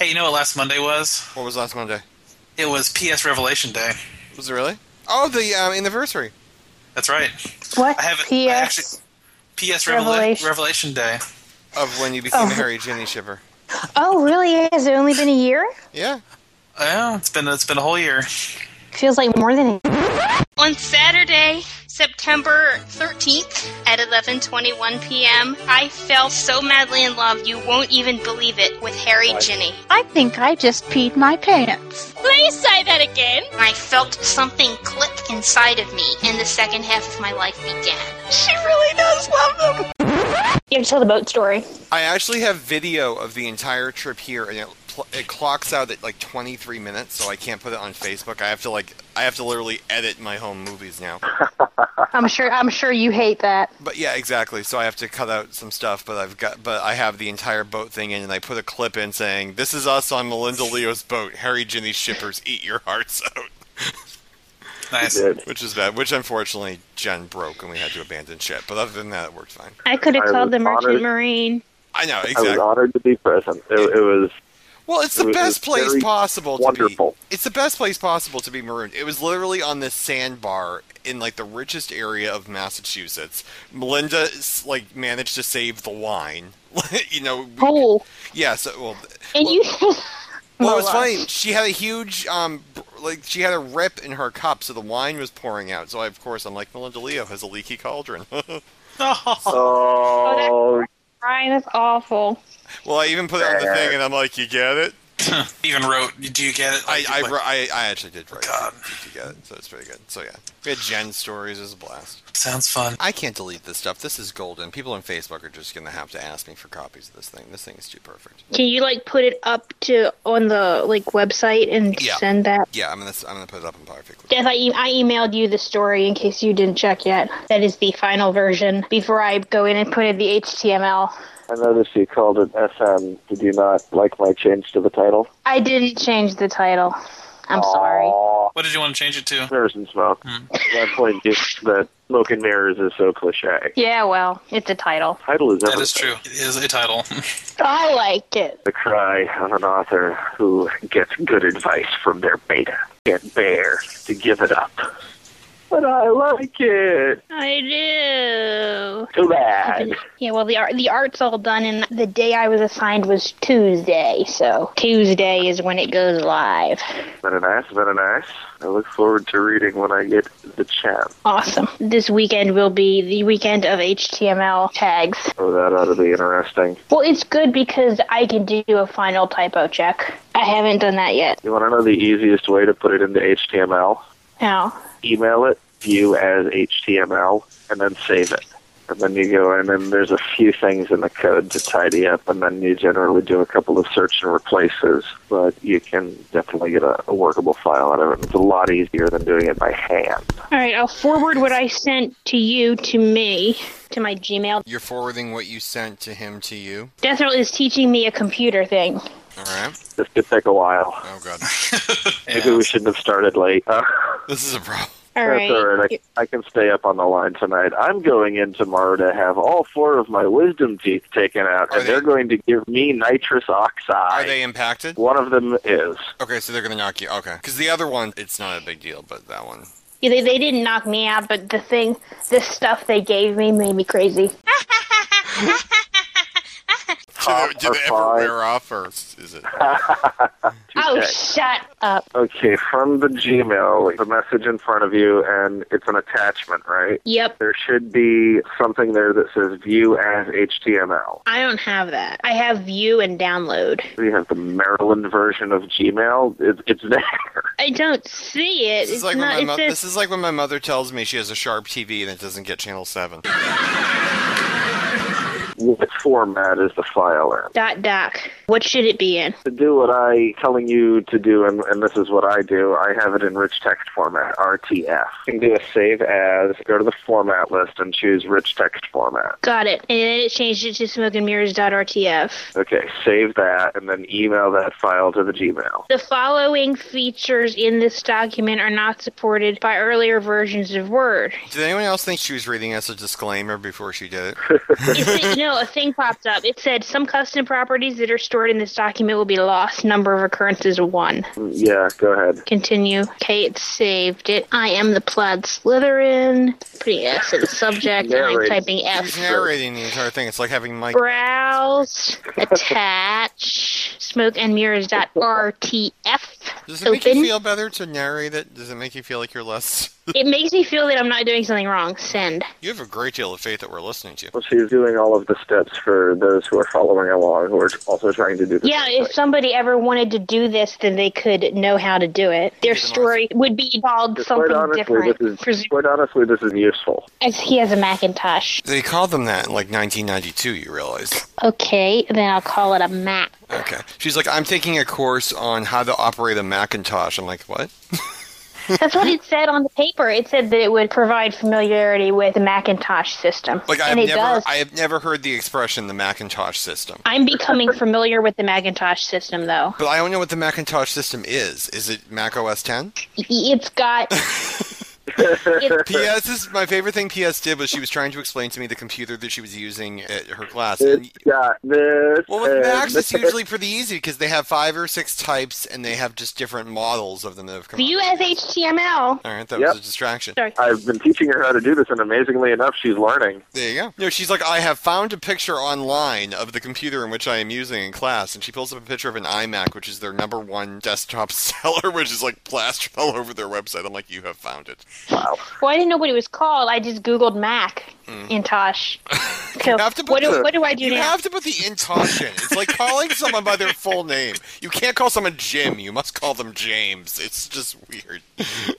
Hey, you know what last Monday was? What was last Monday? It was PS Revelation Day. Was it really? Oh, the um, anniversary. That's right. What? I haven't. PS. I actually, PS Revelation. Revelation Day. Of when you became Oh. a Harry Ginny shipper. Oh, really? Has it only been a year? Yeah. Yeah, it's been it's been a whole year. Feels like more than a On Saturday, September 13th at 11:21 p.m., I fell so madly in love you won't even believe it with Harry Ginny. I think I just peed my pants. Please say that again. I felt something click inside of me, and the second half of my life began. She really does love them. You have to tell the boat story. I actually have video of the entire trip here, and it, pl- it clocks out at like 23 minutes, so I can't put it on Facebook. I have to like, I have to literally edit my home movies now. I'm sure. I'm sure you hate that. But yeah, exactly. So I have to cut out some stuff, but I've got, but I have the entire boat thing in, and I put a clip in saying, "This is us on Melinda Leo's boat. Harry Ginny shippers, eat your hearts out." Nice. Which is bad. Which unfortunately Jen broke, and we had to abandon ship. But other than that, it worked fine. I could have called the Merchant honored. Marine. I know I was honored to be present. It, it was Well, it's It the was- best it place very possible to be. It's the best place possible to be marooned. It was literally on this sandbar in like the richest area of Massachusetts. Melinda like managed to save the wine. you know, we- Oh, yeah. So well, and you. well, it was funny. She had a huge um, like she had a rip in her cup, so the wine was pouring out. So I, of course, I'm like Melinda Leo has a leaky cauldron. oh, Ryan, that's awful. Well, I even put it on the thing, and I'm like, you get it. Even wrote. Do you get it? I Like, I, like- I, I actually did write God. it. You get it? So it's pretty good. So yeah, we had Jen stories. is a blast. sounds fun. I can't delete this stuff. This is golden. People on Facebook are just gonna have to ask me for copies of this thing. This thing is too perfect. Can you like put it up to on the like website and Yeah. send that? Yeah, I'm gonna I'm gonna put it up on Perfect. Yes, I, e- I emailed you the story in case you didn't check yet. That is the final version. Before I go in and put in the HTML, I noticed you called it SM. Did you not like my change to the title? I didn't change the title. I'm sorry. What did you want to change it to? Mirrors and smoke. Hmm. My point is that smoke and mirrors is so cliche. Yeah, well, it's a title. Title is That everything. is true. It is a title. I like it. The cry of an author who gets good advice from their beta. Can't bear to give it up. But I like it. I do. Too bad. Yeah, well, the art the art's all done, and the day I was assigned was Tuesday, so Tuesday is when it goes live. Very nice, very nice. I look forward to reading when I get the chance. Awesome. This weekend will be the weekend of HTML tags. Oh, that ought to be interesting. Well, it's good because I can do a final typo check. I haven't done that yet. You want to know the easiest way to put it into HTML? Now, Email it, view as HTML, and then save it. And then you go in, and there's a few things in the code to tidy up, and then you generally do a couple of search and replaces. But you can definitely get a, a workable file out of it. It's a lot easier than doing it by hand. all right, I'll forward what I sent to you to me to my Gmail. You're forwarding what you sent to him to you. Deathrow is teaching me a computer thing. All right. This could take a while. Oh god, Maybe we shouldn't have started late. Uh, this is a problem. All That's right. all right. I, I can stay up on the line tonight. I'm going in tomorrow to have all four of my wisdom teeth taken out, Are and they- they're going to give me nitrous oxide. Are they impacted? One of them is. Okay, so they're gonna knock you. Okay, because the other one, it's not a big deal, but that one. Yeah, they, they didn't knock me out, but the thing, the stuff they gave me made me crazy. Do they, do Top they ever five. wear off, or is it? Oh, shut up. Okay, from the Gmail, the message in front of you, and it's an attachment, right? Yep. There should be something there that says view as HTML. I don't have that. I have view and download. We have the Maryland version of Gmail. It, it's there. I don't see it. This is It's like not. when my mo- says this is like when my mother tells me she has a sharp TV and it doesn't get channel seven. What format is the file in? dot doc. What should it be in? To do what I'm telling you to do, and, and this is what I do, I have it in rich text format, RTF. You can do a save as, go to the format list and choose rich text format. Got it. And then it changed it to smokeandmirrors.rtf. Okay, save that and then email that file to the Gmail. The following features in this document are not supported by earlier versions of Word. Did anyone else think she was reading us a disclaimer before she did it? You see, no, no, a thing popped up. It said some custom properties that are stored in this document will be lost. Number of occurrences one. Yeah, go ahead. Continue. Okay, it saved it. I am the plaid Slytherin. Putting S in the subject. and I'm typing F. She's narrating the entire thing. It's like having Mike. Browse. Attach. Smoke and mirrors.rtf. Does it make you feel better to narrate it? Does it make you feel like you're less? It makes me feel that I'm not doing something wrong. Send. You have a great deal of faith that we're listening to. Well, she's doing all of the steps for those who are following along, who are also trying to do the Yeah, if thing. somebody ever wanted to do this, then they could know how to do it. Their Give them story would be called Quite something honestly, different. this is Presu- quite honestly, this is useful. as he has a Macintosh. They called them that in like 1992. You realize? Okay, then I'll call it a Mac. Okay. She's like, I'm taking a course on how to operate a Macintosh. I'm like, what? That's what it said on the paper. It said that it would provide familiarity with the Macintosh system. Like I've and it never, does. I have never heard the expression the Macintosh system. I'm becoming familiar with the Macintosh system, though. But I don't know what the Macintosh system is. Is it Mac OS 10? It's got. it's, PS is my favorite thing PS did was she was trying to explain to me the computer that she was using at her class. And, It's got this. well, with and Macs, it's this. usually pretty easy because they have five or six types and they have just different models of them that have come. view out. as HTML. All right, that Yep. was a distraction. Sorry. I've been teaching her how to do this, and amazingly enough, she's learning. There you go. No, she's like, I have found a picture online of the computer in which I am using in class, and she pulls up a picture of an iMac, which is their number one desktop seller, which is like plastered all over their website. I'm like, you have found it. Wow. Well, I didn't know what it was called. I just Googled Mac hmm. in Tosh. So, You have to put what, do, the- what do I do You now? have to put the intosh in. It's like calling someone by their full name. You can't call someone Jim. You must call them James. It's just weird.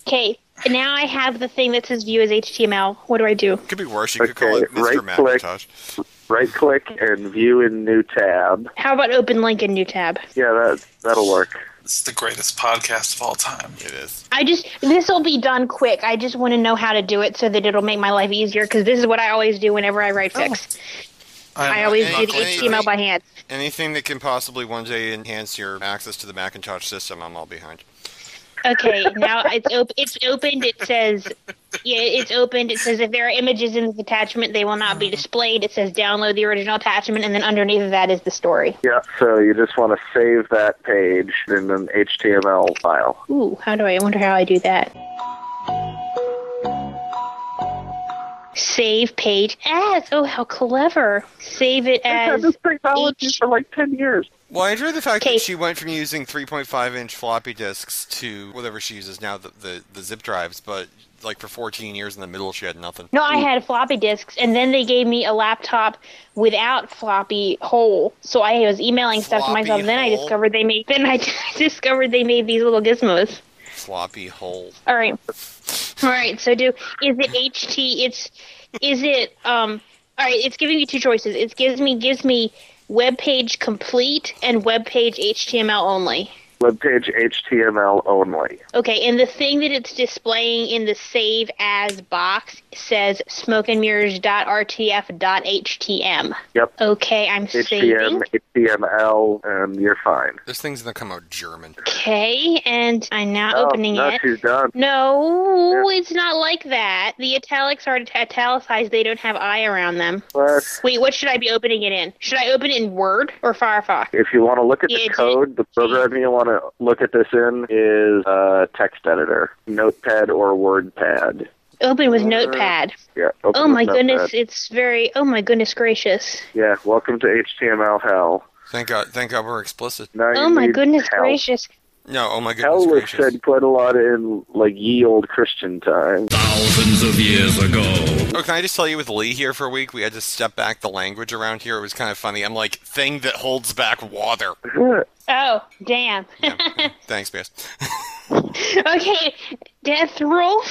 Okay, now I have the thing that says view as HTML. What do I do? It Could be worse. You could call it Mr. right click. Macintosh. Right click and view in new tab. How about open link in new tab? Yeah, that that'll work. It's the greatest podcast of all time. It is. I just this will be done quick. I just want to know how to do it so that it'll make my life easier because this is what I always do whenever I write oh. fix. I always do the HTML by hand. Anything that can possibly one day enhance your access to the Macintosh system, I'm all behind. Okay, now it's op- it's opened. It says, yeah, it's opened. It says if there are images in this attachment, they will not be mm-hmm. displayed. It says download the original attachment, and then underneath of that is the story. Yeah, so you just want to save that page in an HTML file. Ooh, how do I? I wonder how I do that. Save page as. Oh, how clever! Save it as. I've had this technology H- for like 10 years. Well, I enjoy the fact that she went from using 3.5 inch floppy disks to whatever she uses now, the, the, the zip drives, but like for 14 years in the middle, she had nothing. No, I had floppy disks, and then they gave me a laptop without floppy hole. So I was emailing stuff to Floppy myself. Then I discovered they made. Then I discovered they made these little gizmos. Floppy hole. All right. All right. So do is it HT? It's is it um. All right. It's giving me two choices. It gives me gives me web page complete and web page HTML only. Webpage HTML only. Okay, and the thing that it's displaying in the save as box says smokeandmirrors.rtf.htm. Yep. Okay, I'm saving. HTM, HTML, and you're fine. This thing's gonna come out German. Okay, and I'm now Oh, opening no, it. she's done. No, it's not like that. The italics are italicized. They don't have I around them. But Wait, what should I be opening it in? Should I open it in Word or Firefox? if you want to look at Yeah, the code, the program you want to look at this in is uh, text editor, Notepad or WordPad. Open with Notepad. Yeah. open Oh my Notepad. goodness, it's very. Oh my goodness gracious. Yeah. Welcome to HTML hell. Thank God, thank God we're explicit. Now Oh my goodness hell. gracious. No, oh my goodness Hell was said quite a lot in like ye old Christian times. Thousands of years ago. Oh, can I just tell you with Lee here for a week, we had to step back the language around here. It was kind of funny. I'm like, thing that holds back water. Oh, damn. Yeah. Thanks, Bass. okay, death roll.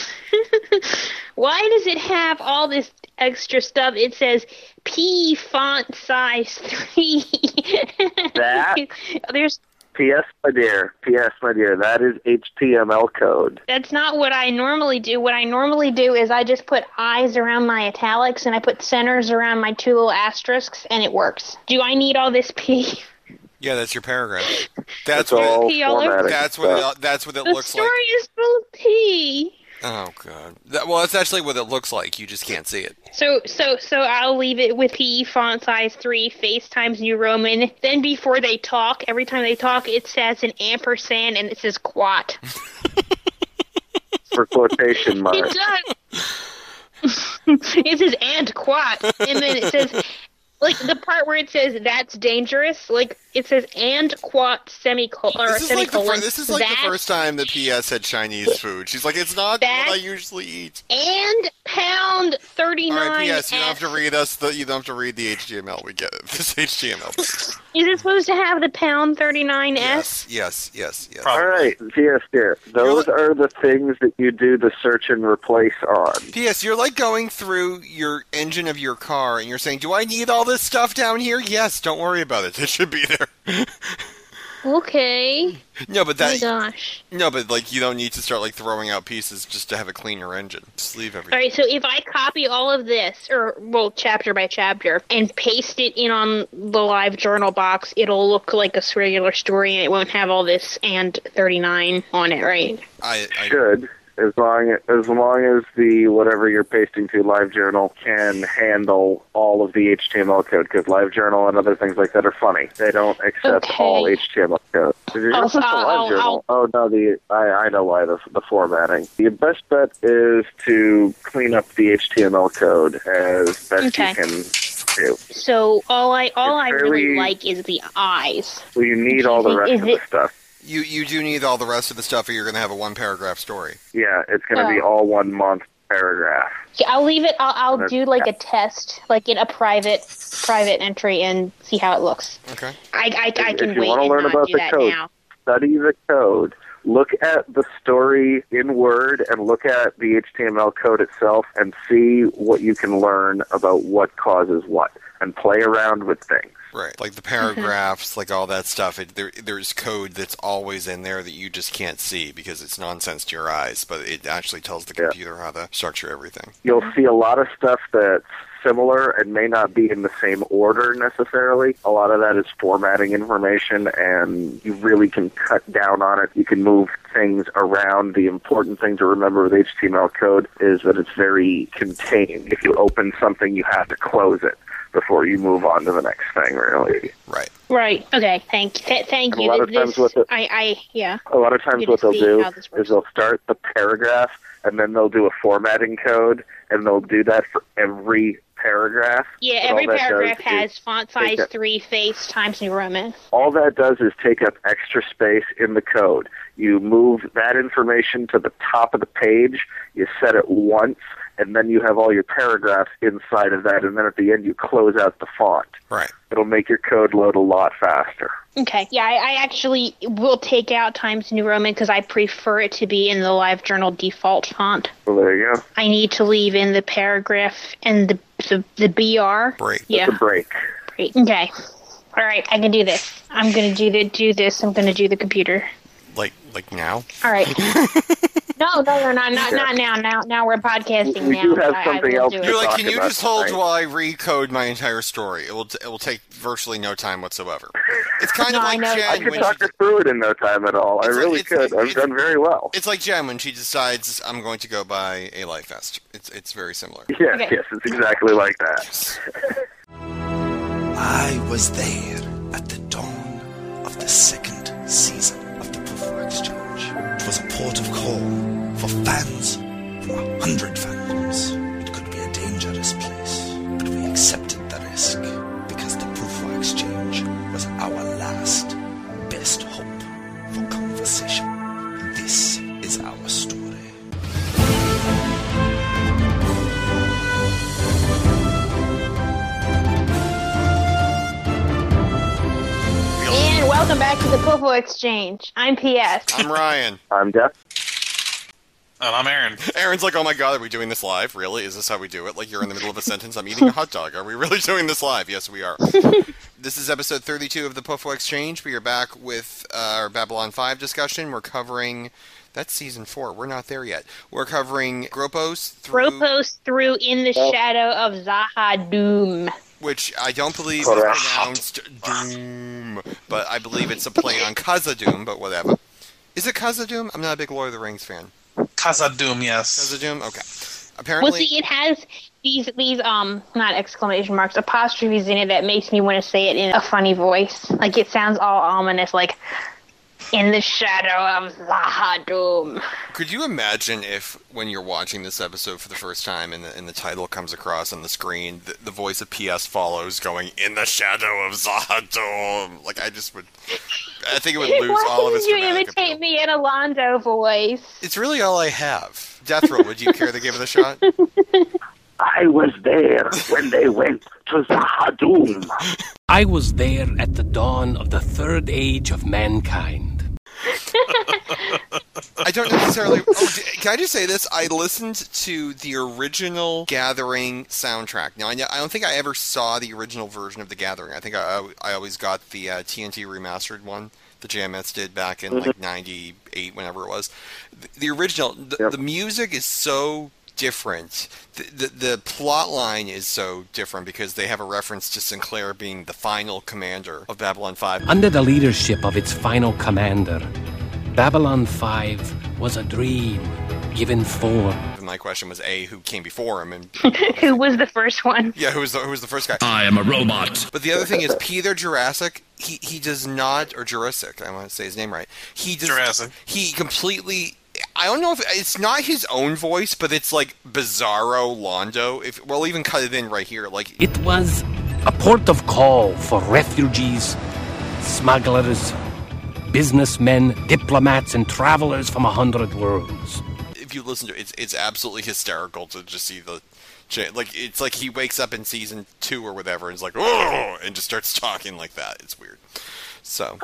Why does it have all this extra stuff? It says P font size 3. That? There's P.S. My dear, P.S. My dear, that is HTML code. that's not what I normally do. What I normally do is I just put eyes around my italics and I put centers around my two little asterisks and it works. Do I need all this P? Yeah, that's your paragraph. That's It's what. all Pee all over- That's what. It, that's what it The looks story like. is full of P. Oh god. That, well, that's actually what it looks like. You just can't see it. So so so I'll leave it with PE font size three, FaceTimes New Roman. Then before they talk, every time they talk, it says an ampersand and it says quot. For quotation marks. It does. it says and quot, and then it says like the part where it says that's dangerous. Like it says and quot semicolon This is, like the, fir- this is like the first time the PS had Chinese food. She's like, it's not That- what I usually eat. and pound thirty All nine. right, PS, you don't have to read us the. You don't have to read the HTML. We get it. This HTML. Is it supposed to have the pound thirty nine S? yes, yes, yes, yes. All right, PS dear. Those are the things that you do the search and replace on. P.S. You're like going through your engine of your car, and you're saying, "Do I need all this stuff down here?" Yes. Don't worry about it. It should be there. Okay. no, but that. Oh my gosh. no, but like you don't need to start like throwing out pieces just to have a cleaner engine. Just leave everything. right, so if I copy all of this, or well, chapter by chapter, and paste it in on the live journal box, it'll look like a regular story, and it won't have all this and 39 on it, right? I, I Should as long as long as the whatever you're pasting to LiveJournal can handle all of the HTML code because LiveJournal and other things like that are funny. They don't accept Okay. all HTML code. I'll- I'll- I'll- LiveJournal, I'll- oh no, the I, I know why the the formatting. Your best bet is to clean up the HTML code as best Okay. you can do. So all I all It's I really fairly- like is the eyes. So you need all the rest of the stuff. You you do need all the rest of the stuff, or you're going to have a one paragraph story. Yeah, it's going to be Oh. all one month paragraph. Okay, I'll leave it. I'll, I'll do like a test, like in a private private entry, and see how it looks. Okay. I I, I If- can if you wait wanna and learn about do the that code, now. study the code, look at the story in Word, and look at the HTML code itself, and see what you can learn about what causes what, and play around with things. Right. Like the paragraphs, like all that stuff. It, there, there's code that's always in there that you just can't see because it's nonsense to your eyes, but it actually tells the Yeah. computer how to structure everything. You'll see a lot of stuff that's similar and may not be in the same order necessarily. A lot of that is formatting information, and you really can cut down on it. You can move things around. The important thing to remember with HTML code is that it's very contained. If you open something, you have to close it before you move on to the next thing, really. Right. Right. Okay. Thank th- thank And a you. lot of This- times with it- I I yeah. A lot of times what they'll do how this works. is they'll start the paragraph and then they'll do a formatting code and they'll do that for every paragraph. Yeah, every all that does paragraph has font size it. three, face times New Roman. all that does is take up extra space in the code. You move that information to the top of the page, you set it once, and then you have all your paragraphs inside of that, and then at the end you close out the font. Right. It'll make your code load a lot faster. Okay. Yeah, I, I actually will take out Times New Roman because I prefer it to be in the Live Journal default font. So there you go. I need to leave in the paragraph and the the, the BR. Break. Yeah. The break. Great. Okay. All right, I can do this. I'm gonna do the do this. I'm gonna do the computer. Like like now. All right. no, no, no, not not not now. Now, now we're podcasting. We now. do have I- I something will else do it. You're like, can you about just hold tonight. while I recode my entire story? It will t- it will take virtually no time whatsoever. It's kind of No, I like know. I Jen could when talk she, her through it in no time at all. I It's like- really it's like- could. I've it's- done very well. it's like Jen when she decides I'm going to go buy a life vest. It's it's very similar. Yes, Okay. yes, it's exactly like that. I was there at the dawn of the second season Poufwa Exchange. It was a port of call for fans from a hundred fandoms. It could be a dangerous place, but we accepted the risk because the proof Poufwa Exchange was our last best hope for conversation. This is our story. Welcome back to the Poufwa Exchange. I'm PS. I'm Ryan. I'm Jeff. And I'm Aaron. Aaron's like, oh my god, are we doing this live? Really? Is this how we do it? Like you're in the middle of a sentence, I'm eating a hot dog. Are we really doing this live? Yes, we are. this is episode 32 of the Poufwa Exchange. We are back with uh, our Babylon 5 discussion. We're covering. That's season four. We're not there yet. We're covering Gropos through. Gropos through in the shadow of Z'ha'dum. Which I don't believe is pronounced Doom, but I believe it's a play on Khazad-dûm, but whatever. Is it Khazad-dûm? I'm not a big Lord of the Rings fan. Khazad-dûm, yes. Khazad-dûm? Okay. Well, Apparently, see, it has these these um not exclamation marks apostrophes in it that makes me want to say it in a funny voice. Like it sounds all ominous, like in the shadow of Z'ha'dum. could you imagine if, when you're watching this episode for the first time and the, and the title comes across on the screen, the, the voice of PS follows going, In the shadow of Z'ha'dum? Like, I just would. I think it would lose Why all of its did you imitate appeal. me in a Londo voice? It's really all I have. Deathrow, would you care to give it a shot? I was there when they went to Z'ha'dum. I was there at the dawn of the third age of mankind. I don't necessarily. Oh, can I just say this? I listened to the original Gathering soundtrack. Now, I, don't think I ever saw the original version of the Gathering. I think I, I always got the uh, TNT remastered one. The JMS did back in like '98, whenever it was. The, the original, the, Yep. the music is so different. The, the the plot line is so different because they have a reference to Sinclair being the final commander of Babylon 5. Under the leadership of its final commander, Babylon 5 was a dream given form. My question was a who came before him and Who was the first one? yeah who was the, who was the first guy. I am a robot. But the other thing is Peter Jurasik. He he does not or Jurasik. I want to say his name right. He does. Jurasik. He completely. I don't know if it's not his own voice, but it's like Bizarro Londo. If we'll even cut it in right here, like It was a port of call for refugees, smugglers, businessmen, diplomats, and travelers from a hundred worlds. if you listen to it, it's it's absolutely hysterical to just see the. cha- Like it's like he wakes up in season two or whatever, and is like, oh, and just starts talking like that. It's weird. So,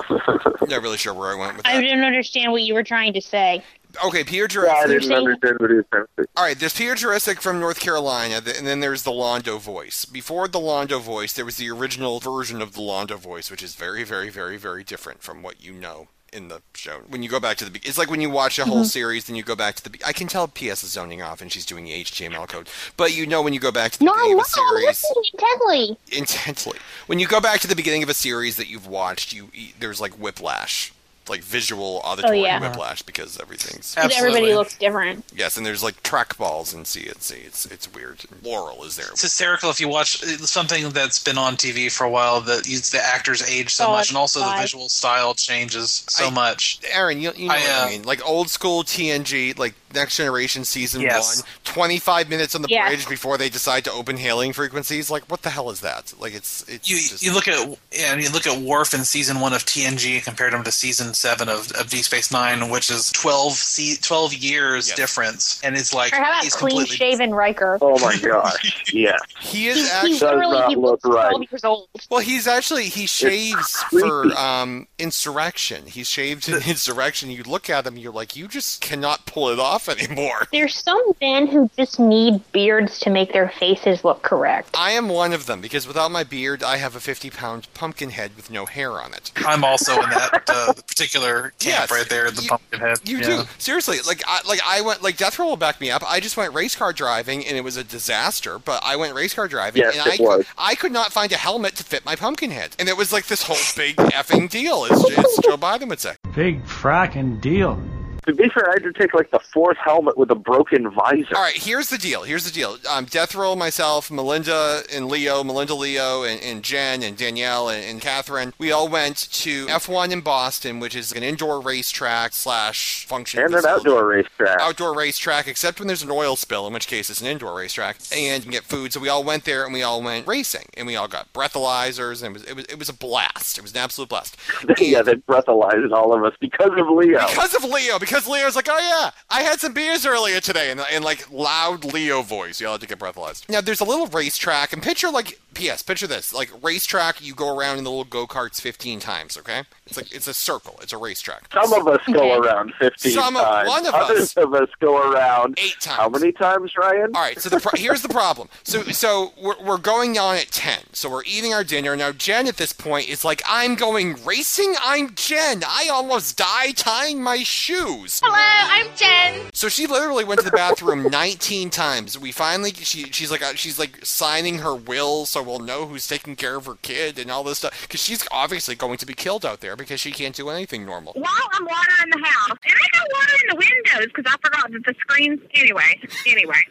not really sure where I went with that. I didn't understand what you were trying to say. Okay, Peter Yeah, I Jurasik. didn't understand what he was trying to say. All right, there's Pierre Jurasik from North Carolina, and then there's the Londo voice. Before the Londo voice, there was the original version of the Londo voice, which is very, very, very, very different from what you know in the show. When you go back to the, be- it's like when you watch a whole mm-hmm. series, then you go back to the. Be- I can tell PS is zoning off and she's doing the HTML code, but you know when you go back to the No, beginning no, of a I'm series listening intently. intently. When you go back to the beginning of a series that you've watched, you you- there's like whiplash, like visual auditory Oh, yeah. whiplash because everything's Because Absolutely. everybody looks different. Yes, and there's like track balls in C&C. It's it's weird. Laurel is there. It's hysterical if you watch uh, something that's been on TV for a while that the actors age so Oh, much, and also the visual style changes so I- much. Aaron, you, you know I, what I uh, mean? Like old school TNG, like Next Generation season Yes. one, 25 minutes on the Yes. bridge before they decide to open hailing frequencies. Like, what the hell is that? Like, it's it's You, just, you look at yeah, you look at Worf in season one of TNG compared him to season seven of, of Deep Space Nine, which is 12, se- 12 years Yes. difference, and it's like Or how about he's clean completely shaven Riker? Oh my gosh. Yeah. he is He's, actually he's literally not he look looks right. 12 years old. well. He's actually he shaves for um insurrection. He shaved in insurrection. You look at him, you're like, you just cannot pull it off anymore. There's some men who just need beards to make their faces look correct. I am one of them because without my beard, I have a 50 pound pumpkin head with no hair on it. I'm also in that uh, particular camp Yes. right there, the You- pumpkin head. You yeah. do seriously. Like I like I went like Death Row will back me up. I just went race car driving and it was a disaster. But I went race car driving Yes, and it I could, was. I could not find a helmet to fit my pumpkin head, and it was like this whole big effing deal. As, as Joe Biden would say. Big fracking deal. To be fair, I had to take like the fourth helmet with a broken visor. All right, here's the deal. Here's the deal. Um, Death Roll, myself, Melinda and Leo, Melinda, Leo, and, and Jen and Danielle and, and Catherine. We all went to F1 in Boston, which is an indoor racetrack slash function And an outdoor racetrack. outdoor racetrack, except when there's an oil spill, in which case it's an indoor racetrack, and you can get food. So we all went there and we all went racing, and we all got breathalyzers, and it was it was, it was a blast. It was an absolute blast. yeah, they breathalyzed all of us because of Leo. Because of Leo, because Leo's like, oh yeah, I had some beers earlier today, and in like loud Leo voice, you all had to get breathalyzed. Now there's a little racetrack, and picture like, P.S. Picture this, like racetrack, you go around in the little go karts 15 times, okay? It's like it's a circle, it's a racetrack. Some of us go around 15 Some of- times. one of Others us. of us go around Eight times. How many times, Ryan? All right, so the pro- here's the problem. So so we're, we're going on at ten. So we're eating our dinner now. Jen at this point is like, "I'm going racing. I'm Jen. I almost die tying my shoes." Hello, I'm Jen. So she literally went to the bathroom 19 times. We finally, she she's like uh, she's like signing her will, so we'll know who's taking care of her kid and all this stuff. Because she's obviously going to be killed out there because she can't do anything normal. While I'm watering the house, and I got water in the windows because I forgot that the screens. Anyway, anyway,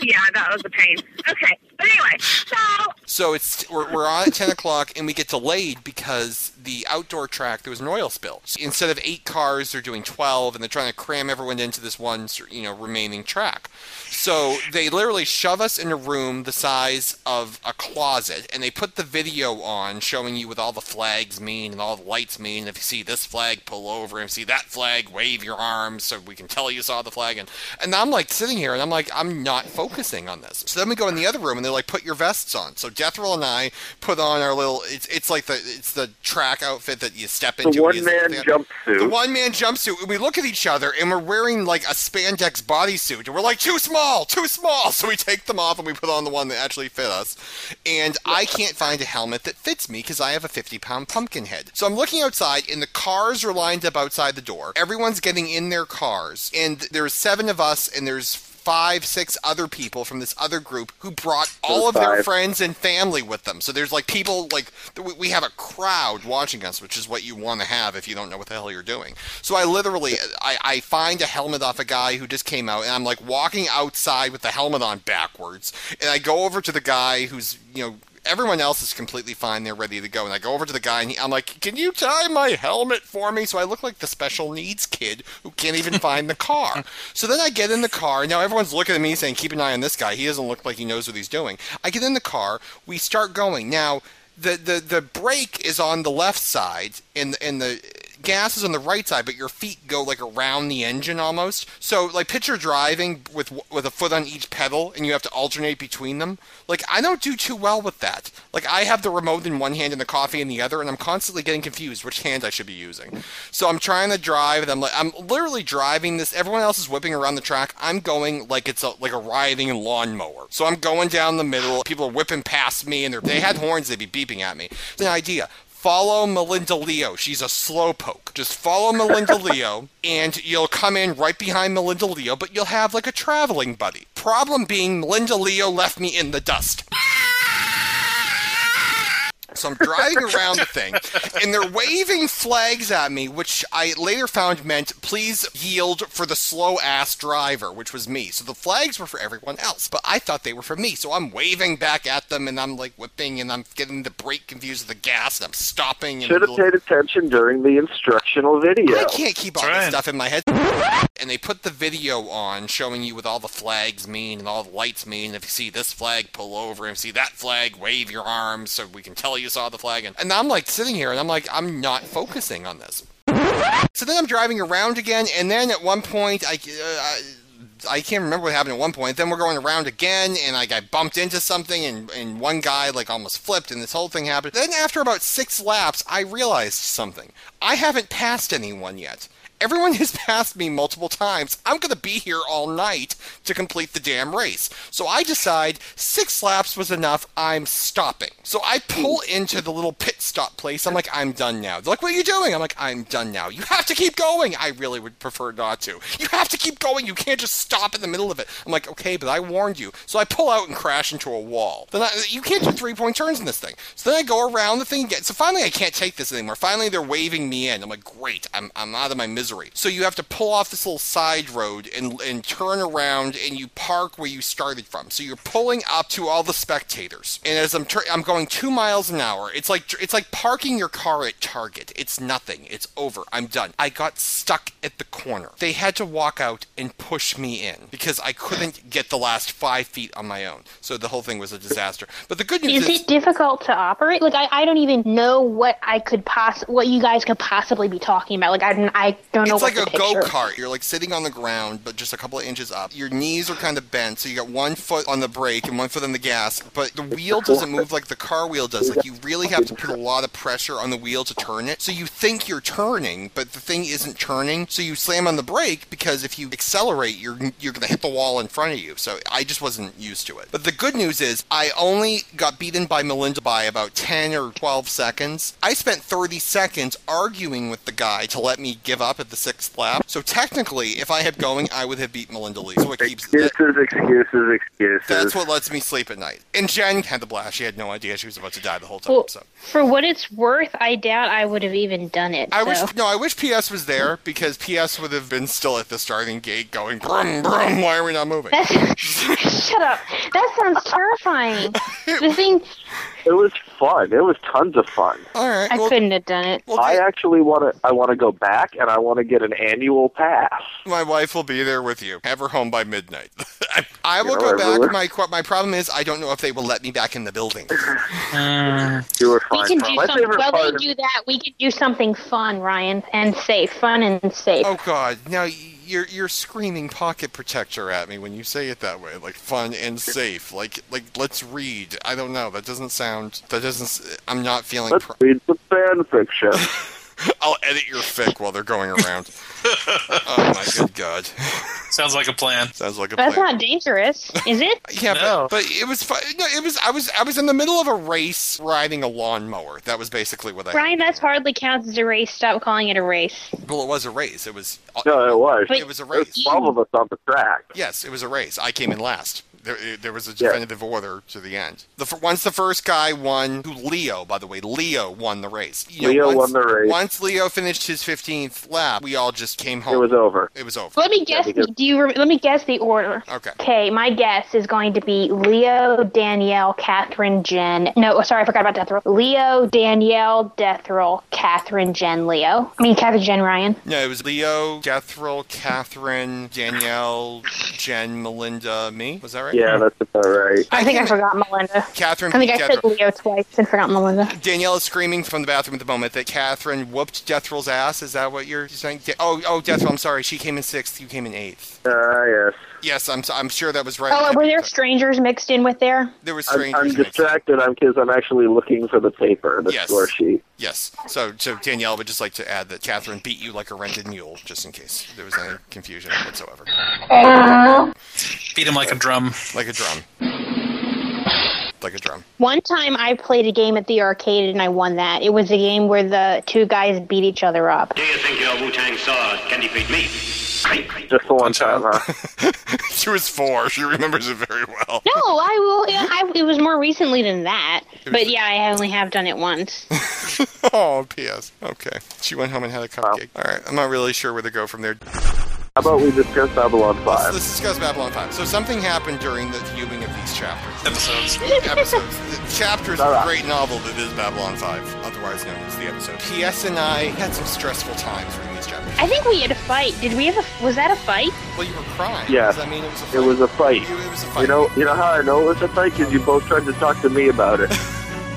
yeah, that was a pain. Okay, but anyway, so So it's we're, we're on at 10 o'clock and we get delayed because the outdoor track there was an oil spill. So instead of eight cars, they're doing 12, and they're trying to cram everyone into this one you know remaining track. So they literally shove us in a room the size of a closet, and they put the video on showing you what all the flags mean and all the lights mean. If you see this flag, pull over. If you see that flag, wave your arms so we can tell you saw the flag. And and I'm like sitting here and I'm like I'm not focusing on this. So then we go in the other room and they're like put your vests on. So Jethro and I put on our little. It's it's like the it's the track outfit that you step into. The one man jumpsuit. The one man jumpsuit. And we look at each other and we're wearing like a spandex bodysuit. And we're like, too small, too small. So we take them off and we put on the one that actually fit us. And I can't find a helmet that fits me because I have a 50 pound pumpkin head. So I'm looking outside and the cars are lined up outside the door. Everyone's getting in their cars. And there's seven of us and there's five, six other people from this other group who brought all of their friends and family with them. So there's like people like we- we have a crowd watching us, which is what you want to have if you don't know what the hell you're doing. So I literally I, I find a helmet off a guy who just came out, and I'm like walking outside with the helmet on backwards, and I go over to the guy who's you know. Everyone else is completely fine. They're ready to go. And I go over to the guy and he, I'm like, Can you tie my helmet for me? So I look like the special needs kid who can't even find the car. So then I get in the car. Now everyone's looking at me saying, Keep an eye on this guy. He doesn't look like he knows what he's doing. I get in the car. We start going. Now, the, the, the brake is on the left side and, and the gas is on the right side, but your feet go like around the engine almost. So like picture driving with with a foot on each pedal and you have to alternate between them. Like I don't do too well with that. Like I have the remote in one hand and the coffee in the other, and I'm constantly getting confused which hand I should be using. So I'm trying to drive, and I'm like I'm literally driving this. Everyone else is whipping around the track. I'm going like it's a like a riding lawnmower. So I'm going down the middle. People are whipping past me, and they had horns. They'd be beeping at me. It's an idea follow Melinda Leo. She's a slowpoke. Just follow Melinda Leo, and you'll come in right behind Melinda Leo, but you'll have like a traveling buddy. Problem being, Melinda Leo left me in the dust. So I'm driving around the thing, and they're waving flags at me, which I later found meant please yield for the slow ass driver, which was me. So the flags were for everyone else, but I thought they were for me. So I'm waving back at them, and I'm like whipping, and I'm getting the brake confused with the gas, and I'm stopping. And Should have paid attention during the instructional video. I can't keep all That's this stuff in my head. And they put the video on showing you what all the flags mean and all the lights mean. If you see this flag, pull over. And if you see that flag, wave your arms so we can tell you saw the flag. And, I'm like sitting here and I'm like, I'm not focusing on this. So then I'm driving around again, and then at one point, I, uh, I I can't remember what happened at one point. Then we're going around again, and I bumped into something, and, and one guy like almost flipped, and this whole thing happened. Then after about six laps, I realized something. I haven't passed anyone yet. Everyone has passed me multiple times. I'm going to be here all night to complete the damn race. So I decide six laps was enough. I'm stopping. So I pull into the little pit stop place. I'm like, I'm done now. They're like, what are you doing? I'm like, I'm done now. You have to keep going. I really would prefer not to. You have to keep going. You can't just stop in the middle of it. I'm like, okay, but I warned you. So I pull out and crash into a wall. Then I, you can't do three point turns in this thing. So then I go around the thing again. So finally, I can't take this anymore. Finally, they're waving me in. I'm like, great. I'm, I'm out of my misery. So you have to pull off this little side road and, and turn around and you park where you started from. So you're pulling up to all the spectators. And as I'm tur- I'm going two miles an hour, it's like it's like parking your car at Target. It's nothing. It's over. I'm done. I got stuck at the corner. They had to walk out and push me in because I couldn't get the last five feet on my own. So the whole thing was a disaster. But the good news Is is, it difficult to operate? Like I, I don't even know what I could poss what you guys could possibly be talking about. Like I, I don't know. It's like a go kart. You're like sitting on the ground, but just a couple of inches up. Your knees are kind of bent, so you got one foot on the brake and one foot on the gas. But the wheel doesn't move like the car wheel does. Like you really have to put a lot of pressure on the wheel to turn it. So you think you're turning, but the thing isn't turning. So you slam on the brake because if you accelerate, you're you're gonna hit the wall in front of you. So I just wasn't used to it. But the good news is I only got beaten by Melinda by about ten or twelve seconds. I spent thirty seconds arguing with the guy to let me give up at the sixth lap. So technically, if I had going, I would have beat Melinda Lee. So it keeps Excuses, excuses, excuses. that's what lets me sleep at night. And Jen had the blast. She had no idea she was about to die the whole time. Well, so for what it's worth, I doubt I would have even done it. I so. wish no, I wish PS was there because PS would have been still at the starting gate going brum brum. Why are we not moving? Shut up. That sounds terrifying. the thing, It was fun. It was tons of fun. All right. I couldn't have done it. I actually want to. I want to go back, and I want to get an annual pass. My wife will be there with you. Have her home by midnight. I, I will go back. everywhere. My my problem is I don't know if they will let me back in the building. Uh, you were We fine. can do My something. favorite While they of- do that, we can do something fun, Ryan, and safe. Fun and safe. Oh God! Now you're you're screaming pocket protector at me when you say it that way, like fun and safe. Like like let's read. I don't know. That doesn't sound. That doesn't. s- I'm not feeling. Let's Pro- read some fan fiction. I'll edit your fic while they're going around. oh my good God! Sounds like a plan. Sounds like a plan. That's plan. not dangerous, is it? Yeah, but, but it was fun. No, it was. I was. I was in the middle of a race riding a lawnmower. That was basically what I. Ryan, that's hardly counts as a race. Stop calling it a race. Well, it was a race. It was. Uh, no, it was. It was a race. There's twelve of us on the track. Yes, it was a race. I came in last. There, there was a definitive order to the end. The once the first guy won, who Leo, by the way, Leo won the race. You Leo once, won the race. Once Leo finished his 15th lap, we all just came home. It was over. It was over. Let me guess. because- the, do you? Re- let me guess the order. Okay. Okay, my guess is going to be Leo, Danielle, Catherine, Jen. No, sorry, I forgot about Death Roll. Leo, Danielle, Death Roll, Catherine, Jen, Leo. I mean, Catherine, Jen, Ryan. No, it was Leo, Gethril, Catherine, Danielle, Jen, Melinda, me. Was that right? Yeah, that's about right. I, think I forgot Melinda. Catherine I think I beat said Leo twice and forgot Melinda. Danielle is screaming from the bathroom at the moment that Catherine whooped Deathrill's ass. Is that what you're saying? De- oh, oh, Deathrill, I'm sorry. She came in sixth. You came in eighth. Ah, yes. Yes, I'm. I'm sure that was right. Oh, were there strangers mixed in with there? There was I'm. I'm mixed in. distracted. I'm because I'm actually looking for the paper, the Yes. score sheet. Yes. So, so Danielle would just like to add that Catherine beat you like a rented mule, just in case there was any confusion whatsoever. Beat him like a drum. Like a drum. Like a drum. One time I played a game at the arcade and I won that. It was a game where the two guys beat each other up. Do you think your Wu-Tang sword can defeat me? Just the one time, huh? she was four. She remembers it very well. No, I will. I, it was more recently than that. But yeah, I only have done it once. oh, P.S. Okay. She went home and had a cupcake. All right. I'm not really sure where to go from there. How about we discuss Babylon Let's, 5? let's discuss Babylon 5. So something happened during the viewing of these chapters. Episodes. episodes. The chapters of the great novel that is Babylon 5, otherwise known as the episode. P.S. and I had some stressful times reading these chapters. I think we had a fight. Did we have a? Was that a fight? Well, you were crying. Yeah. I mean it was a fight? It was a fight. You- it was a fight. You know, you know how I know it was a fight because you both tried to talk to me about it.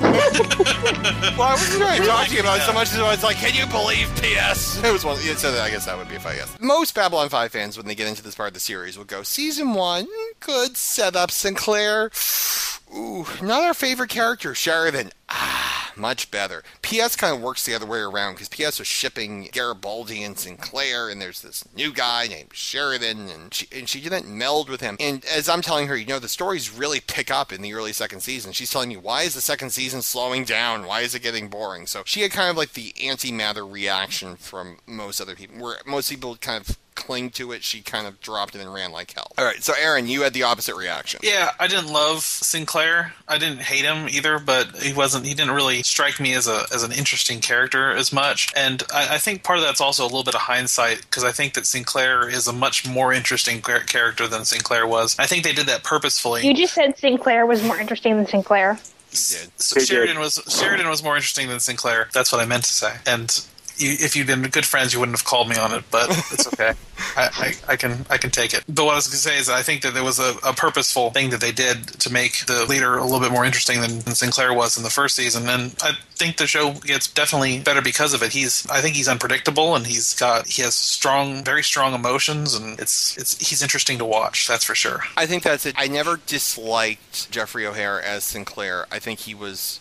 Well, I wasn't really talking about it so much as I was like, can you believe PS? It was one, yeah, so I guess that would be a fight, yes. Most Babylon 5 fans, when they get into this part of the series, will go, Season 1, good setup, Sinclair. Ooh, not our favorite character, Sheridan. Ah, much better. PS kind of works the other way around because PS was shipping Garibaldi and Sinclair, and there's this new guy named Sheridan, and she, and she didn't meld with him. And as I'm telling her, you know, the stories really pick up in the early second season. She's telling me, why is the second season slowing down? Why is it getting boring? So she had kind of like the anti Mather reaction from most other people, where most people kind of cling to it. She kind of dropped it and ran like hell. All right, so Aaron, you had the opposite reaction. Yeah, I didn't love Sinclair. I didn't hate him either, but he wasn't. He didn't really strike me as a as an interesting character as much. And I, I think part of that's also a little bit of hindsight because I think that Sinclair is a much more interesting character than Sinclair was. I think they did that purposefully. You just said Sinclair was more interesting than Sinclair. So Sheridan was Sheridan was more interesting than Sinclair. That's what I meant to say. And you, if you'd been good friends, you wouldn't have called me on it. But it's okay. I, I, I can I can take it. But what I was going to say is I think that there was a, a purposeful thing that they did to make the leader a little bit more interesting than, than Sinclair was in the first season, and I think the show gets definitely better because of it. He's I think he's unpredictable and he's got he has strong, very strong emotions, and it's it's he's interesting to watch. That's for sure. I think that's it. I never disliked Jeffrey O'Hare as Sinclair. I think he was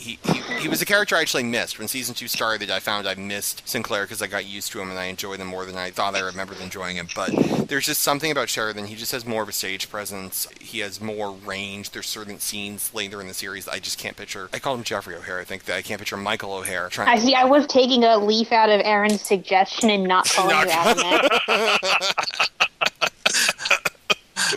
he, he, he was a character I actually missed. When season two started, I found I missed Sinclair because I got used to him and I enjoyed him more than I thought I remembered enjoying him. But there's just something about Sheridan. He just has more of a stage presence. He has more range. There's certain scenes later in the series I just can't picture. I call him Jeffrey O'Hare. I think that I can't picture Michael O'Hare. Trying I see. I was taking a leaf out of Aaron's suggestion and not calling you out on that.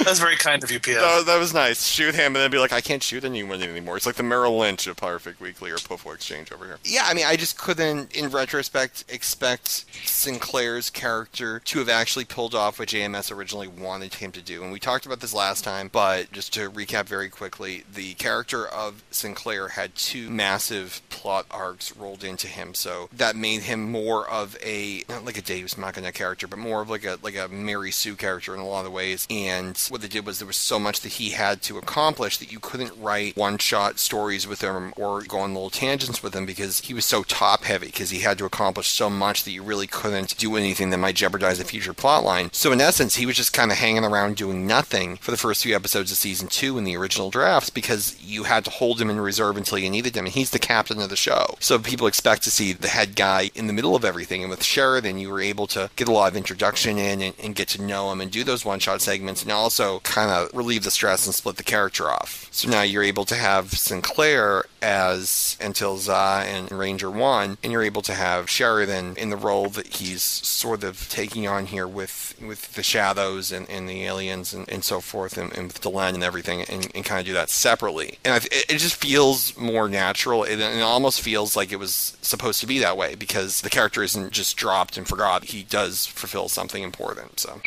That's very kind of you, P.S. That, that was nice. Shoot him and then be like, I can't shoot anyone anymore. It's like the Merrill Lynch of Perfect Weekly or Poufwa Exchange over here. Yeah, I mean, I just couldn't, in retrospect, expect Sinclair's character to have actually pulled off what JMS originally wanted him to do. And we talked about this last time, but just to recap very quickly, the character of Sinclair had two massive plot arcs rolled into him, so that made him more of a not like a Deus Machina character, but more of like a like a Mary Sue character in a lot of ways. And what they did was there was so much that he had to accomplish that you couldn't write one shot stories with him or go on little tangents with him because he was so top heavy because he had to accomplish so much that you really couldn't do anything that might jeopardize a future plot line. So in essence, he was just kind of hanging around doing nothing for the first few episodes of season two in the original drafts because you had to hold him in reserve until you needed him, and he's the captain of the show. So people expect to see the head guy in the middle of everything. And with Sheridan, you were able to get a lot of introduction in and, and get to know him and do those one shot segments and also kind of relieve the stress and split the character off. So now you're able to have Sinclair as Entil'Zha and Ranger One, and you're able to have Sheridan in the role that he's sort of taking on here with with the shadows and, and the aliens and, and so forth, and, and with Delenn and everything, and, and kind of do that separately. And I, it, it just feels more natural. It, it almost feels like it was supposed to be that way because the character isn't just dropped and forgot. He does fulfill something important. So.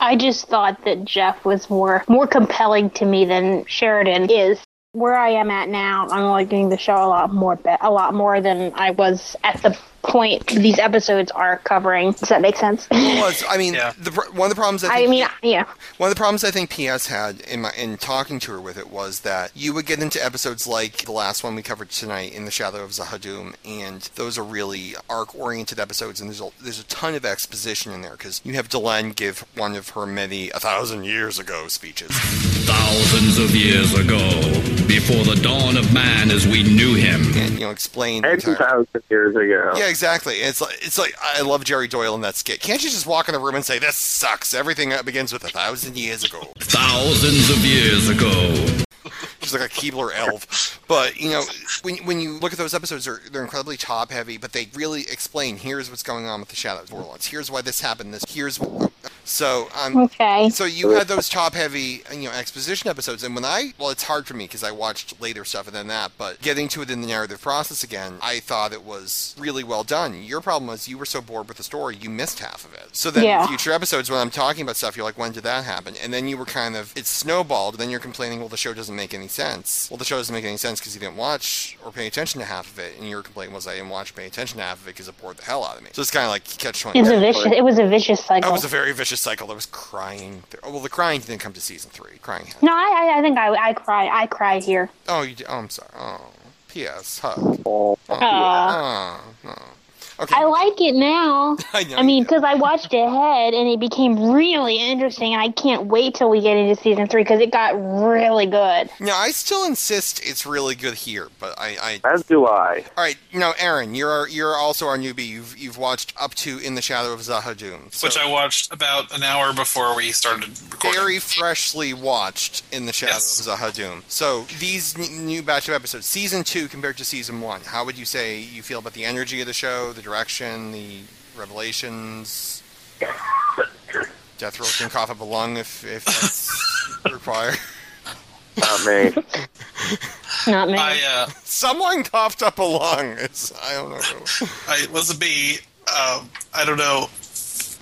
I just thought that Jeff was more more compelling to me than Sheridan is. Where I am at now, I'm liking the show a lot more, a lot more than I was at the point these episodes are covering. Does that make sense? Well, I mean, the, one of the problems I, I think mean, yeah. One of the problems I think PS had in my in talking to her with it was that you would get into episodes like the last one we covered tonight, In the Shadow of Z'ha'dum, and those are really arc-oriented episodes, and there's a, there's a ton of exposition in there because you have Delenn give one of her many a thousand years ago speeches. Thousands of years ago, before the dawn of man as we knew him. And, you know, explain. Ten thousand years ago. Yeah, exactly. It's like it's like I love Jerry Doyle in that skit. Can't you just walk in the room and say this sucks? Everything begins with a thousand years ago. Thousands of years ago. She's like a Keebler elf. But you know, when when you look at those episodes, they're they're incredibly top heavy, but they really explain here's what's going on with the Shadows Warlords. Here's why this happened. This here's what. So um. Okay. So you had those top heavy you know exposition episodes, and when I well, it's hard for me because I watched later stuff and than that. But getting to it in the narrative process again, I thought it was really well done. Your problem was you were so bored with the story, you missed half of it. So then Yeah. future episodes, when I'm talking about stuff, you're like, when did that happen? And then you were kind of it snowballed. Then you're complaining, well, the show doesn't make any sense. Well, the show doesn't make any sense because you didn't watch or pay attention to half of it, and your complaint was I didn't watch or pay attention to half of it because it bored the hell out of me. So it's kind of like catch twenty. It was a vicious. It was a vicious cycle. It was a very vicious cycle. There was crying. There. Oh, well, the crying didn't come to season three. Crying. Happened. no, I, I- I think I, I cry. I cry here. Oh, you. Did, oh, I'm sorry. Oh, P.S. Hug. Oh, Aw. Oh, oh. Okay. I like it now. I know I mean, because I watched ahead and it became really interesting, and I can't wait till we get into season three because it got really good. Now, I still insist it's really good here, but I. I As do I. all right, now Aaron, you're you're also our newbie. You've you've watched up to In the Shadow of Z'ha'dum, so which I watched about an hour before we started recording. very freshly watched In the Shadow of Z'ha'dum. So these n- new batch of episodes, season two compared to season one, how would you say you feel about the energy of the show, the direction, the revelations? Death Row can cough up a lung if if that's required. Not me. Not me. I uh, Someone coughed up a lung. It's I don't know. who. I was a bee. Um, I don't know.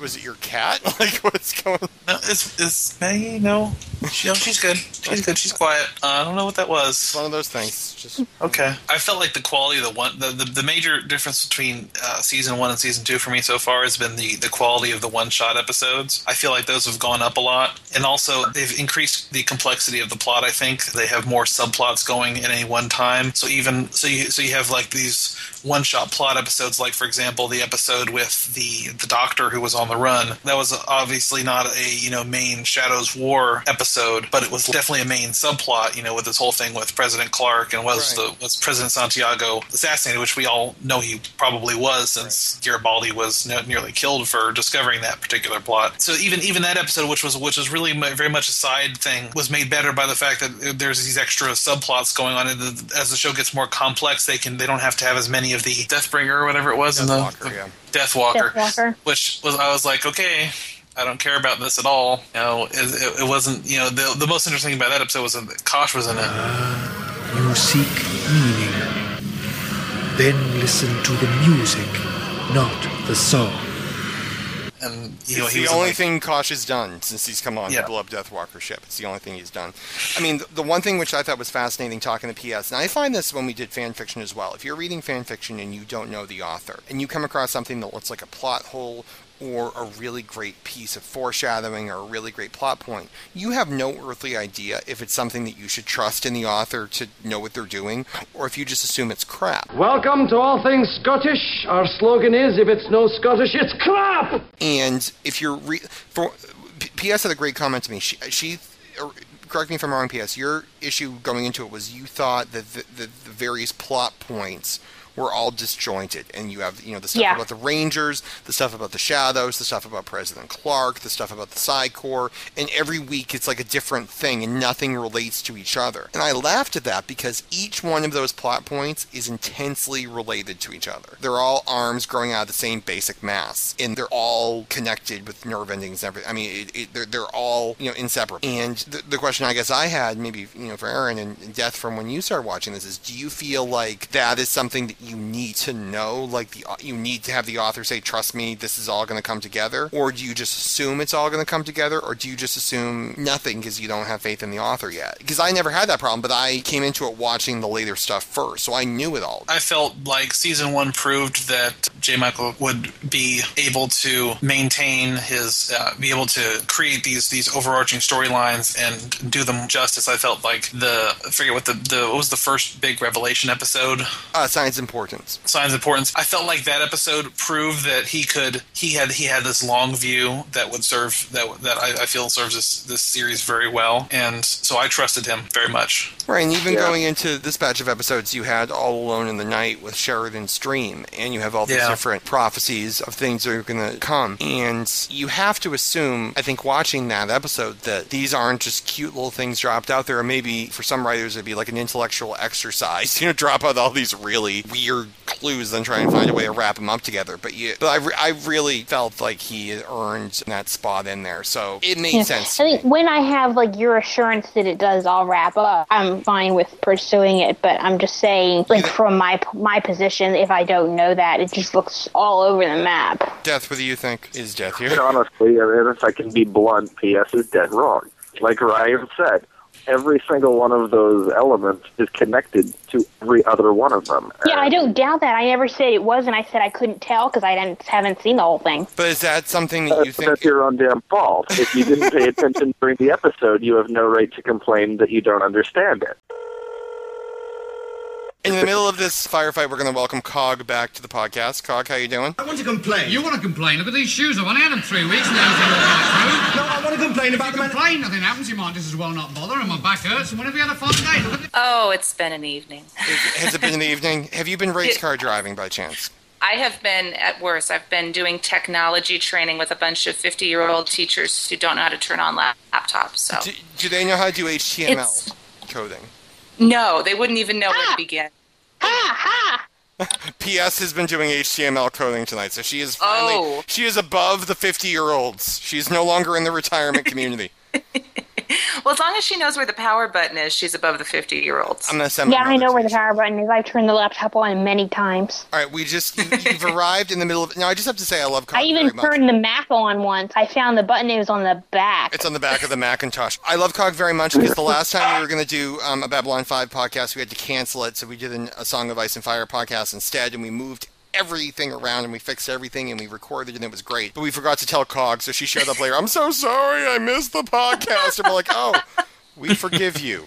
Was it your cat? Like what's going? No, is is Maggie? No, she, no, she's good. She's good. She's quiet. Uh, I don't know what that was. It's one of those things. Just Okay. I felt like the quality of the one, the, the, the major difference between uh, season one and season two for me so far has been the, the quality of the one shot episodes. I feel like those have gone up a lot. And also, they've increased the complexity of the plot, I think. They have more subplots going in any one time. So even, so you, so you have like these one shot plot episodes, like for example, the episode with the, the doctor who was on the run. That was obviously not a, you know, main Shadows War episode episode, but it was definitely a main subplot. You know, with this whole thing with President Clark and was Right. the was President Santiago assassinated, which we all know he probably was, since Garibaldi was ne- nearly killed for discovering that particular plot. So even even that episode, which was which was really mu- very much a side thing, was made better by the fact that uh, there's these extra subplots going on, and the, as the show gets more complex, they can they don't have to have as many of the Deathbringer or whatever it was in the, Deathwalker, the yeah. Deathwalker, Deathwalker. which was I was like, okay, I don't care about this at all. You know, it, it, it wasn't. You know, the the most interesting thing about that episode was that Kosh was in it. Ah, you seek meaning. Then listen to the music, not the song. And you know, it's he the only like, thing Kosh has done since he's come on Yeah. to blow up Deathwalker ship. It's the only thing he's done. I mean, the, the one thing which I thought was fascinating talking to PS, and I find this when we did fan fiction as well. If you're reading fan fiction and you don't know the author, and you come across something that looks like a plot hole or a really great piece of foreshadowing or a really great plot point, you have no earthly idea if it's something that you should trust in the author to know what they're doing, or if you just assume it's crap. Welcome to All Things Scottish. Our slogan is if it's no Scottish, it's crap! And if you're re- for PS had a great comment to me. She she or, correct me if I'm wrong. PS, your issue going into it was you thought that the, the, the various plot points were all disjointed, and you have you know the stuff Yeah. about the Rangers, the stuff about the Shadows, the stuff about President Clark, the stuff about the Psi Corps, and every week it's like a different thing, and nothing relates to each other. And I laughed at that because each one of those plot points is intensely related to each other. They're all arms growing out of the same basic mass, and they're all connected with nerve endings. And everything. I mean, it, it, they're they're all you know inseparable. And the, the question I guess I had, maybe you know for Aaron and, and Death from when you started watching this, is do you feel like that is something that you need to know? Like the you need to have the author say, "Trust me, this is all going to come together," or do you just assume it's all going to come together, or do you just assume nothing because you don't have faith in the author yet? Because I never had that problem, but I came into it watching the later stuff first, so I knew it all. I felt like season one proved that J. Michael would be able to maintain his, uh, be able to create these these overarching storylines and do them justice. I felt like the I forget what the, the what was the first big revelation episode. Uh, science importance. Signs of importance. I felt like that episode proved that he could he had he had this long view that would serve that that I, I feel serves this this series very well, and so I trusted him very much. Right, and even Yeah. going into this batch of episodes, you had All Alone in the Night with Sheridan's Dream, and you have all these Yeah. different prophecies of things that are going to come. And you have to assume, I think, watching that episode, that these aren't just cute little things dropped out there, or maybe for some writers it'd be like an intellectual exercise, you know, drop out all these really weird clues, then try and find a way to wrap them up together. But you, but I, re- I really felt like he earned that spot in there, so it made Yeah. sense. I think when I have like your assurance that it does all wrap up, I'm fine with pursuing it. But I'm just saying, like from my my position, if I don't know that, it just looks all over the map. Death, what do you think? Is Death here? Honestly, I mean, if I can be blunt, PS is dead wrong. Like Ryan said, every single one of those elements is connected to every other one of them. Yeah, I don't doubt that. I never said it wasn't. I said I couldn't tell because I didn't, haven't seen the whole thing. But is that something that you think that's your own damn fault. If you didn't pay attention during the episode, you have no right to complain that you don't understand it. In the middle of this firefight, we're going to welcome Cog back to the podcast. Cog, how you doing? I want to complain. You want to complain? Look at these shoes. I've only had them three weeks now. They're all right. No, I want to complain about them. Complain, nothing happens. You might just as well not bother, and my back hurts. And when have you had a fun day? Look at Oh, it's been an evening. Has it been an evening? Have you been race car driving by chance? I have been at worse. I've been doing technology training with a bunch of 50 year old teachers who don't know how to turn on lap- laptops. So, Do, do they know how to do HTML It's- coding? No, they wouldn't even know where to ah. begin. Ah, ah. PS has been doing HTML coding tonight, so she is finally Oh. she is above the 50 year olds. She's no longer in the retirement community. Well, as long as she knows where the power button is, she's above the 50 year olds. I'm gonna send Yeah, I know where the power button is. I've turned the laptop on many times. All right, we just you, you've arrived in the middle of. Now I just have to say I love. Cog I even very much. turned the Mac on once. I found the button. It was on the back. It's on the back of the Macintosh. I love Cog very much because the last time we were going to do um, a Babylon 5 podcast, we had to cancel it. So we did an, a Song of Ice and Fire podcast instead, and we moved everything around and we fixed everything and we recorded and it was great. But we forgot to tell Cog, so she showed up later. I'm so sorry, I missed the podcast. And we're like, oh, we forgive you.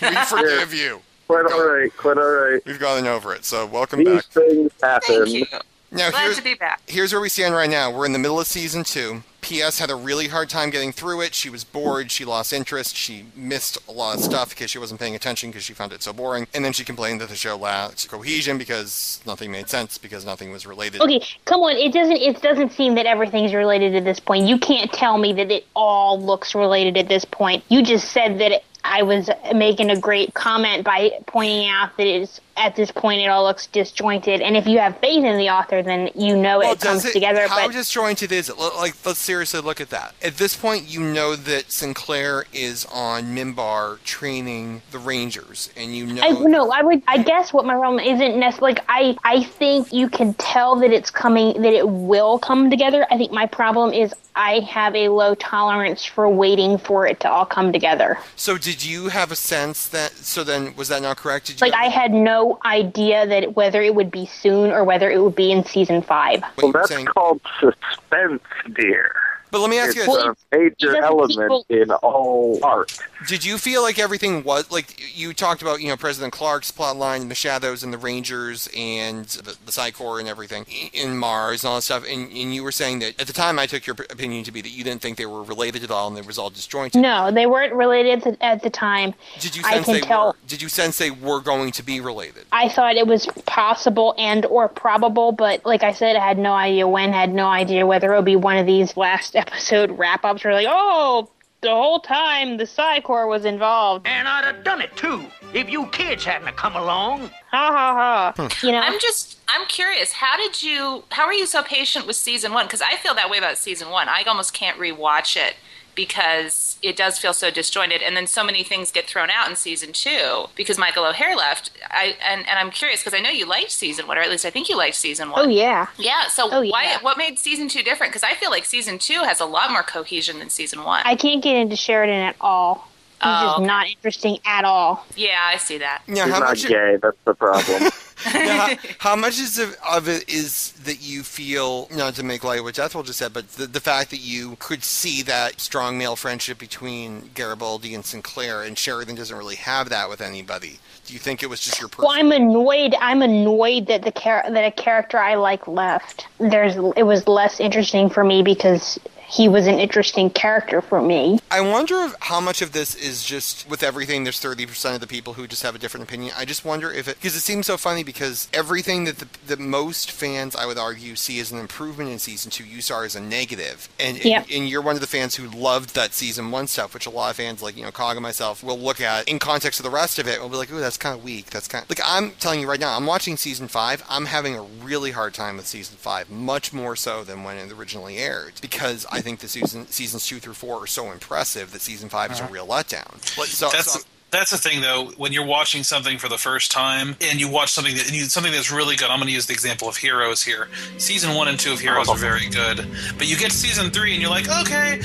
We forgive you. Quite all right, quite all right. We've gotten over it. So welcome These back. things happen. Thank you. Now Glad here's, to be back. here's where we stand right now. We're in the middle of season two. PS had a really hard time getting through it. She was bored. She lost interest. She missed a lot of stuff because she wasn't paying attention because she found it so boring. And then she complained that the show lacked cohesion because nothing made sense because nothing was related. Okay, come on. It doesn't. It doesn't seem that everything's related at this point. You can't tell me that it all looks related at this point. You just said that it, I was making a great comment by pointing out that it's at this point it all looks disjointed. And if you have faith in the author, then you know Well, it comes it, together. How but disjointed is it? Like, let's seriously look at that. At this point, you know that Sinclair is on Minbar training the Rangers, and you know I no, I would. I guess what my problem isn't necessarily like I. I think you can tell that it's coming, that it will come together. I think my problem is I have a low tolerance for waiting for it to all come together. So did you have a sense that? So then, was that not correct? Did you? Like I had no idea that whether it would be soon or whether it would be in season five. Well, that's called suspense, dear. But let me ask you it's this. a major doesn't element people- in all art. Did you feel like everything was like you talked about? You know, President Clark's plot line, and the Shadows and the Rangers, and the, the Psi Corps and everything in Mars and all that stuff. And, and you were saying that at the time, I took your opinion to be that you didn't think they were related at all, and it was all disjointed. No, they weren't related to, at the time. Did you I sense can they tell. were? Did you sense they were going to be related? I thought it was possible and or probable, but like I said, I had no idea when, had no idea whether it would be one of these last episode wrap ups where like, oh, the whole time the Psi Corps was involved. And I'd have done it too if you kids hadn't have come along. Ha ha ha. You know, I'm just I'm curious. How did you? How are you so patient with season one? Because I feel that way about season one. I almost can't rewatch it because it does feel so disjointed, and then so many things get thrown out in season two because Michael O'Hare left. I and, and I'm curious because I know you liked season one, or at least I think you liked season one. Oh yeah. Yeah. So Oh, why? yeah. What made season two different? Because I feel like season two has a lot more cohesion than season one. I can't get into Sheridan at all. He's Oh, just okay. not interesting at all. yeah, I see that. Yeah, He's how not much? gay. That's the problem. Now, how, how much is of, of it is that you feel not to make light of what Jethro just said, but the, the fact that you could see that strong male friendship between Garibaldi and Sinclair, and Sheridan doesn't really have that with anybody. Do you think it was just your Personal- Well. I'm annoyed. I'm annoyed that the char- that a character I like left. There's it was less interesting for me because he was an interesting character for me. I wonder if, how much of this is just with everything. There's 30% of the people who just have a different opinion. I just wonder if it because it seems so funny because everything that the, that most fans, I would argue, see as an improvement in season two, you saw as a negative. And, Yep. and and you're one of the fans who loved that season one stuff, which a lot of fans like you know Cog and myself will look at in context of the rest of it. We'll be like, oh, that's kind of weak. That's kind of like I'm telling you right now. I'm watching season five. I'm having a really hard time with season five, much more so than when it originally aired, because I think the season seasons two through four are so impressive that season 5 is a uh-huh. real letdown. But so, that's so- that's the thing though. When you're watching something for the first time and you watch something that and you, something that's really good i'm going to use the example of heroes here. Season one and two of heroes are very good. But you get to season three and you're like okay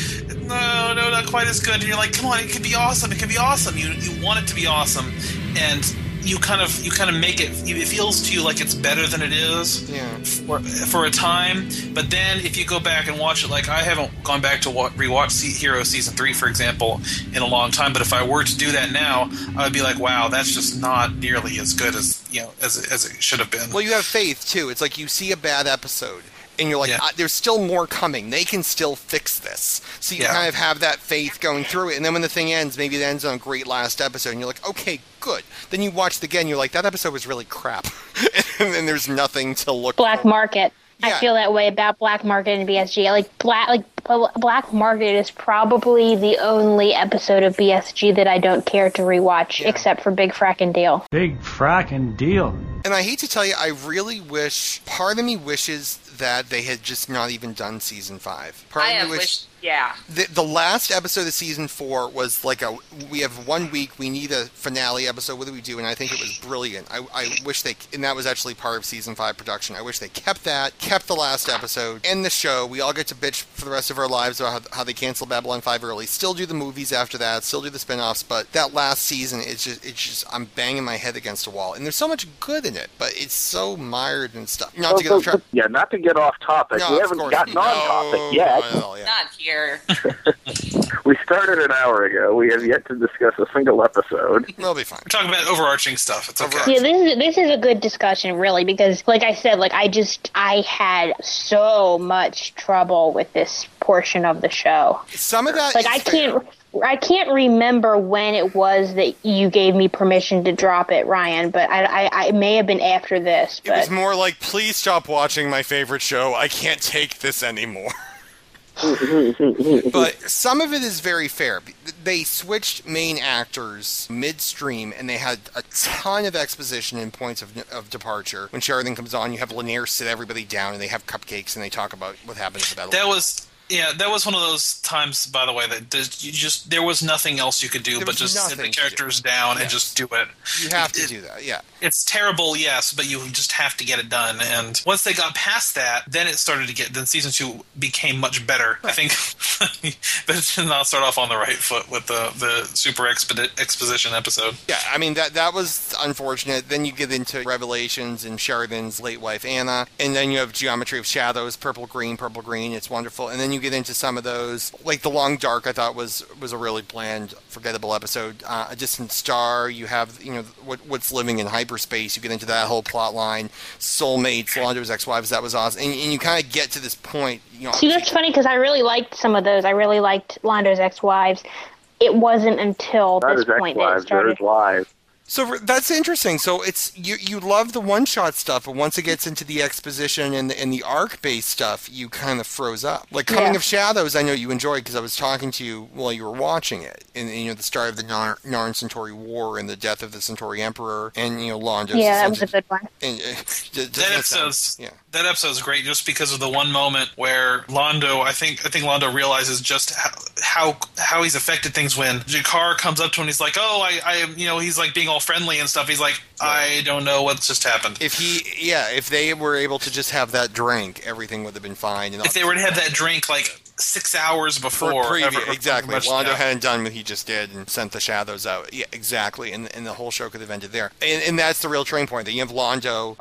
no no not quite as good. And you're like come on it could be awesome it could be awesome. You you want it to be awesome. And you kind of you kind of make it it feels to you like it's better than it is yeah. for, for a time but then if you go back and watch it like i haven't gone back to wa- rewatch Se- hero season 3 for example in a long time but if i were to do that now i would be like wow that's just not nearly as good as you know as, as it should have been well, you have faith too. It's like you see a bad episode. And you're like, "Ah, there's still more coming. They can still fix this. So you Yeah. kind of have that faith going through it. And then when the thing ends, maybe it ends on a great last episode. And you're like, okay, good. Then you watch it again. You're like, that episode was really crap. and then there's nothing to look Black Market. I feel that way about Black Market and BSG. Like Black like Black Market is probably the only episode of BSG that I don't care to rewatch, except for Big Frackin' Deal. Big frackin' deal. And I hate to tell you, I really wish. Part of me wishes that they had just not even done season five. I wish. Wished. Yeah. The, the last episode of season four was like a we have one week we need a finale episode what do we do and I think it was brilliant I, I wish they and that was actually part of season five production I wish they kept that kept the last episode end the show we all get to bitch for the rest of our lives about how, how they canceled Babylon 5 early still do the movies after that still do the spin-offs but that last season it's just it's just I'm banging my head against a wall and there's so much good in it but it's so mired and stuff not to get Well, off track yeah, not to get off topic. No, we haven't course. gotten on No, topic yet. no, yeah. Not here. We started an hour ago. We have yet to discuss a single episode. We'll be fine. We're talking about overarching stuff. It's okay. Yeah, this is this is a good discussion, really, because, like I said, like I just I had so much trouble with this portion of the show. Some of that, like I can't. I can't remember when it was that you gave me permission to drop it, Ryan, but I, I, I may have been after this. It was more like, please stop watching my favorite show. I can't take this anymore. but some of it is very fair. They switched main actors midstream, and they had a ton of exposition and points of, of departure. When Sheridan comes on, you have Lennier sit everybody down, and they have cupcakes, and they talk about what happened to the battle. That was yeah, that was one of those times, by the way, that you just there was nothing else you could do There but just sit the to do. characters down and just do it. you have to It- do that, yeah. It's terrible, yes, but you just have to get it done. And once they got past that, then it started to get. Then season two became much better. I think, but it did not start off on the right foot with the the super expedi- exposition episode. Yeah, I mean that that was unfortunate. Then you get into Revelations and Sheridan's late wife Anna, and then you have Geometry of Shadows, purple green, purple green. It's wonderful. And then you get into some of those, like the Long Dark. I thought was was a really bland, forgettable episode. Uh, a Distant Star. You have you know what what's living in hyperspace. You get into that whole plot line. Soulmates, Londo's ex-wives. That was awesome. And, and you kind of get to this point. You know, see, that's funny because I really liked some of those. I really liked Londo's ex-wives. It wasn't until Not this point that it ex-wives, they're started. his wives. So that's interesting. So it's you you love the one shot stuff, but once it gets into the exposition and the, and the arc based stuff, you kind of froze up. Like Coming Yeah. of Shadows, I know you enjoyed because I was talking to you while you were watching it, and, and, you know the start of the Nar- Narn Centauri War and the death of the Centauri Emperor, and you know Londo's. Yeah, that was a good one. and, uh, That that episode's yeah. that episode's great just because of the one moment where Londo, I think I think Londo realizes just how how, how he's affected things when G'Kar comes up to him and he's like, "Oh, I, I you know, he's like being all friendly and stuff. He's like, "I don't know what's just happened." If he, yeah, if they were able to just have that drink, everything would have been fine. And If they were to have that drink like six hours before, ever- exactly. much- Londo yeah. hadn't done what he just did and sent the shadows out. Yeah, exactly. And, and the whole show could have ended there. And, and that's the real train point. That you have Londo.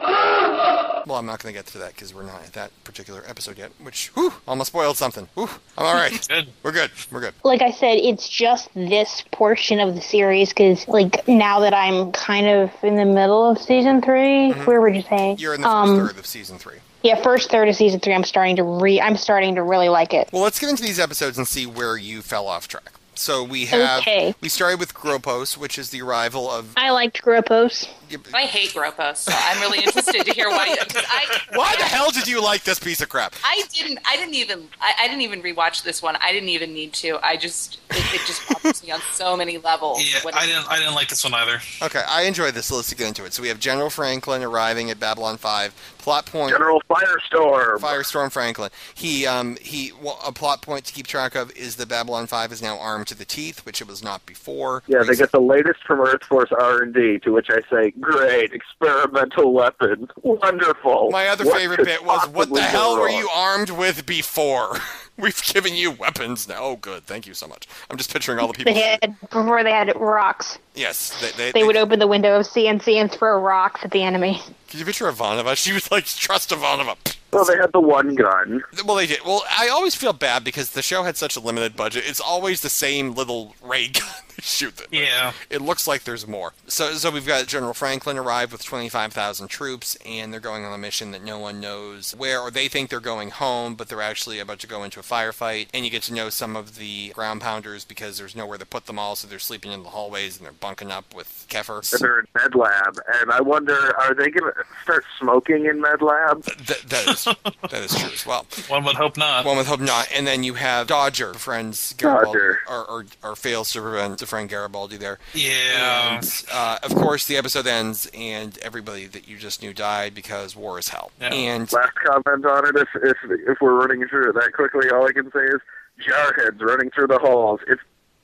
Well, I'm not going to get to that because we're not at that particular episode yet. Which, whew, almost spoiled something. Whew, I'm all right. good. We're good. We're good. like I said, it's just this portion of the series because, like, now that I'm kind of in the middle of season 3 where would you say? Mm-hmm. You're in the first um, third of season three. Yeah, first third of season three. I'm starting to re. I'm starting to really like it. Well, let's get into these episodes and see where you fell off track. So we have Okay. we started with Gropos, which is the arrival of I liked Gropos. I hate Gropos, so I'm really interested to hear why. Cause I, Why the hell did you like this piece of crap? I didn't. I didn't even. I, I didn't even rewatch this one. I didn't even need to. I just. It, it just bothers me on so many levels. Yeah, I didn't. I didn't like this one either. Okay, I enjoyed this. So let's get into it. So we have General Franklin arriving at Babylon Five. Plot point. General Firestorm. Firestorm Franklin. He um he well, a plot point to keep track of is the Babylon Five is now armed to the teeth, which it was not before. Yeah, they get the latest from Earth Force R and D. To which I say, "Great experimental weapon, wonderful." My other What favorite bit was, "What the possibly go hell were you armed with before? We've given you weapons now. Oh, good. Thank you so much. I'm just picturing all the people. They had before they had rocks. Yes, they, they, They would open the window of C&C and throw rocks at the enemy. Could you picture Ivanova? She was like, trust Ivanova. Well, they had the one gun. Well, they did. Well, I always feel bad because the show had such a limited budget. It's always the same little ray gun they shoot. Them. Yeah. It looks like there's more. So, so we've got General Franklin arrive with 25,000 troops, and they're going on a mission that no one knows where, or they think they're going home, but they're actually about to go into a firefight. And you get to know some of the ground pounders because there's nowhere to put them all, so they're sleeping in the hallways and they're bunking up with Keffer. They're in Med Lab, and I wonder, are they going to start smoking in Med Lab? That, that is that is true as well. One would hope not. One would hope not. And then you have Dodger, friends, Dodger. or, or, or fails to prevent to friend Garibaldi there. Yeah. And uh, of course, the episode ends, and everybody that you just knew died because war is hell. Yeah. And Last comment on it, if, if if we're running through it that quickly, all I can say is Jarheads running through the halls. It's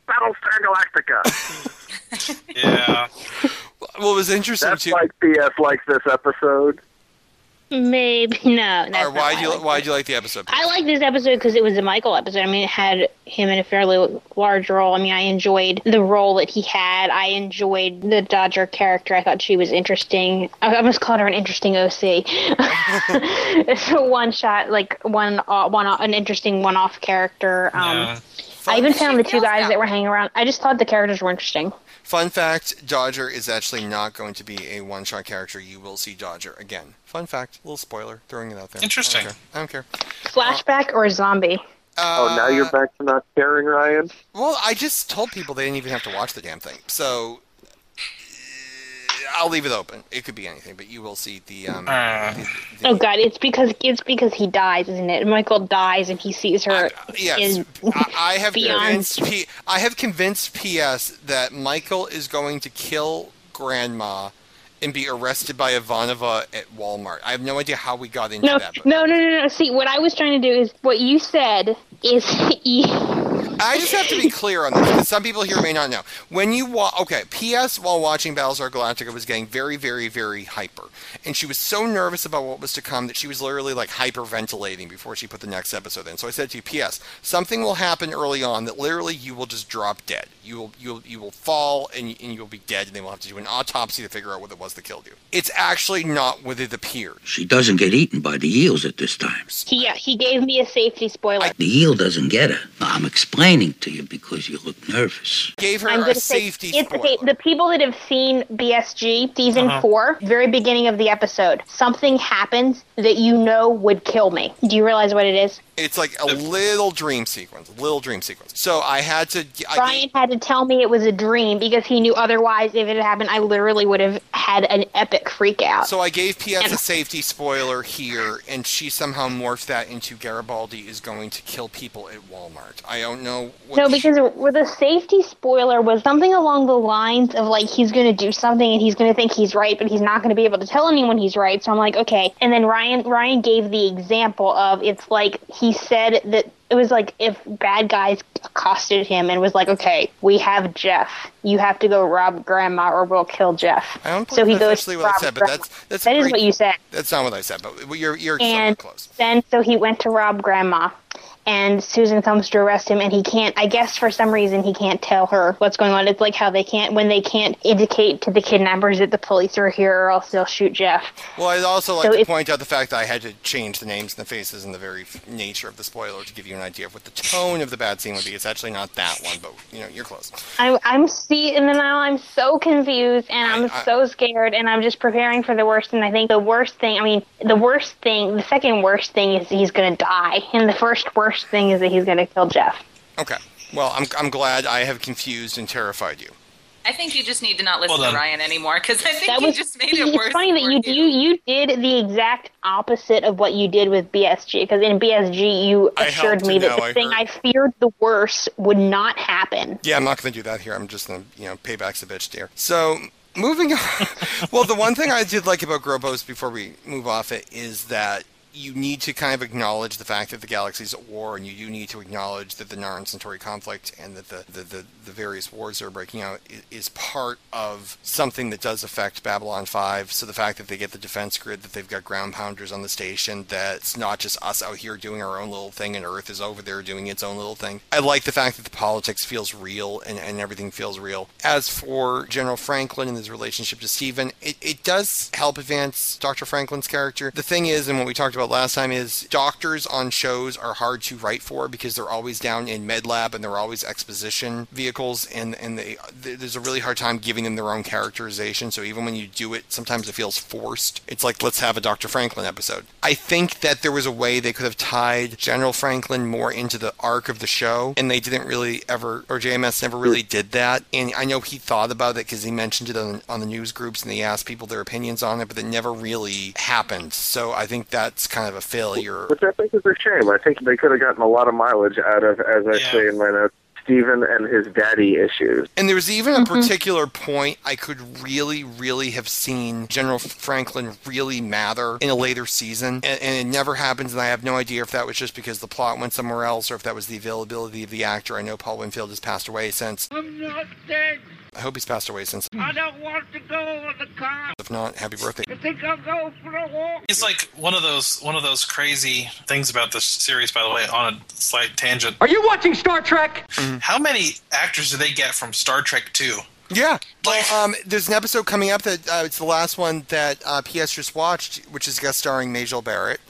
Battlestar Galactica. Yeah. Well it was interesting That's too. like BS like this episode. Maybe no. Or why why do you why do you like the episode? I like this episode because it was a Michael episode. I mean, it had him in a fairly large role. I mean, I enjoyed the role that he had. I enjoyed the Dodger character. I thought she was interesting. I almost called her an interesting OC. it's a one shot, like one, uh, one, an interesting one-off character. Um, Yeah. I even found the two guys that were hanging around. I just thought the characters were interesting. Fun fact: Dodger is actually not going to be a one-shot character. You will see Dodger again. Fun fact, little spoiler, throwing it out there. Interesting. I don't care. Flashback or zombie? oh, now you're back to not caring, Ryan. Well, I just told people they didn't even have to watch the damn thing. So uh, I'll leave it open. It could be anything, but you will see the. Um, the- Oh God, it's because it's because he dies, isn't it? Michael dies and he sees her. yes, in, I, I have convinced. P, I have convinced PS that Michael is going to kill Grandma and be arrested by Ivanova at Walmart. I have no idea how we got into No, that. But no, no, no, no. See, what I was trying to do is what you said is he, I just have to be clear on this because some people here may not know. When you watch, okay, PS while watching Battlestar Galactica was getting very, very, very hyper, and she was so nervous about what was to come that she was literally like hyperventilating before she put the next episode in. So I said to you, PS, something will happen early on that literally you will just drop dead. You will you will you will fall and you, and you will be dead, and they will have to do an autopsy to figure out what it was that killed you. It's actually not what it appeared. She doesn't get eaten by the eels at this time. he, yeah, he gave me a safety spoiler. The eel doesn't get it. I'm explaining to you because you look nervous. Gave her I'm a gonna say safety it's okay. The people that have seen BSG season Uh-huh. four, very beginning of the episode, something happens that you know would kill me. Do you realize what it is? It's like a little dream sequence, little dream sequence. So I had to. I Brian had to tell me it was a dream because he knew otherwise, if it had happened, I literally would have had an epic freak out. So I gave PS a safety spoiler here, and she somehow morphed that into Garibaldi is going to kill people at Walmart. I don't know. What No, because where the safety spoiler was something along the lines of like he's going to do something and he's going to think he's right, but he's not going to be able to tell anyone he's right. So I'm like, okay. And then Ryan Ryan gave the example of it's like he said that it was like if bad guys accosted him and was like, okay, we have Jeff. You have to go rob Grandma or we'll kill Jeff. I don't so he goes what I said, but Grandma. that's that's That is great- what you said. That's not what I said, but you're you're And close. then so he went to rob grandma. And Susan comes to arrest him, and he can't. I guess for some reason he can't tell her what's going on. It's like how they can't when they can't indicate to the kidnappers that the police are here, or else they'll shoot Jeff. Well, I'd also like So to point out the fact that I had to change the names and the faces and the very nature of the spoiler to give you an idea of what the tone of the bad scene would be. It's actually not that one, but you know, you're close. I'm, I'm see, and then now I'm so confused, and I'm I- so scared, and I'm just preparing for the worst. And I think the worst thing, I mean, the worst thing, the second worst thing is he's gonna die, and the first worst thing is that he's gonna kill Jeff. Okay. Well, I'm I'm glad I have confused and terrified you. I think you just need to not listen Well to. Ryan anymore because I think That you was just made see, it worse. It's funny that you you you did the exact opposite of what you did with BSG because in BSG you I assured me that the I thing heard. I feared the worst would not happen. Yeah, I'm not going to do that here. I'm just going to, you know, payback's a bitch, dear. So, moving on. well, the one thing I did like about Gropos before we move off it is that you need to kind of acknowledge the fact that the galaxy's at war, and you do need to acknowledge that the Narn Centauri conflict and that the, the, the, the various wars that are breaking out is, is part of something that does affect Babylon 5. So the fact that they get the defense grid, that they've got ground pounders on the station, that it's not just us out here doing our own little thing and Earth is over there doing its own little thing. I like the fact that the politics feels real and, and everything feels real. As for General Franklin and his relationship to Stephen, it, it does help advance Dr. Franklin's character. The thing is, and what we talked about last time, is doctors on shows are hard to write for because they're always down in med lab and they're always exposition vehicles, and, and they, there's a really hard time giving them their own characterization. So even when you do it, sometimes it feels forced. It's like, let's have a Dr. Franklin episode. I think that there was a way they could have tied General Franklin more into the arc of the show, and they didn't really ever, or JMS never really hmm. did that. And I know he thought about it because he mentioned it on, on the news groups and they asked people their opinions on it, but it never really happened. So I think that's kind of a failure. Which I think is a shame. I think they could have gotten a lot of mileage out of, as I say in my notes, Stephen and his daddy issues. And there was even a mm-hmm. particular point I could really, really have seen General Franklin really matter in a later season, and, and it never happens. And I have no idea if that was just because the plot went somewhere else or if that was the availability of the actor. I know Paul Winfield has passed away since. I'm not dead. I hope he's passed away since. I don't want to go on the car. If not, happy birthday. You think I'll go for a walk? It's like one of those one of those crazy things about this series. By the way, on a slight tangent. Are you watching Star Trek? How many actors do they get from Star Trek Two? Yeah. Well, um, there's an episode coming up that uh, it's the last one that uh, PS just watched, which is guest starring Majel Barrett.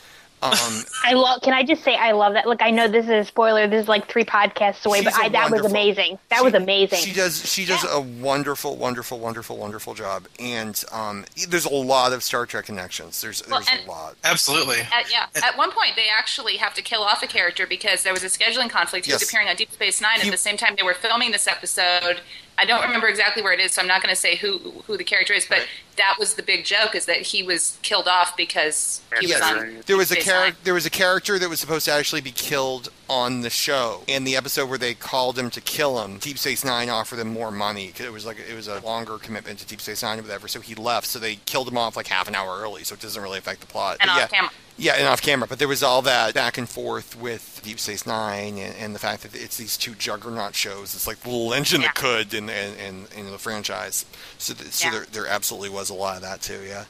Um, I love. Can I just say I love that? Look, I know this is a spoiler. This is like three podcasts away, but She's a I, that was amazing. That was amazing. She does. She does a wonderful, wonderful, wonderful, wonderful job. And um, there's a lot of Star Trek connections. There's Well, there's and- a lot. Absolutely. At, yeah. At one point, they actually have to kill off a character because there was a scheduling conflict. He was appearing on Deep Space Nine at the same time they were filming this episode. I don't remember exactly where it is, so I'm not going to say who who the character is. But that was the big joke: is that he was killed off because he was on. There was a character. There was a character that was supposed to actually be killed on the show. In the episode where they called him to kill him, Deep Space Nine offered him more money. 'cause It was like it was a longer commitment to Deep Space Nine or whatever. So he left. So they killed him off like half an hour early. So it doesn't really affect the plot. And But off yeah, camera. Yeah, and off camera. But there was all that back and forth with Deep Space Nine and, and the fact that it's these two juggernaut shows. It's like the little engine that could in, in, in, in the franchise. So, th- so Yeah. there, there absolutely was a lot of that too. Yeah.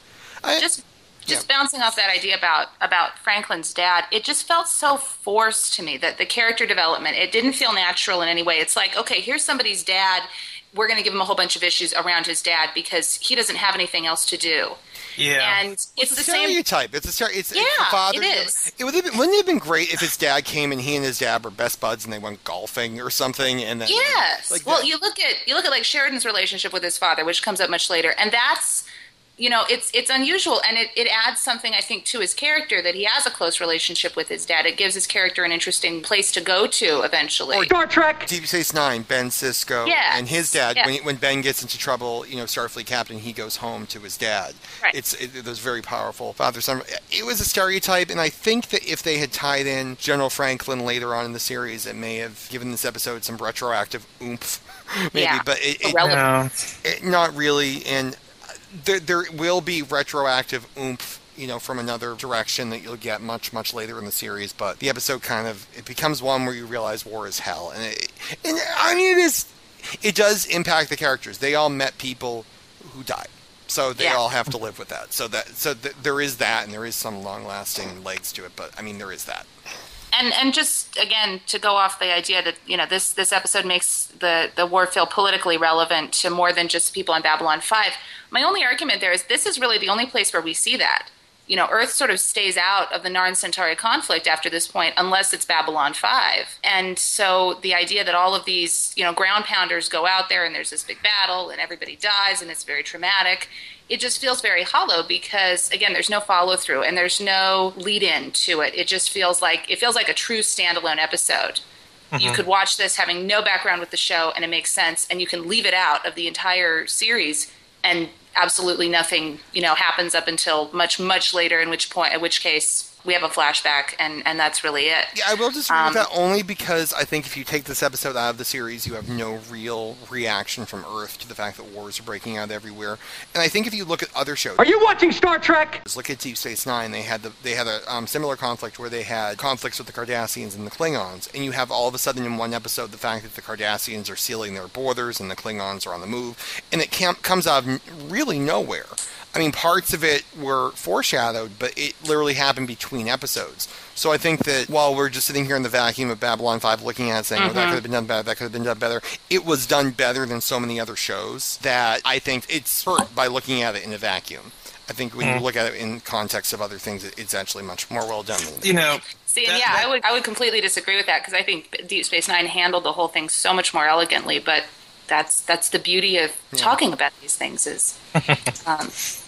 just just bouncing off that idea about about Franklin's dad, it just felt so forced to me that the character development it didn't feel natural in any way. It's like okay, here's somebody's dad. We're going to give him a whole bunch of issues around his dad because he doesn't have anything else to do. Yeah. And it's the same. stereotype. It's a stere- it's, it's Yeah, the father. it is. It would have been, wouldn't it have been great if his dad came and he and his dad were best buds and they went golfing or something and then Yes. like well, that. you look at you look at like Sheridan's relationship with his father, which comes up much later, and that's you know it's it's unusual and it, it adds something I think to his character that he has a close relationship with his dad. It gives his character an interesting place to go to eventually. or Star Trek. Deep Space Nine, Ben Sisko, Yeah. and his dad. Yeah. When, when Ben gets into trouble, you know, Starfleet captain, he goes home to his dad. Right. It's it, it was very powerful father son. It was a stereotype, and I think that if they had tied in General Franklin later on in the series, it may have given this episode some retroactive oomph. Maybe, Yeah. but it, it, Irrelevant. it- not really. And there, there will be retroactive oomph you know from another direction that you'll get much much later in the series but the episode kind of it becomes one where you realize war is hell and it, and i mean it is it does impact the characters. They all met people who died so they Yeah. all have to live with that. So that so th- there is that and there is some long lasting legs to it but i mean there is that and and just again to go off the idea that you know this this episode makes the the war feel politically relevant to more than just people on Babylon 5 my only argument there is this is really the only place where we see that you know earth sort of stays out of the narn centauri conflict after this point unless it's babylon 5 and so the idea that all of these you know ground pounders go out there and there's this big battle and everybody dies and it's very traumatic it just feels very hollow because again there's no follow through and there's no lead in to it. It just feels like it feels like a true standalone episode. You Mhm. could watch this having no background with the show and it makes sense and you can leave it out of the entire series and absolutely nothing you know happens up until much much later in which point at which case we have a flashback and and that's really it Yeah, I will disagree Um, with that only because I think if you take this episode out of the series, you have no real reaction from Earth to the fact that wars are breaking out everywhere. And I think if you look at other shows, Are you watching Star Trek? Just Look at Deep Space Nine. They had the they had a um, similar conflict where they had conflicts with the Cardassians and the Klingons, and you have all of a sudden in one episode the fact that the Cardassians are sealing their borders and the Klingons are on the move, and it cam- comes out of really nowhere. I mean, parts of it were foreshadowed, but it literally happened between episodes. So I think that while we're just sitting here in the vacuum of Babylon 5 looking at it saying, oh, that could have been done better, that could have been done better, it was done better than so many other shows that I think it's hurt by looking at it in a vacuum. I think when Mhm. you look at it in context of other things, it's actually much more well done. Than You know, See, and yeah, I would I would completely disagree with that because I think Deep Space Nine handled the whole thing so much more elegantly. But that's that's the beauty of talking about these things is um,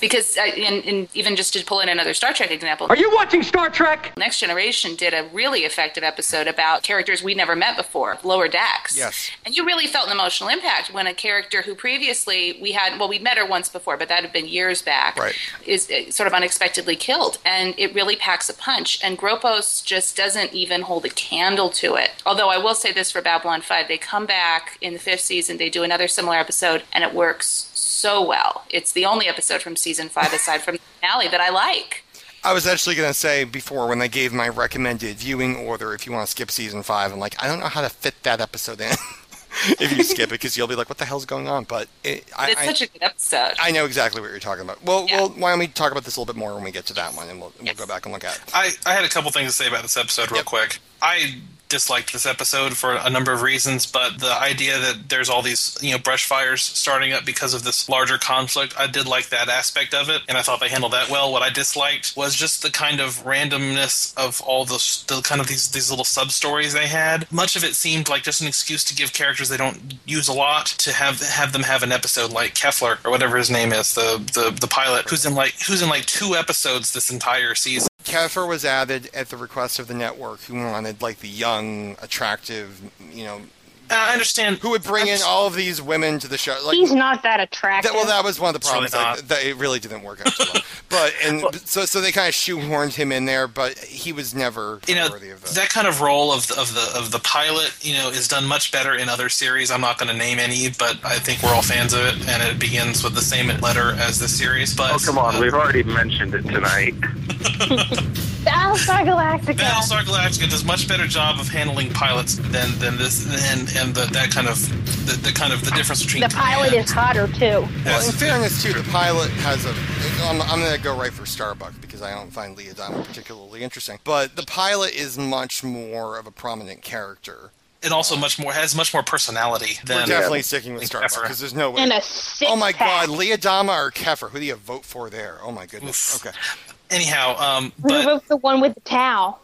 because uh, and, and even just to pull in another Star Trek example, Are you watching Star Trek? Next Generation did a really effective episode about characters we'd never met before, Lower Decks. Yes. And you really felt an emotional impact when a character who previously we had, well, we'd met her once before, but that had been years back, Right. is uh, sort of unexpectedly killed. And it really packs a punch. And Gropos just doesn't even hold a candle to it. Although I will say this for Babylon 5, they come back in the fifth season, they do another similar episode, and it works so well. It's the only episode from season five, aside from the finale, that I like. I was actually going to say before when they gave my recommended viewing order, if you want to skip season five, I'm like, I don't know how to fit that episode in. if you skip it, because you'll be like, what the hell's going on? But it, But I, it's such a good episode. I know exactly what you're talking about. Well, well, why don't we talk about this a little bit more when we get to that one, and we'll, we'll go back and look at it. I, I had a couple things to say about this episode real quick. I disliked this episode for a number of reasons, but the idea that there's all these you know brush fires starting up because of this larger conflict, I did like that aspect of it, and I thought they handled that well. What I disliked was just the kind of randomness of all the, the kind of these these little sub stories they had. Much of it seemed like just an excuse to give characters they don't use a lot to have have them have an episode like Kefler or whatever his name is, the the the pilot who's in like who's in like two episodes this entire season. Keffer was added at the request of the network, who wanted like the young, attractive, you know. I understand. Who would bring in all of these women to the show? Like, He's not that attractive. that, well, that was one of the It's really problems. like, that it really didn't work out too well. But and so so they kind of shoehorned him in there, but he was never you know worthy of that. that kind of role of the, of the of the pilot you know is done much better in other series i'm not going to name any but i think we're all fans of it and it begins with the same letter as the series but Oh, come on. Uh, We've already mentioned it tonight. Battlestar Galactica. Battlestar Galactica does much better job of handling pilots than than this and and the, that kind of the, the kind of the difference between The pilot is hotter too. Well, in fairness, too, the pilot has a. I'm, I'm going to go right for Starbuck because I don't find Lee Adama particularly interesting. But the pilot is much more of a prominent character. and also much more has much more personality than We're definitely sticking with Starbucks because there's no way. And a six oh my pack. God, Lee Adama or Keffer? Who do you vote for there? Oh my goodness. Okay. anyhow um Who but votes the one with the towel?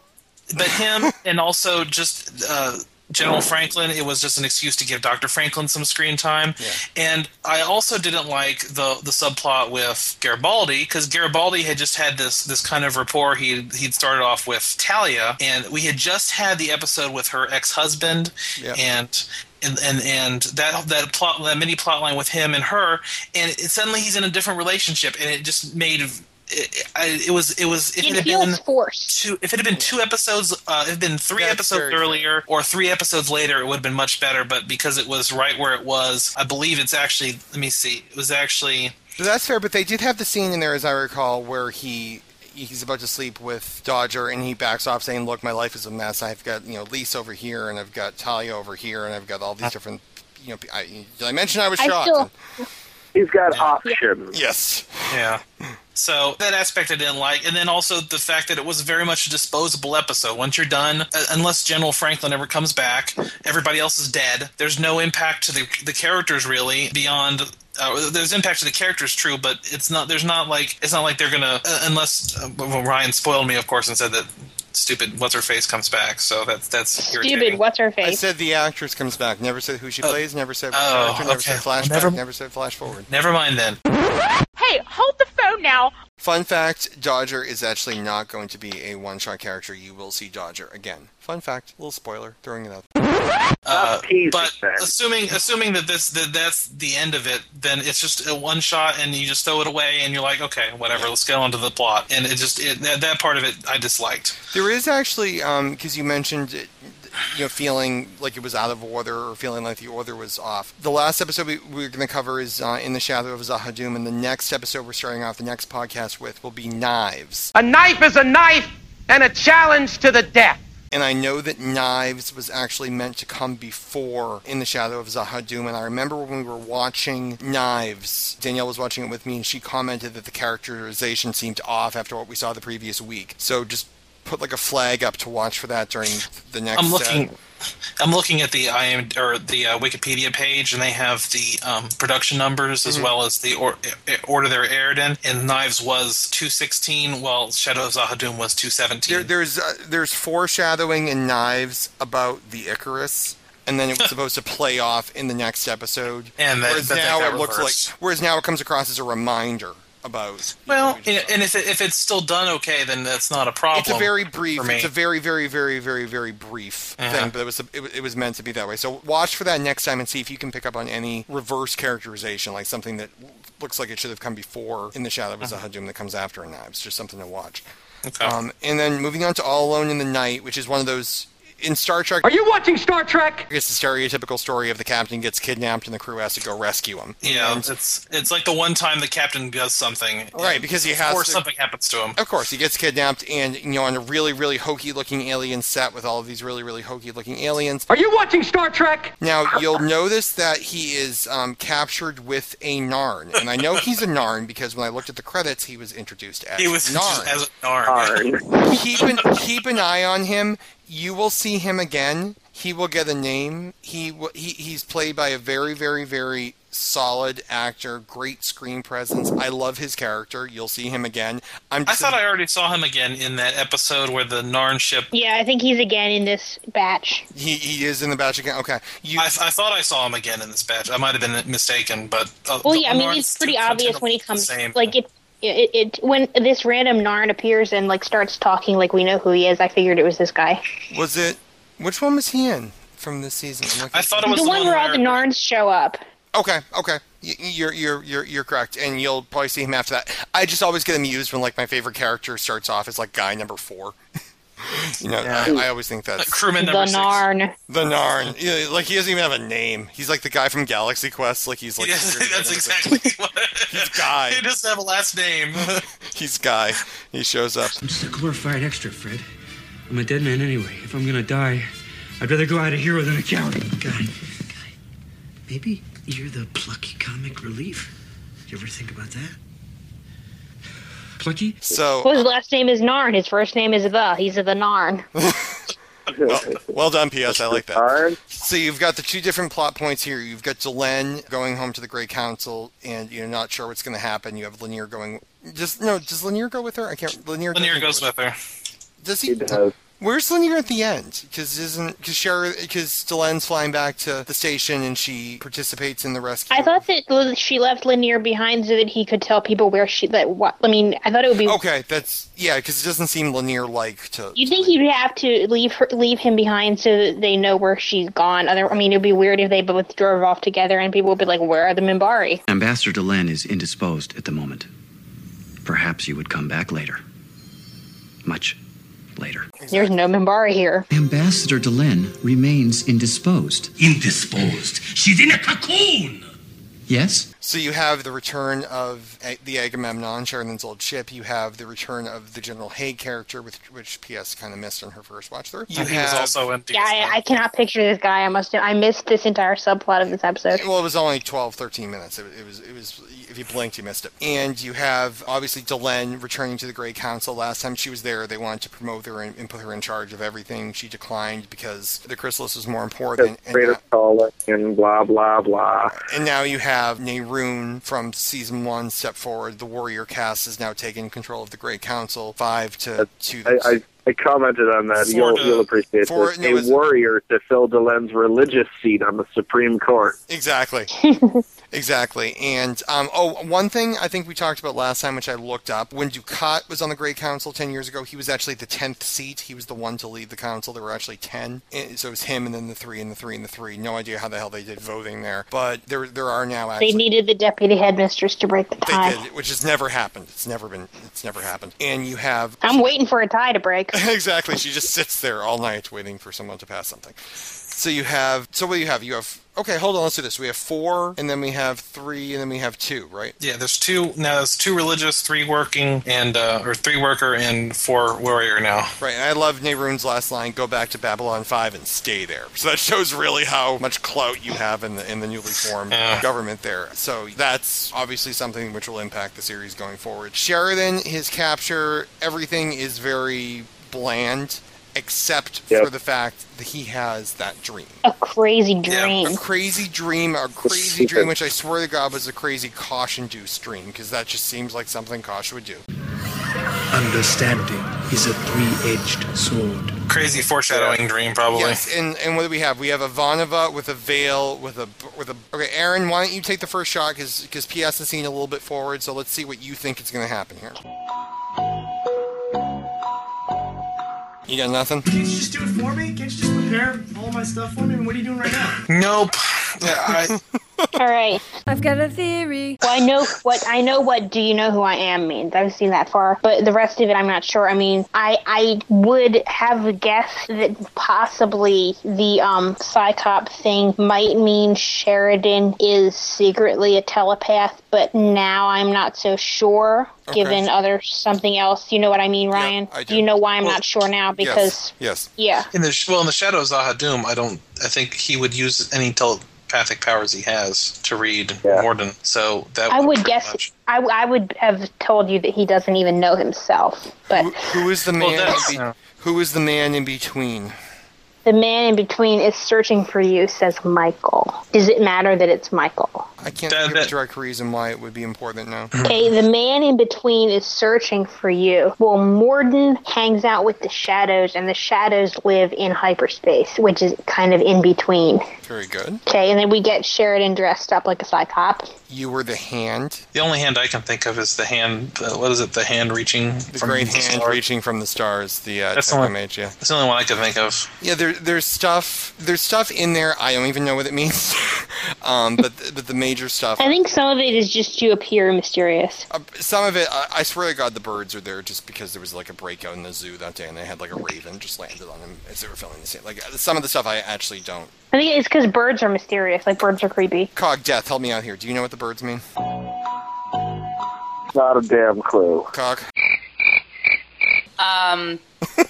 but him and also just uh, General Franklin, it was just an excuse to give Dr. Franklin some screen time. And I also didn't like the the subplot with Garibaldi because Garibaldi had just had this this kind of rapport. He he'd started off with Talia, and we had just had the episode with her ex husband, and. And, and and that that plot that mini plot line with him and her and it, suddenly he's in a different relationship and it just made it, I, it was it was if It it had feels been forced. two if it had been two episodes uh, it had been three That's episodes very fair. earlier or three episodes later it would have been much better but because it was right where it was i believe it's actually let me see it was actually that's fair, but they did have the scene in there, as I recall, where he he's about to sleep with Dodger, and he backs off, saying, "Look, my life is a mess. I've got you know Lisa over here, and I've got Talia over here, and I've got all these different." You know, I, did I mention I was I shocked? still, He's got options. Yes. yeah so that aspect i didn't like and then also the fact that it was very much a disposable episode. Once you're done uh, unless general franklin ever comes back everybody else is dead. There's no impact to the, the characters really beyond uh, there's impact to the characters, true, but it's not. There's not like it's not like they're gonna uh, unless uh, well, Ryan spoiled me, of course, and said that stupid what's her face comes back. So that's that's irritating. stupid. What's her face. I said the actress comes back. Never said who she plays. Never said Oh, character. Never okay. said flashback. Never- Never said flash forward. Never mind then. Hey, hold the phone now. Fun fact: Dodger is actually not going to be a one-shot character. You will see Dodger again. Fun fact, little spoiler, throwing it out. Uh, but assuming assuming that this that that's the end of it, then it's just a one shot, and you just throw it away, and you're like, okay, whatever, let's get on to the plot. And it just it, that, that part of it I disliked. There is actually, because you mentioned, it, you know, feeling like it was out of order or feeling like the order was off. The last episode we, we're going to cover is uh, In the Shadow of Z'ha'dum, and the next episode we're starting off the next podcast with will be Knives. A knife is a knife and a challenge to the death. And I know that Knives was actually meant to come before In the Shadow of Z'ha'dum. And I remember when we were watching Knives, Danielle was watching it with me, and she commented that the characterization seemed off after what we saw the previous week. So just put like a flag up to watch for that during the next. I'm uh, looking. I'm looking at the IM or the uh, Wikipedia page, and they have the um, production numbers as Mhm. well as the or, order they're aired in. And Knives was 216, while Shadow of Z'ha'dum was 217. There, there's uh, there's foreshadowing in Knives about the Icarus, and then it was supposed to play off in the next episode. And that- whereas that- now it looks like whereas now it comes across as a reminder about. well, and and if it, if it's still done okay, then that's not a problem. It's a very brief. It's a very, very, very, very, very brief Uh-huh. thing, but it was it, was- it was meant to be that way. So watch for that next time and see if you can pick up on any reverse characterization, like something that looks like it should have come before in the Shadow of Z'ha'dum that comes after in Knives. Just something to watch. Okay. Um, and then moving on to All Alone in the Night, which is one of those in Star Trek. Are you watching Star Trek? It's the stereotypical story of the captain gets kidnapped and the crew has to go rescue him. Yeah, And- it's it's like the one time the captain does something, Right, because he has or to- something happens to him. Of course, he gets kidnapped, and you know, on a really, really hokey-looking alien set with all of these really, really hokey-looking aliens. Are you watching Star Trek? Now you'll notice that he is um, captured with a Narn, and I know he's a Narn because when I looked at the credits, he was introduced as He was Narn. as a Narn. keep an keep an eye on him you will see him again. He will get a name. He he he's played by a very very very solid actor, great screen presence. I love his character. You'll see him again. I'm I thought I already saw him again in that episode where the Narn ship. Yeah, I think he's again in this batch. he he is in the batch again. Okay. You I, I thought I saw him again in this batch. I might have been mistaken, but uh, Well, the yeah, I mean, Narns it's pretty obvious when he the comes. same. Like it, it, it, when this random Narn appears and like starts talking like we know who he is. I figured it was this guy. was it which one was he in from this season? I'm looking I thought it was the, the one one where all the where- Narns show up. Okay, okay. You're you're you're you're correct, and you'll probably see him after that. I just always get amused when like my favorite character starts off as like guy number four. you know, Yeah. I, I always think that's crewman The number six. Narn. the Narn. Yeah, like he doesn't even have a name. He's like the guy from Galaxy Quest. Like he's like Yeah, security that's guy number exactly what. He's guy. He doesn't have a last name. He's guy. He shows up. I'm just a glorified extra, Fred. I'm a dead man anyway. If I'm gonna die, I'd rather go out a hero than a coward. Guy, guy, maybe you're the plucky comic relief. You ever think about that? Plucky? So Well, his uh, last name is Narn. His first name is the. He's the Narn. well, well done, PS. I like that. So you've got the two different plot points here. You've got Delenn going home to the Grey Council, and you're not sure what's going to happen. You have Lennier going. Just no. Does Lennier go with her? I can't. Lennier. Lennier goes with her. Does he? Where's Lennier at the end? Because isn't because Sher because Delenn's flying back to the station and she participates in the rescue. I thought that she left Lennier behind so that he could tell people where she. That what? I mean, I thought it would be. Okay, that's yeah. Because it doesn't seem Lennier like to. You think you'd have to leave her, leave him behind so that they know where she's gone? Other, I mean, it'd be weird if they both drove off together and people would be like, "Where are the Minbari?" Ambassador Delenn is indisposed at the moment. Perhaps you would come back later. Much later. There's no Minbari here. Ambassador Delenn remains indisposed. Indisposed. She's in a cocoon. Yes? So you have the return of the Agamemnon, Sheridan's old ship. You have the return of the General Hague character, which, which PS kind of missed in her first watch through. You And he was also in Yeah, I, I cannot picture this guy. I must. I missed this entire subplot of this episode. Well, it was only 12, 13 minutes. It, it was, it was. If you blinked, you missed it. And you have obviously Delenn returning to the Grey Council. Last time she was there, they wanted to promote her and, and put her in charge of everything. She declined because the chrysalis was more important. And, Greater calling and blah blah blah. and now you have Neroon from season one step forward. The warrior cast has now taken control of the Grey Council. Five to two. I, I, I commented on that. Four You'll, to- you'll appreciate four- this. no, a it's- warrior to fill Delenn's religious seat on the Supreme Court. Exactly. exactly. And um, oh, one thing I think we talked about last time, which I looked up, when Dukhat was on the Grey Council ten years ago, he was actually the tenth seat. He was the one to lead the council. There were actually ten, so it was him, and then the three, and the three, and the three. No idea how the hell they did voting there, but there there are now They needed the deputy headmistress to break the They tie. did, which has never happened. It's never been. It's never happened. And you have I'm waiting for a tie to break. exactly. She just sits there all night waiting for someone to pass something. So you have. So what do you have? You have. Okay, hold on. Let's do this. We have four, and then we have three, and then we have two, right? Yeah, there's two now. There's two religious, three working, and uh, or three worker and four warrior now. Right. And I love Neroon's last line: "Go back to Babylon Five and stay there." So that shows really how much clout you have in the in the newly formed government there. So that's obviously something which will impact the series going forward. Sheridan, his capture, everything is very bland, except Yep. for the fact that he has that dream. A crazy dream. A crazy dream, a crazy dream, which I swear to God was a crazy Kosh-induced dream, because that just seems like something Kosh would do. Understanding is a three-edged sword. Crazy foreshadowing dream, probably. Yes, and and what do we have? We have Ivanova with a veil, with a with a. Okay, Aaron, why don't you take the first shot? Because because PS has seen a little bit forward, so let's see what you think is going to happen here. You got nothing? Can't you just do it for me? Can't you just prepare all my stuff for me? I mean, what are you doing right now? Nope. Yeah, I, All right. I've got a theory. Well, I know what I know. What do you know who I am means. I've seen that far, but the rest of it, I'm not sure. I mean, I I would have guessed that possibly the um Psi Cop thing might mean Sheridan is secretly a telepath, but now I'm not so sure. Okay. Given other something else, you know what I mean, Ryan? I do. you know why I'm Well, not sure now because yes, yeah. in the well, in the shadows, of Doom, I don't. I think he would use any telepathic powers he has to read Morden. So that I would guess. much- I, I would have told you that he doesn't even know himself, but Who is the man? Well, that's- be- Who is the man in between? The man in between is searching for you, says Michael. Does it matter that it's Michael? I can't think of a direct reason why it would be important now. Okay, the man in between is searching for you. Well, Morden hangs out with the shadows, and the shadows live in hyperspace, which is kind of in between. Very good. Okay, and then we get Sheridan dressed up like a Psi Cop. You were the hand. The only hand I can think of is the hand. The, what is it? The hand reaching. The great hand reaching from the stars. The uh, That's the one- yeah. That's the only one I can think of. Yeah, there, there's stuff. There's stuff in there. I don't even know what it means. um, but but the major stuff. I think some of it is just to appear mysterious. Uh, some of it, I, I swear to God, the birds are there just because there was like a breakout in the zoo that day, and they had like a raven just landed on them as they were filming the scene. Like uh, some of the stuff, I actually don't. I think it's because birds are mysterious. Like birds are creepy. Cog Death, help me out here. Do you know what the birds mean? Not a damn clue. Cog. Um,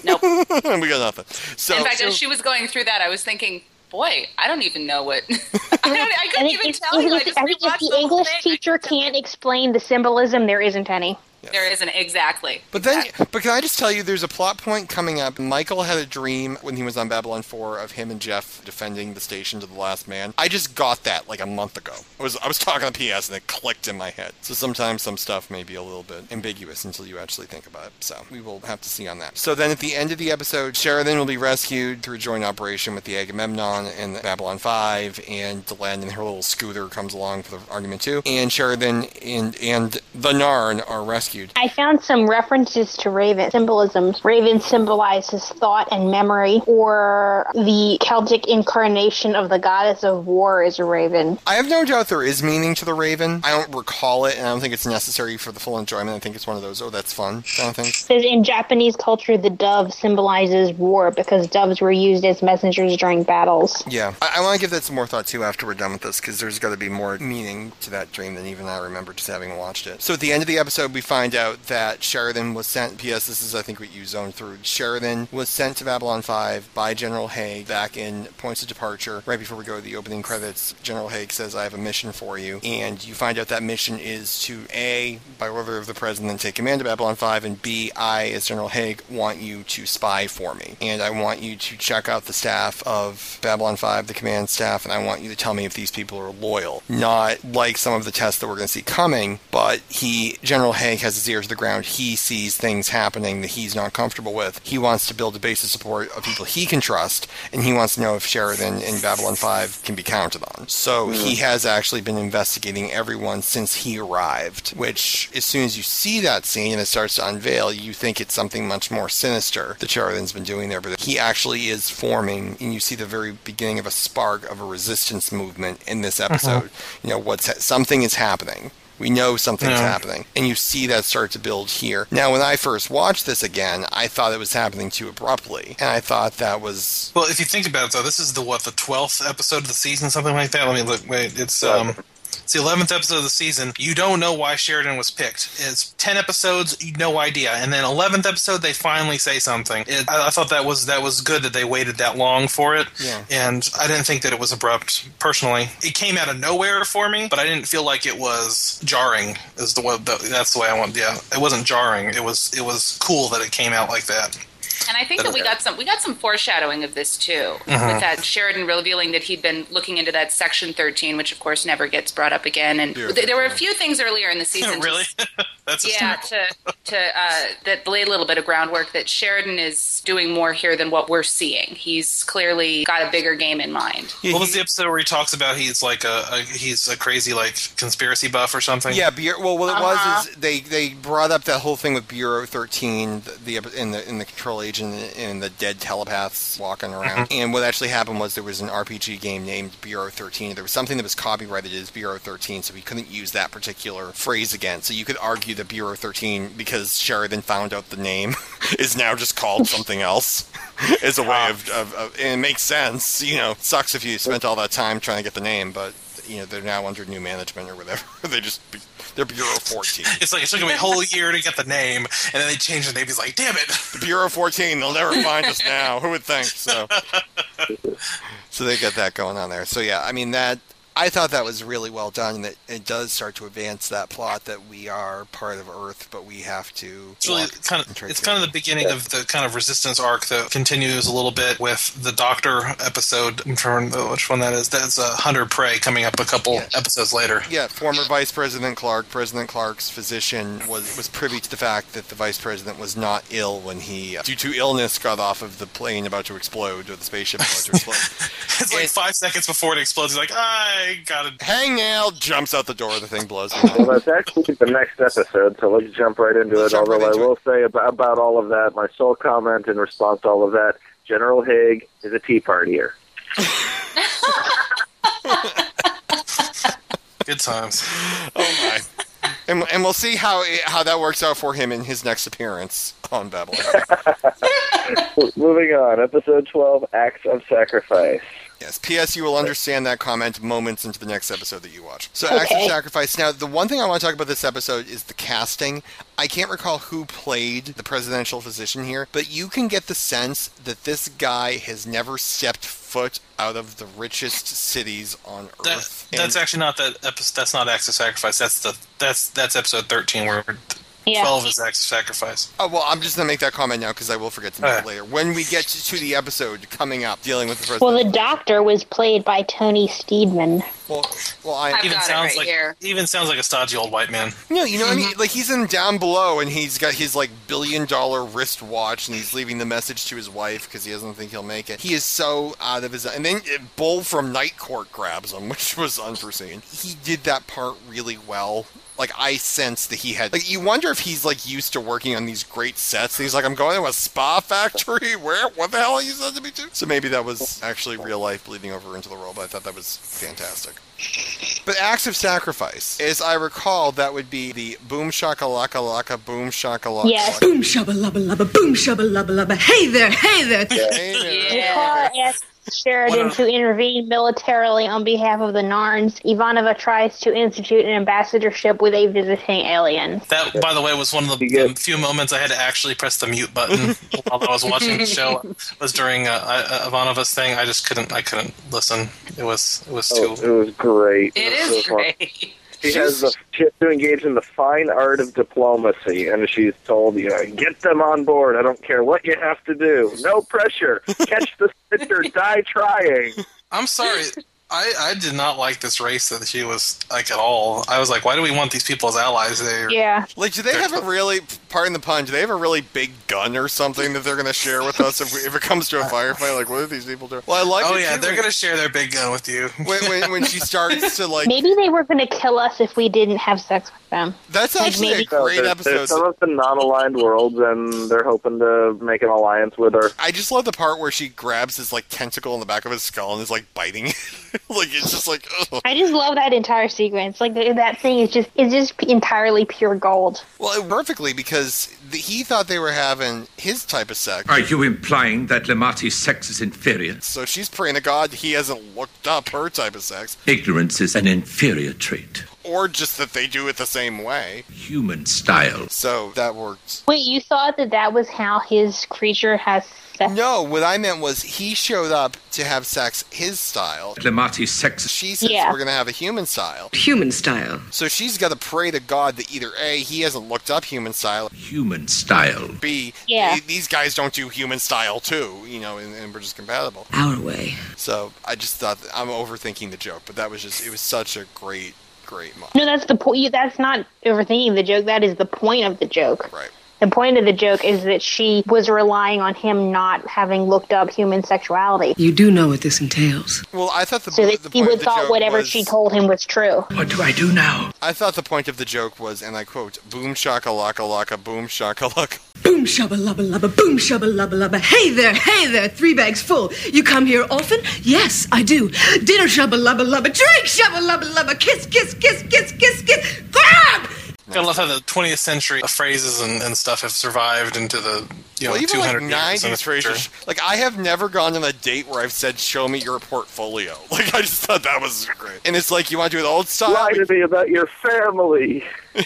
nope. we got nothing. So In fact, as she was going through that, I was thinking, boy, I don't even know what. I, I couldn't even tell you. I just I think if the English teacher can't explain the symbolism, there isn't any. There isn't exactly. But then, but can I just tell you, there's a plot point coming up. Michael had a dream when he was on Babylon 4 of him and Jeff defending the station to the last man. I just got that like a month ago. I was I was talking to PS and it clicked in my head. So sometimes some stuff may be a little bit ambiguous until you actually think about it. So we will have to see on that. So then at the end of the episode, Sheridan will be rescued through a joint operation with the Agamemnon and the Babylon 5, and Delenn and her little scooter comes along for the argument too. And Sheridan and and the Narn are rescued. I found some references to Raven symbolisms. Raven symbolizes thought and memory, or the Celtic incarnation of the goddess of war is a raven. I have no doubt there is meaning to the Raven. I don't recall it, and I don't think it's necessary for the full enjoyment. I think it's one of those, oh, that's fun kind of things. Says in Japanese culture, the dove symbolizes war because doves were used as messengers during battles. Yeah, I, I want to give that some more thought too after we're done with this, because there's got to be more meaning to that dream than even I remember just having watched it. So at the end of the episode, we find out that Sheridan was sent. P.S. This is, I think, what you zoned through. Sheridan was sent to Babylon 5 by General Hague back in Points of Departure. Right before we go to the opening credits, General Hague says, I have a mission for you. And you find out that mission is to A, by order of the President, take command of Babylon 5, and B, I, as General Hague, want you to spy for me. And I want you to check out the staff of Babylon 5, the command staff, and I want you to tell me if these people are loyal. Not like some of the tests that we're going to see coming, but he, General Hague, has his ear to the ground. He sees things happening that he's not comfortable with. He wants to build a base of support of people he can trust, and he wants to know if Sheridan in Babylon 5 can be counted on. So hmm. he has actually been investigating everyone since he arrived, which, as soon as you see that scene and it starts to unveil, you think it's something much more sinister that Sheridan's been doing there. But he actually is forming, and you see the very beginning of a spark of a resistance movement in this uh-huh. episode. You know, what's something is happening. We know something's Yeah. happening. And you see that start to build here. Now, when I first watched this again, I thought it was happening too abruptly. And I thought that was. Well, if you think about it, though, this is the what the twelfth episode of the season, something like that. Let me look. Wait, it's um, it's the eleventh episode of the season. You don't know why Sheridan was picked. It's ten episodes, no idea, and then eleventh episode they finally say something. It, I, I thought that was that was good that they waited that long for it. Yeah. And I didn't think that it was abrupt. Personally, it came out of nowhere for me, but I didn't feel like it was jarring. Is the way the, that's the way I want. Yeah, it wasn't jarring. It was it was cool that it came out like that. And I think that we got some we got some foreshadowing of this too, Mhm. with that Sheridan revealing that he'd been looking into that Section 13, which of course never gets brought up again. And th- there were a few things earlier in the season. really? That's a yeah, to to uh, that laid a little bit of groundwork that Sheridan is doing more here than what we're seeing. He's clearly got a bigger game in mind. what was the episode where he talks about he's like a, a he's a crazy like conspiracy buff or something? Yeah, Bureau, well, what it Uh-huh. was is they, they brought up that whole thing with Bureau 13, the, the in the in the control agent and the dead telepaths walking around. Mm-hmm. And what actually happened was there was an RPG game named Bureau 13. There was something that was copyrighted as Bureau 13, so we couldn't use that particular phrase again. So you could argue that Bureau 13, because Sheridan found out the name, is now just called something else. as a way of, of, of, and it makes sense. You know, sucks if you spent all that time trying to get the name, but you know they're now under new management or whatever. they just they're Bureau 14. It's like it took him a whole year to get the name, and then they changed the name. He's like, "Damn it!" The Bureau 14, they'll never find us now. Who would think? So, so they got that going on there. So yeah, I mean that. I thought that was really well done, that it does start to advance that plot that we are part of Earth, but we have to. It's really kind of it's kind of the beginning of the kind of resistance arc that continues a little bit with the Doctor episode. I'm trying to remember which one that is. That's uh, Hunter Prey coming up a couple episodes later. Yeah, former Vice President Clark, President Clark's physician, was was privy to the fact that the Vice President was not ill when he, uh, due to illness, got off of the plane about to explode or the spaceship about to explode. It's like five seconds before it explodes. He's like, I got it. Hangnail jumps out the door. The thing blows. Well, that's actually the next episode, so let's jump right into Let's it. jump right Although into I will say about, about all of that, my sole comment in response to all of that, General Hague is a tea partier. Good times. Oh my. And, and we'll see how how that works out for him in his next appearance on Babylon. Moving on, episode 12, Acts of Sacrifice. Yes. P.S. You will understand that comment moments into the next episode that you watch. So, Acts of Sacrifice. Now, the one thing I want to talk about this episode is the casting. I can't recall who played the presidential physician here, but you can get the sense that this guy has never stepped foot out of the richest cities on That, Earth. that's actually not that episode. That's not Acts of Sacrifice. That's the that's that's episode thirteen where Yeah. twelve is Acts of Sacrifice. Oh well, I'm just gonna make that comment now because I will forget to make it later. When we get to, to the episode coming up dealing with the first. Well, the doctor was played by Tony Steedman. Well, well, I I've even got it sounds right like here. even sounds like a stodgy old white man. No, you know what I Mm-hmm. mean? Like he's in down below and he's got his like billion dollar wrist watch and he's leaving the message to his wife because he doesn't think he'll make it. He is so out of his and then Bull from Night Court grabs him, which was unforeseen. He did that part really well. Like I sense that he had like you wonder if he's like used to working on these great sets. He's like, I'm going to a spa factory. Where? What the hell are you sending me to? So maybe that was actually real life bleeding over into the role. But I thought that was fantastic. But acts of sacrifice, as I recall, that would be the boom shakalaka laka laka boom shakalaka. Yes. Boom shabba lubba lubba, boom shabba lubba lubba. Hey there, hey there. Nicola asked Sheridan to intervene militarily on behalf of the Narns. Ivanova tries to institute an ambassadorship with a visiting alien. That, by the way, was one of the, the few moments I had to actually press the mute button while I was watching the show. It Was during uh, uh, Ivanova's thing. I just couldn't. I couldn't listen. It was. It was too. Oh, it was great. It was is so fun. Great. She has, the, she has to engage in the fine art of diplomacy, and she's told, you know, get them on board. I don't care what you have to do. No pressure. Catch the stick or die trying. I'm sorry. I, I did not like this race that she was like at all. I was like, why do we want these people as allies? They Yeah. Like, do they have a really, pardon the pun, do they have a really big gun or something that they're going to share with us if, we, if it comes to a firefight? Like, what are these people doing? Well, I like oh yeah, too they're gonna share their big gun with you. when, when, when she starts to, like, Maybe they were going to kill us if we didn't have sex with them. That's Like, actually maybe- a great there's, episode. There's some of the non-aligned worlds, and they're hoping to make an alliance with her. I just love the part where she grabs his like tentacle in the back of his skull and is like biting. it. like it's just like ugh. I just love that entire sequence. Like that thing is just is just entirely pure gold. well, perfectly because the, he thought they were having his type of sex. Are you implying that Lumati's sex is inferior? So she's praying to God he hasn't looked up her type of sex, Ignorance is an inferior trait. Or just that they do it the same way. Human style. So that works. Wait, you thought that that was how his creature has sex? No, what I meant was he showed up to have sex his style. Lumati's sex. She says Yeah. we're gonna have a human style. Human style. So she's got to pray to God that either A, he hasn't looked up human style, Human style. B, Yeah. th- these guys don't do human style too, you know, and, and we're just compatible. Our way. So I just thought that, I'm overthinking the joke, but that was just it was such a great, great moment. No, that's the point. That's not overthinking the joke. That is the point of the joke. Right. The point of the joke is that she was relying on him not having looked up human sexuality, You do know what this entails. Well, I thought the, so that the he point would of the thought joke whatever was, she told him was true. What do I do now? I thought the point of the joke was, and I quote, "Boom shaka laka laka, boom shaka laka." Boom shabba lubba lubba, boom shabba lubba lubba. Hey there, hey there, three bags full. You come here often? Yes, I do. Dinner shabba lubba lubba, drink shabba lubba lubba, kiss, kiss, kiss, kiss, kiss, kiss, grab! I love how the 20th century phrases and, and stuff have survived into the you know well, even 200 like years in the '90s future. phrases. Like I have never gone on a date where I've said, "Show me your portfolio." Like I just thought that was great. And it's like you want to do it old style. Lie to me about your family.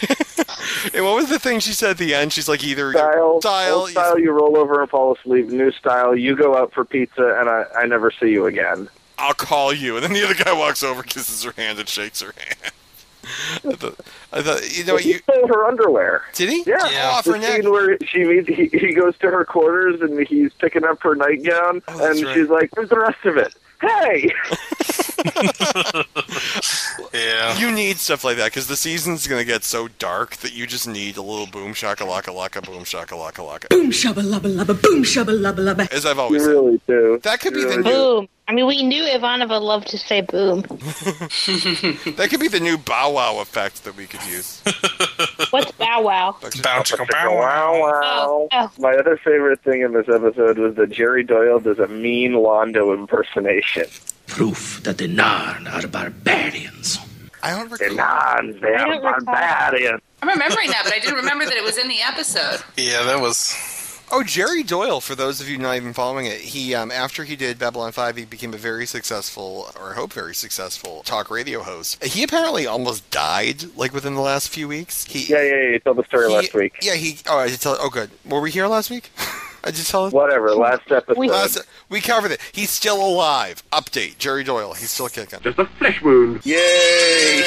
And what was the thing she said at the end? She's like either Style, style, old style, you roll over and fall asleep. New style, you go out for pizza, and I, I never see you again. I'll call you. And then the other guy walks over, kisses her hand, and shakes her hand. I thought, I thought you know what he you stole her underwear. did he? Yeah, Oh, the her neck. scene where she meets, he, he goes to her quarters and he's picking up her nightgown, Oh, and right. she's like, "Where's the rest of it?" Hey, Yeah. You need stuff like that because the season's gonna get so dark that you just need a little boom shakalaka laka boom shakalaka laka. Boom shabba lubba lubba, boom shabba lubba lubba. As I've you always said, really do. that could be You the really new Boom. I mean, we knew Ivanova loved to say boom. that could be the new bow wow effect that we could use. What's bow wow? Bow chicka bow Wow, wow. wow. Oh, oh. My other favorite thing in this episode was that Jerry Doyle does a mean Londo impersonation. Proof that the Narn are barbarians. I don't The recall. nuns, they are don't recall. barbarians. I'm remembering that, but I didn't remember that it was in the episode. Yeah, that was. Oh, Jerry Doyle. For those of you not even following it, he um, after he did Babylon Five, he became a very successful, or I hope very successful, talk radio host. He apparently almost died like within the last few weeks. He Yeah, yeah, yeah. You told the story he- last week. Yeah, he. Oh, I did tell. Oh, good. Were we here last week? I just tell him Whatever. Last episode. Last, we covered it. He's still alive. Update: Jerry Doyle. He's still kicking. Just a flesh wound. Yay!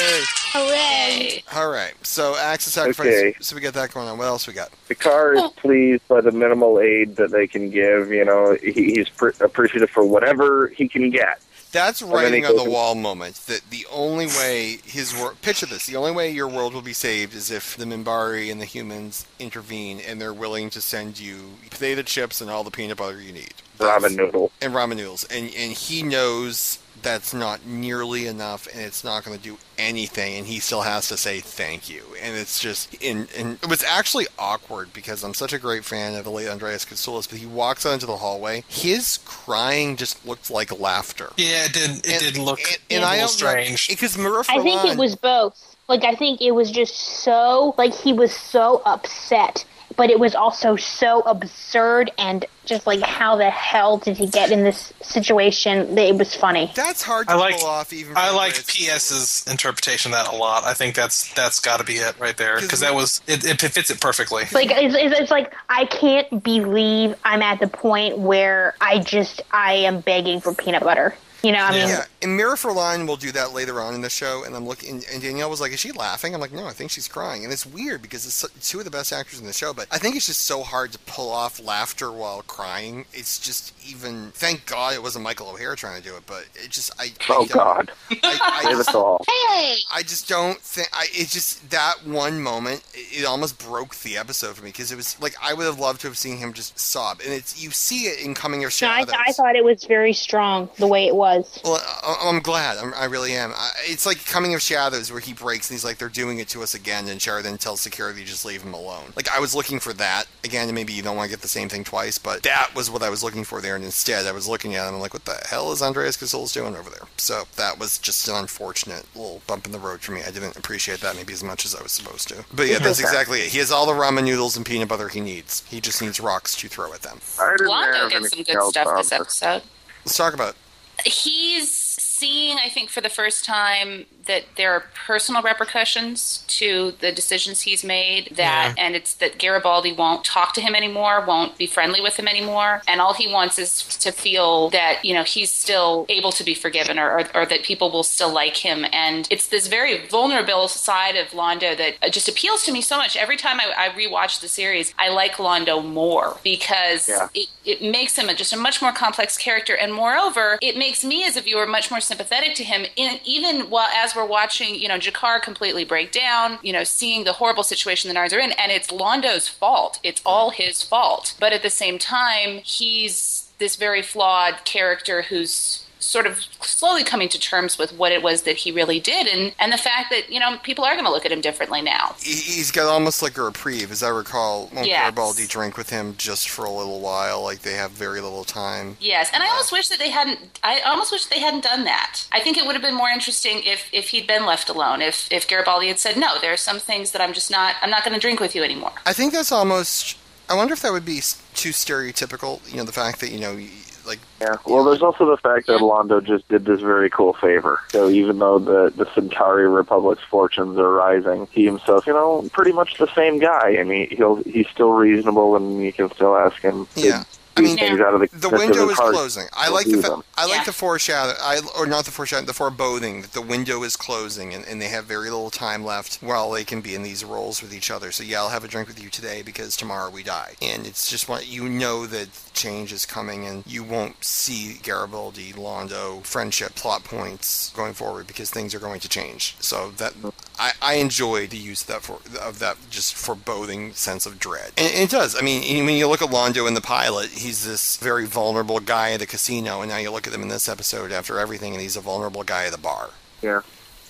Hooray! All right. So Acts of Sacrifice. Okay. So we got that going on. What else we got? G'Kar is pleased by the minimal aid that they can give. You know, he, he's pr- appreciative for whatever he can get. That's writing on the wall moment. That the only way his world. Picture this: the only way your world will be saved is if the Minbari and the humans intervene, and they're willing to send you potato chips and all the peanut butter you need. Ramen noodle. and ramen noodles, and and he knows that's not nearly enough, and it's not going to do anything, and he still has to say thank you, and it's just in and it was actually awkward because I'm such a great fan of the late Andreas Katsulas, but he walks out into the hallway, his crying just looked like laughter. Yeah, it did. It And- did look and, a and little I don't strange. because Mira I think it was both. Like, I think it was just so, like, he was so upset, but it was also so absurd and just like, how the hell did he get in this situation that it was funny. That's hard to I like. pull off even. I like Andreas PS's interpretation of that a lot. I think that's that's got to be it right there because that was it, it. fits it perfectly. Like it's, it's, it's like I can't believe I'm at the point where I just I am begging for peanut butter. You know, I mean, Yeah, and Mira Furlan will do that later on in the show, and I'm looking, and Danielle was like, "Is she laughing?" I'm like, "No, I think she's crying," and it's weird because it's two of the best actors in the show, but I think it's just so hard to pull off laughter while crying. It's just even. Thank God it wasn't Michael O'Hare trying to do it, but it just I. Oh, I don't- God. I, I Save just, us all. Hey! I just don't think. I it's just that one moment. It, it almost broke the episode for me because it was like I would have loved to have seen him just sob, and it's you see it in Coming of no, I, Shadows. I thought it was very strong the way it was. Well, I- I'm glad. I'm, I really am. I, it's like Coming of Shadows, where he breaks and he's like, "They're doing it to us again," and Sheridan tells security just leave him alone. Like I was looking for that again, maybe you don't want to get the same thing twice, but that was what I was looking for there. And instead, I was looking at him. Like, "What the hell is Andreas Katsulas doing over there?" So that was just an unfortunate little bump in the road for me. I didn't appreciate that maybe as much as I was supposed to. But yeah, that's exactly it. He has all the ramen noodles and peanut butter he needs. He just needs rocks to throw at them. I didn't Londo gets some good stuff this um, episode. Let's talk about. it. He's seeing, I think, for the first time that there are personal repercussions to the decisions he's made. That and it's that Garibaldi won't talk to him anymore, won't be friendly with him anymore, and all he wants is to feel that you know he's still able to be forgiven, or, or, or that people will still like him. And it's this very vulnerable side of Londo that just appeals to me so much. Every time I, I rewatch the series, I like Londo more because Yeah. it, it makes him a, just a much more complex character, and moreover, it makes me as a viewer much more sympathetic to him. In, even while as we're watching, you know, G'Kar completely break down, you know, seeing the horrible situation the Narns are in, and it's Londo's fault. It's all his fault. But at the same time, he's this very flawed character who's sort of slowly coming to terms with what it was that he really did and and the fact that you know people are going to look at him differently now He- He's got almost like a reprieve, as I recall. Won't Yes. Garibaldi drink with him just for a little while? Like they have very little time. Yes, and I almost wish that they hadn't. I almost wish they hadn't done that. I think it would have been more interesting if if he'd been left alone. If if Garibaldi had said, "No, there are some things that I'm just not. I'm not going to drink with you anymore." I think that's almost. I wonder if that would be too stereotypical. You know, the fact that you know, like Yeah. Well, there's also the fact that Londo just did this very cool favor. So even though the the Centauri Republic's fortunes are rising, he himself, you know, pretty much the same guy. I mean, he'll he's still reasonable, and you can still ask him. Yeah. I mean, things out of the, the window is hard closing. I like the fa- them. I like the foreshadow. I or not the foreshadow, the foreboding that the window is closing and, and they have very little time left while they can be in these roles with each other. So yeah, I'll have a drink with you today because tomorrow we die. And it's just what you know that change is coming and you won't see Garibaldi, Londo friendship plot points going forward because things are going to change. So that I, I enjoy the use of that for of that just foreboding sense of dread. And it does. I mean, when you look at Londo in the pilot, he's this very vulnerable guy at the casino, and now you look at him in this episode after everything, and he's a vulnerable guy at the bar. Yeah.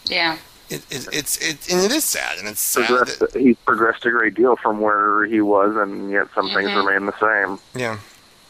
Yeah. It, it, it's it, and it is sad, and it's sad. Progressed, That, he's progressed a great deal from where he was, and yet some things Mhm. remain the same. yeah.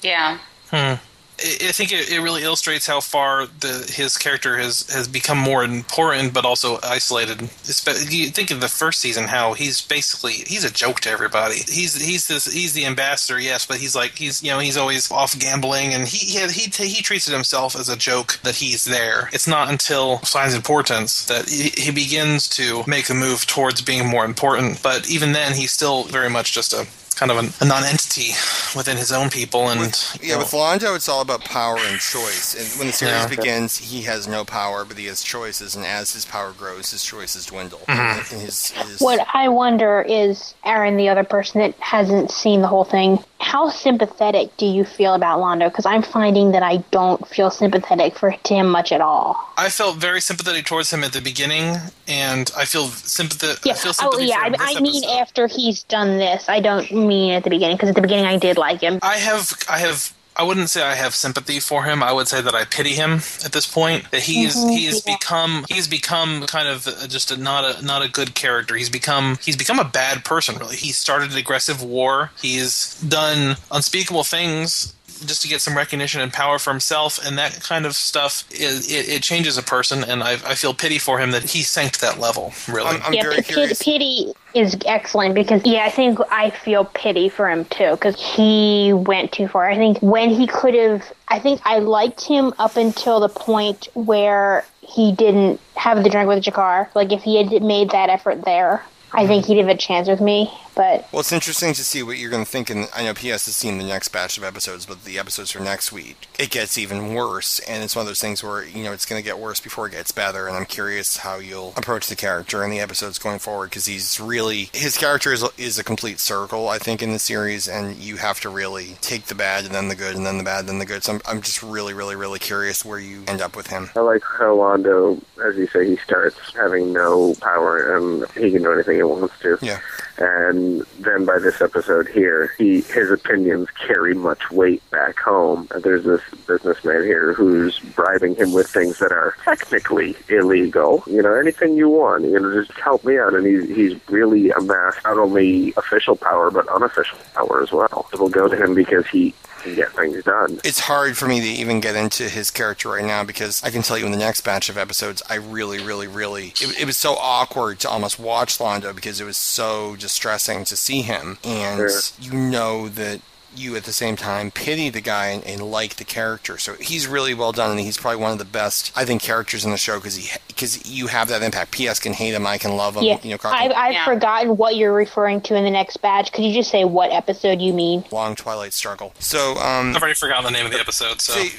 Yeah. Hmm. I think it, it really illustrates how far the his character has, has become more important, but also isolated. You think of the first season, how he's basically he's a joke to everybody. He's he's this he's the ambassador, yes, but he's like he's you know he's always off gambling, and he he he, he treats it himself as a joke that he's there. It's not until Signs and Portents that he, he begins to make a move towards being more important. But even then, he's still very much just a kind of a, a non-entity within his own people, and you Yeah, know, with Londo, it's all about power and choice. And when the series Yeah. begins, he has no power, but he has choices. And as his power grows, his choices dwindle. Mhm. And his, his, What I wonder is, Aaron, the other person that hasn't seen the whole thing, how sympathetic do you feel about Londo? Because I'm finding that I don't feel sympathetic for to him much at all. I felt very sympathetic towards him at the beginning, and I feel sympathy. I feel oh yeah, for him I, I mean after he's done this. I don't mean at the beginning because at the beginning I did like him. I have, I have, I wouldn't say I have sympathy for him. I would say that I pity him at this point. That he's Mhm, he's become he's become kind of just a, not a not a good character. He's become he's become a bad person. Really, he started an aggressive war. He's done unspeakable things just to get some recognition and power for himself, and that kind of stuff. It, it, it changes a person, and I, I feel pity for him that he sank to that level. Really, yeah, but pit- pity is excellent because yeah, I think I feel pity for him too because he went too far. I think when he could have, I think I liked him up until the point where he didn't have the drink with G'Kar. Like if he had made that effort there, I mm-hmm. think he'd have a chance with me. But Well, it's interesting to see what you're going to think. And I know PS has seen the next batch of episodes, but the episodes for next week, it gets even worse. And it's one of those things where, you know, it's going to get worse before it gets better. And I'm curious how you'll approach the character in the episodes going forward because he's really, his character is, is a complete circle, I think, in the series. And you have to really take the bad and then the good and then the bad and then the good. So I'm, I'm just really, really, really curious where you end up with him. I like how Londo, as you say, he starts having no power and he can do anything he wants to. Yeah. And then by this episode here, he his opinions carry much weight back home. There's this businessman here who's bribing him with things that are technically illegal. You know, anything you want. You know, just help me out. And he's he's really amassed not only official power but unofficial power as well. It will go to him because he can get things done. It's hard for me to even get into his character right now because I can tell you in the next batch of episodes, I really, really, really, it, it was so awkward to almost watch Londo because it was so distressing to see him. And Sure. you know that you at the same time pity the guy and, and like the character. So he's really well done, and he's probably one of the best, I think, characters in the show because he because you have that impact. P.S. can hate him, I can love him. yeah, You know, I've, I've forgotten what you're referring to in the next batch. Could you just say what episode you mean? long Twilight struggle. So um, I've already forgotten the name of the episode. So See,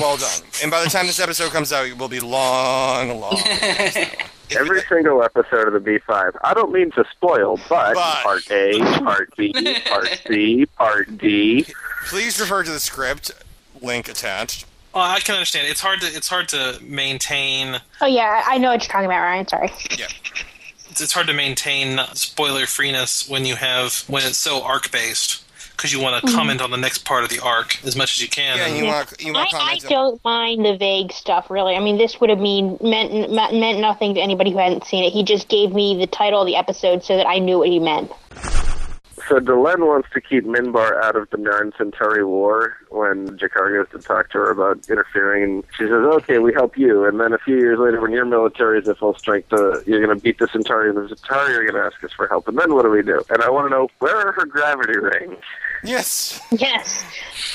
well done. And by the time this episode comes out, it will be long, long. Every single episode of the B5. I don't mean to spoil, but, part A, part B, part C, part D. Please refer to the script. Link attached. Well, I can understand. It's hard to it's hard to maintain. Oh yeah, I I know what you're talking about, Ryan. Sorry. Yeah. It's, it's hard to maintain spoiler freeness when you have when it's so arc based because you want to Mhm. comment on the next part of the arc as much as you can. Yeah, and- I, I don't mind the vague stuff, really. I mean, this would have mean meant meant meant nothing to anybody who hadn't seen it. He just gave me the title of the episode so that I knew what he meant. So Delenn wants to keep Minbar out of the Narn Centauri war when G'Kar goes to talk to her about interfering. And she says, okay, we help you. And then a few years later, when your military is at full strength, uh, you're going to beat the Centauri, and the Centauri are going to ask us for help. And then what do we do? And I want to know, where are her gravity rings? Yes. Yes.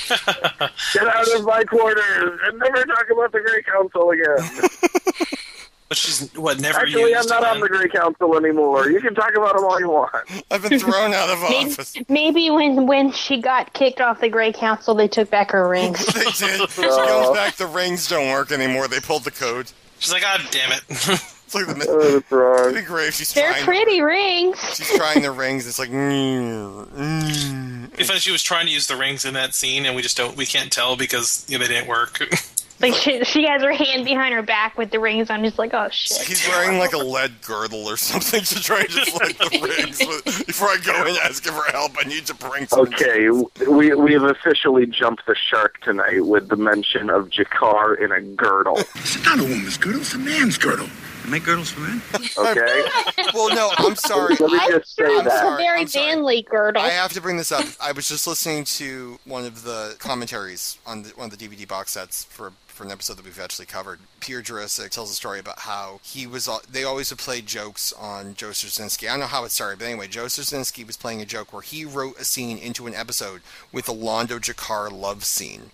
Get out of my quarters and never talk about the Grey Council again. But she's what never Actually, I'm not on the Grey Council anymore. You can talk about them all you want. I've been thrown out of Maybe, office. maybe when when she got kicked off the Grey Council, they took back her rings. they did. She goes back. The rings don't work anymore. They pulled the code. She's like, God damn it. It's like the. Oh. It'd be great if she's They're trying. pretty rings. She's trying the rings. It's like. mm, mm. If she was trying to use the rings in that scene, and we just don't, we can't tell because you know, they didn't work. Like she, she has her hand behind her back with the rings on. Just like, oh shit. He's wearing like a lead girdle or something to try to like the rings. But before I go in and ask him for help, I need to bring some. Okay, we we have officially jumped the shark tonight with the mention of G'Kar in a girdle. It's not a woman's girdle, it's a man's girdle. You make girdles for men? Okay. well, no, I'm sorry. Let me just say It's a that. very I'm sorry. manly girdle. I have to bring this up. I was just listening to one of the commentaries on the, one of the DVD box sets for for an episode that we've actually covered. Pierre Jurasik tells a story about how he was. al- They always would play jokes on Joe Straczynski. I don't know how it started, but anyway, Joe Straczynski was playing a joke where he wrote a scene into an episode with a Londo G'Kar love scene.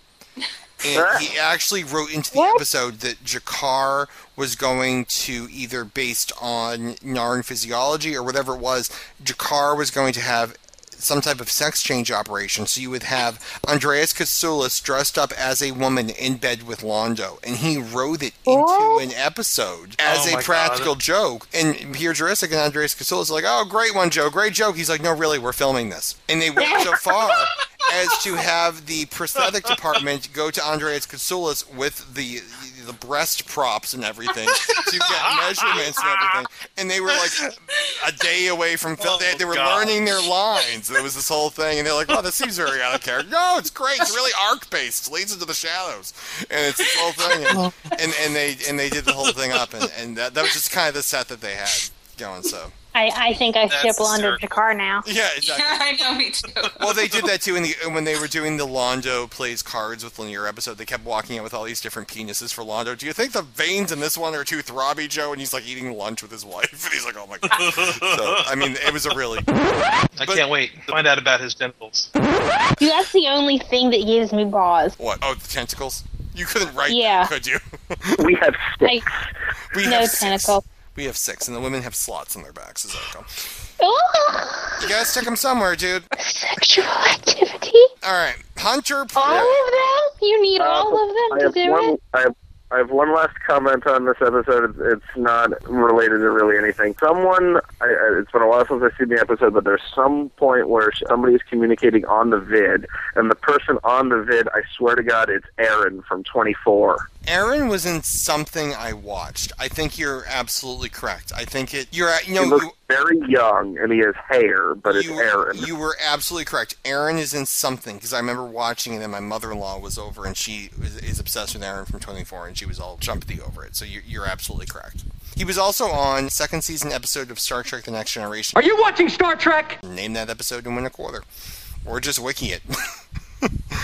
And he actually wrote into the episode that G'Kar was going to either based on Narn physiology or whatever it was, G'Kar was going to have some type of sex change operation. So you would have Andreas Katsulas dressed up as a woman in bed with Londo, and he wrote it into an episode as Oh a my practical joke. And Pierre Jurasik and Andreas Katsulas are like, "Oh, great one, Joe, great joke." He's like, "No, really, we're filming this," and they went so far as to have the prosthetic department go to Andreas Katsulas with the the breast props and everything to get measurements and everything. And they were like a day away from film. they, they were God. learning their lines. There was this whole thing, and they're like, "Oh, this seems very out of character." No, it's great. It's really arc based. Leads into the shadows, and it's this whole thing. And, and and they and they did the whole thing up, and and that, that was just kind of the set that they had going. So I, I think I That's ship Londo hysterical. G'Kar now. yeah, exactly. I know, me too. Well, they did that too in the when they were doing the Londo plays cards with Lennier episode. They kept walking out with all these different penises for Londo. Do you think the veins in this one are too throbby, Joe? And he's like eating lunch with his wife, and he's like, "Oh my god!" so I mean, it was a really I But- can't wait to find out about his genitals. Dude, that's the only thing that gives me pause. what? Oh, the tentacles. You couldn't write Yeah. that, could you? We have Like, we no have six. Tentacle. We have six, and the women have slots on their backs. Is that come? You guys took them somewhere, dude. sexual activity. All right, Hunter. All of them? You need all of I them to do one. it? I have, I have one last comment on this episode. It's, it's not related to really anything. Someone, I, I, it's been a while since I've seen the episode, but there's some point where somebody is communicating on the vid, and the person on the vid, I swear to God, it's Aaron from 24. Aaron was in something I watched. I think you're absolutely correct. I think it. You're at- you he looks you, very young, and he has hair, but it's you, Aaron. you were absolutely correct. Aaron is in something because I remember watching it, and my mother-in-law was over, and she is, is obsessed with Aaron from 24, and she was all jumpy over it. So you're, you're absolutely correct. He was also on second season episode of Star Trek: The Next Generation. Are you watching Star Trek? Name that episode and win a quarter, or just wiki it.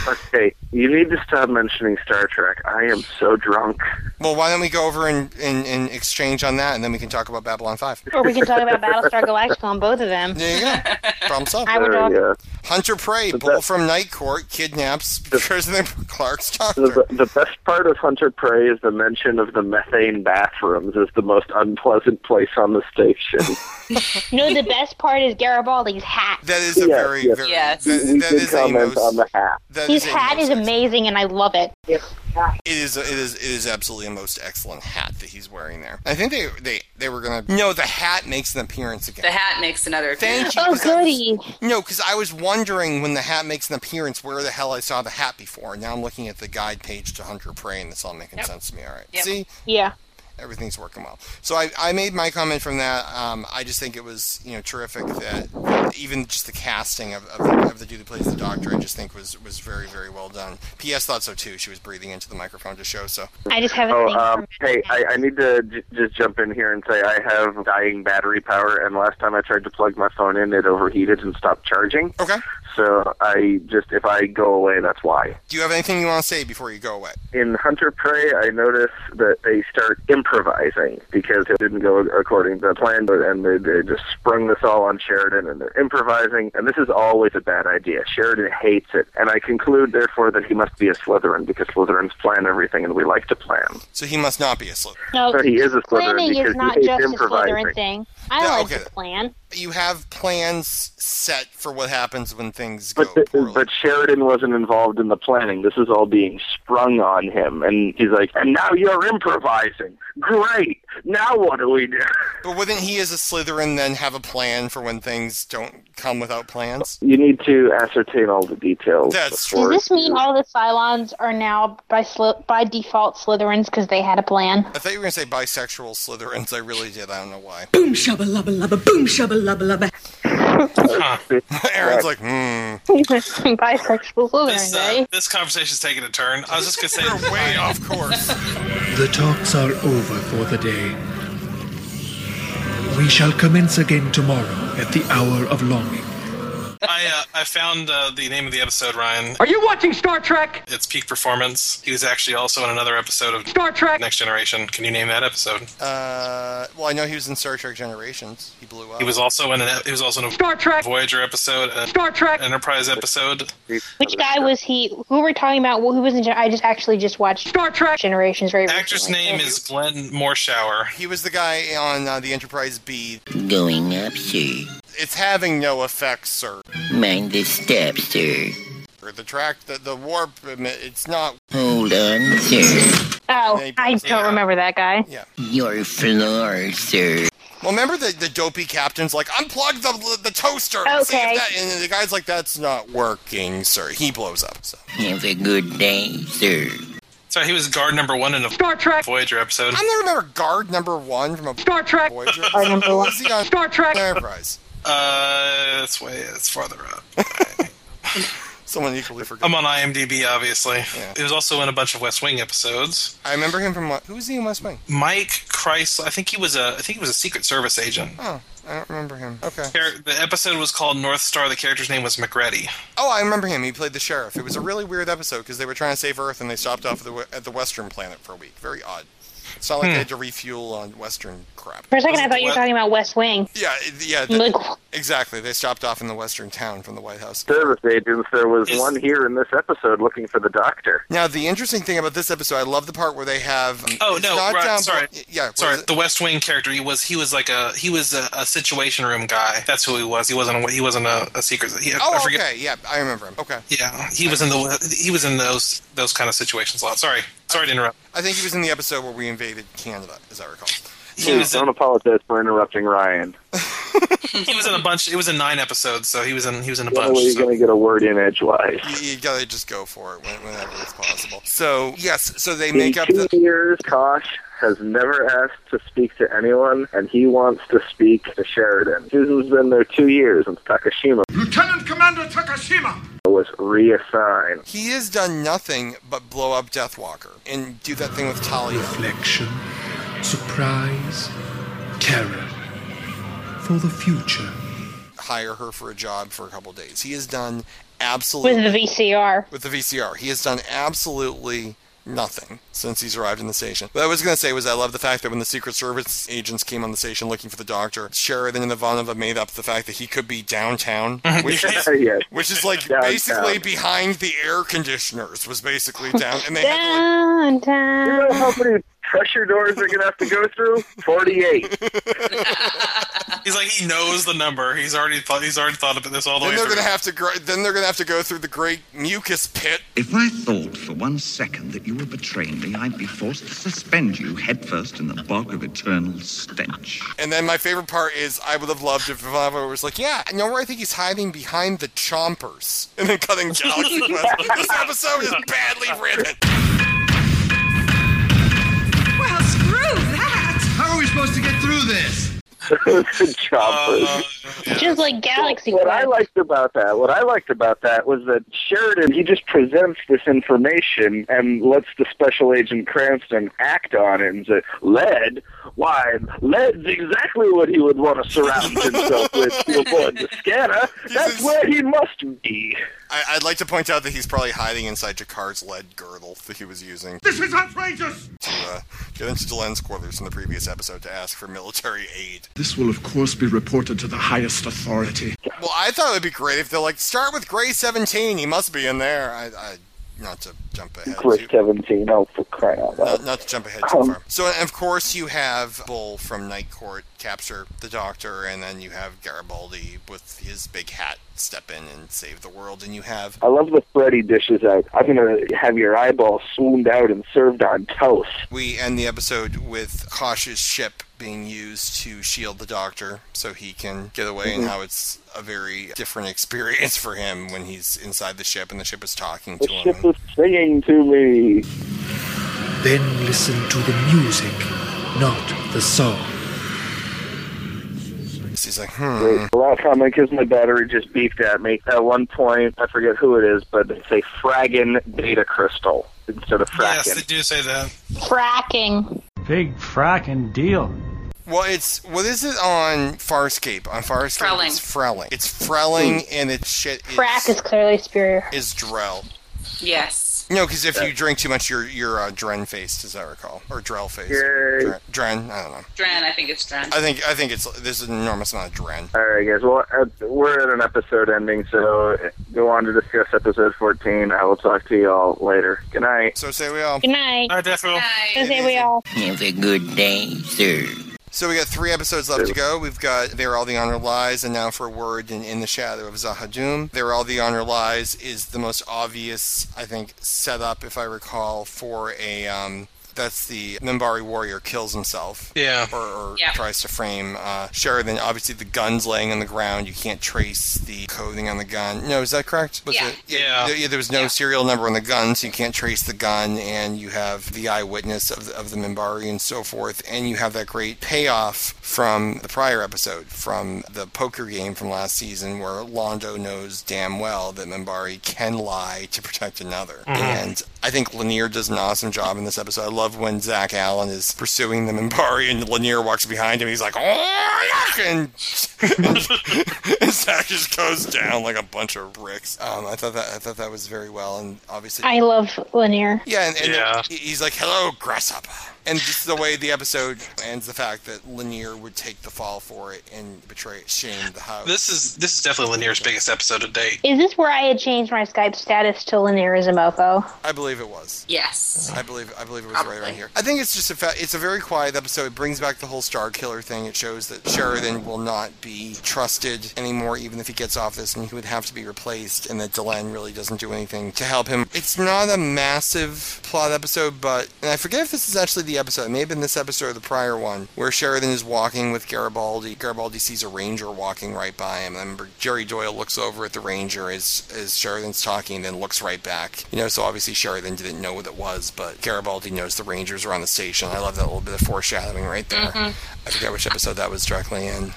Okay, you need to stop mentioning Star Trek. I am so drunk. well, why don't we go over and, and, and exchange on that, and then we can talk about Babylon 5. Or we can talk about Battlestar Galactica on both of them. There you go. Problem solved. I would Uh, yeah. Hunter Prey, bull from Night Court, kidnaps President Clark's The, doctor. the best part of Hunter Prey is the mention of the methane bathrooms as the most unpleasant place on the station. No, the best part is Garibaldi's hat. That is a Yes, very, yes. very. Yes. That, we that can a comment most, on the hat. That His a hat is most amazing, and I love it. It is. It is. It is absolutely a most excellent hat that he's wearing there. I think they they they were gonna. No, the hat makes an appearance again. The hat makes another Thank you. Oh, 'cause I was- goody. No, because I was wondering when the hat makes an appearance where the hell I saw the hat before. Now I'm looking at the guide page to Hunter Prey, and it's all making sense to me. All right. Yep. See, Yeah. Everything's working well. So I, I made my comment from that. Um, I just think it was you know terrific that even just the casting of, of, the, of the dude who plays the doctor, I just think was was very very well done. P.S. thought so too. She was breathing into the microphone to show. So I just have a Oh, um, hey, I, I need to j- just jump in here and say I have dying battery power, and last time I tried to plug my phone in, it overheated and stopped charging. okay. So I just if I go away, that's why. Do you have anything you want to say before you go away? In Hunter Prey, I notice that they start improvising because it didn't go according to the plan, but- and they, they just sprung this all on Sheridan, and they're improvising. And this is always a bad idea. Sheridan hates it, and I conclude therefore that he must be a Slytherin because Slytherins plan everything, and we like to plan. So he must not be a Slytherin. No, So he is a Slytherin planning because is he not hates just a improvising. Slytherin thing. I Yeah, like okay. to plan. You have plans set for what happens when things go. But, the, but Sheridan wasn't involved in the planning. This is all being sprung on him, and he's like, "And now you're improvising. Great. Now what do we do?" But wouldn't he, as a Slytherin, then have a plan for when things don't come without plans? You need to ascertain all the details. That's Does this mean all the Cylons are now by Sly- by default Slytherins because they had a plan? I thought you were going to say bisexual Slytherins. I really did. I don't know why. Boom shabba lubba lubba, boom shabba lubba lubba. Aaron's like, hmm. Bisexual This, Slytherins, uh, eh? this conversation's taking a turn. I was just gonna say We're way off course. The talks are over for the We shall commence again tomorrow at the hour of longing. I uh, I found uh, the name of the episode, Ryan. Are you watching Star Trek? It's Peak Performance. He was actually also in another episode of Star Trek. Next Generation. Can you name that episode? Uh, well, I know he was in Star Trek Generations. He blew up. He was also in an he was also in a Star Trek Voyager episode, a Star Trek Enterprise episode. Which guy was he? Who were we talking about? Who was in? I just actually just watched Star Trek Generations very Actor's recently. name is Glenn Morshower. He was the guy on uh, the Enterprise B. Going up, sir. It's having no effect, sir. Mind the step, sir. Or the track, the, the warp, it's not. Hold on, sir. Oh, I don't remember that guy. Yeah. Your floor, sir. Well, remember the, the dopey captain's like, unplug the the toaster. and see if Okay. that-" and the guy's like, that's not working, sir. He blows up. So. Have a good day, sir. Sorry, he was guard number one in a Star Trek Voyager episode. I don't remember guard number one from a Star Trek Voyager. Guard number one. Was he on Star Trek Enterprise? Uh, it's way it's farther up. Someone equally forgot. I'm on IMDb, obviously. Yeah. He was also in a bunch of West Wing episodes. I remember him from what? Who was he in West Wing? Mike Kreis, I think he was a I think he was a Secret Service agent. Oh, I don't remember him. Okay. The episode was called North Star. The character's name was McReady. Oh, I remember him. He played the sheriff. It was a really weird episode because they were trying to save Earth and they stopped off at the, at the Western planet for a week. Very odd. It's not like Hmm. they had to refuel on Western crap. For a second, I thought you were talking about West Wing. Yeah, yeah, Like- exactly. They stopped off in the Western town from the White House. Service agents. There was one here in this episode looking for the doctor. Now, the interesting thing about this episode, I love the part where they have. um, Oh no! not Right, down sorry, below- yeah, sorry. The West Wing character. He was he was like a he was a, a Situation Room guy. That's who he was. He wasn't a, he wasn't a, a secret. He, Oh, I okay. Yeah, I remember him. Okay. Yeah, he was in the he was in those those kind of situations a lot. Sorry, sorry to interrupt. I think he was in the episode where we invaded Canada, as I recall. He was in, Don't apologize for interrupting Ryan. he was in a bunch. It was in nine episodes, so he was in he was in a bunch. way you're so- going to get a word in edgewise. You, you gotta just go for it when, whenever it's possible. So, yes, so they In make up two the. years, Kosh has never asked to speak to anyone, and he wants to speak to Sheridan. Susan's been there two years, and Takashima Lieutenant Commander Takashima! Was reassigned. He has done nothing but blow up Deathwalker and do that thing with Talia. Reflection, surprise, terror. For the future. Hire her for a job for a couple days. He has done absolutely With the VCR. with the VCR. He has done absolutely nothing since he's arrived in the station. What I was going to say was I love the fact that when the Secret Service agents came on the station looking for the doctor, Sheridan and Ivanova made up the fact that he could be downtown, which is, Yes. which is like Downtown. basically behind the air conditioners was basically down, and they had to, like, Downtown. You know how many pressure doors they're going to have to go through? 48. He's like he knows the number. He's already thought he's already thought about this all the then way they're through. going to have to gr- then they're going to have to go through the great mucus pit. If I thought for one second that you were betraying me, I'd be forced to suspend you headfirst in the bog of eternal stench. And then my favorite part is I would have loved if Ivanova was like, yeah, you know where I think he's hiding behind the chompers, and then cutting Galaxy Quest. this episode is badly written. Well, screw that! How are we supposed to get through this? the choppers. Just like Galaxy What I liked about that, what I liked about that was that Sheridan he just presents this information and lets the special agent Cranston act on it and say, "Lead, why? Lead's exactly what he would want to surround himself with to avoid the scanner. That's where he must be." I, I'd like to point out that he's probably hiding inside G'Kar's lead girdle that he was using This is outrageous! to uh, get into Delenn's quarters in the previous episode to ask for military aid. This will, of course, be reported to the highest authority. Well, I thought it would be great if they're like, start with Grey 17, he must be in there. I, I not to jump ahead. Chris 17 oh for crying out loud! Not, not to jump ahead too Um, far. So, of course, you have Bull from Night Court capture the Doctor, and then you have Garibaldi with his big hat step in and save the world, and you have I love the Freddy dishes out. I'm gonna have your eyeball swooned out and served on toast. we end the episode with Kosh's ship being used to shield the Doctor so he can get away, and Mhm. how it's a very different experience for him when he's inside the ship and the ship is talking The to him. The ship is singing to me. Then listen to the music, not the song. He's like, hmm. Great. Last comment because my battery just beeped at me. At one point, I forget who it is, but they say fraggin data crystal instead of fracking. Yes, fracking. they do say that. Fracking. Big fracking deal. Well, it's well. what is it on Farscape? On Farscape, Frelling. it's Frelling. It's Frelling, and its shit is, Frack is clearly superior. is Drell. Yes. No, because if you drink too much, you're you're uh, Dren faced, as I recall, or Drell faced. Dren, Dren, I don't know. Dren, I think it's Dren. I think I think it's there's an enormous amount of Dren. All right, guys. Well, uh, we're at an episode ending, so go on to discuss episode 14. I will talk to you all later. Good night. So say we all. Good night. Hi, Defo. So say we all. Have a good day, sir. So we got three episodes left to go. We've got There All the Honor Lies, and now for a word in, in the Shadow of Z'ha'dum. There All the Honor Lies is the most obvious, I think, setup, if I recall, for a um, that's the Minbari warrior kills himself. Yeah. Or, or Yeah. tries to frame uh, Sheridan. Obviously, the gun's laying on the ground. You can't trace the coding on the gun. No, is that correct? Was Yeah. It? Yeah. There, yeah, there was no serial number on the gun, so you can't trace the gun, and you have the eyewitness of the, of the Minbari and so forth, and you have that great payoff from the prior episode, from the poker game from last season, where Londo knows damn well that Minbari can lie to protect another. Mhm. And I think Lennier does an awesome job in this episode. I love when Zach Allen is pursuing the Minbari and Lennier walks behind him. He's like, "Oh, yuck," and, and Zach just goes down like a bunch of bricks. Um, I thought that I thought that was very well, and obviously, I love Lennier. yeah, and, and he- he's like, "Hello, grasshopper," and just the way the episode ends, the fact that Lennier would take the fall for it and betray, shame the house. This is this is definitely Lennier's biggest episode to date. Is this where I had changed my Skype status to Lennier as a mofo? I believe it was. Yes. I believe I believe it was right around here. I think it's just a fa- it's a very quiet episode. It brings back the whole Star Killer thing. It shows that Sheridan will not be trusted anymore, even if he gets off this, and he would have to be replaced. And that Delenn really doesn't do anything to help him. It's not a massive plot episode, but and I forget if this is actually the episode. It may have been this episode or the prior one where Sheridan is walking with Garibaldi. Garibaldi sees a ranger walking right by him. I remember Jerry Doyle looks over at the ranger as as Sheridan's talking, and then looks right back. You know, so obviously Sheridan didn't know what it was, but Garibaldi knows the rangers are on the station. I love that little bit of foreshadowing right there. Mhm. I forget which episode that was directly in.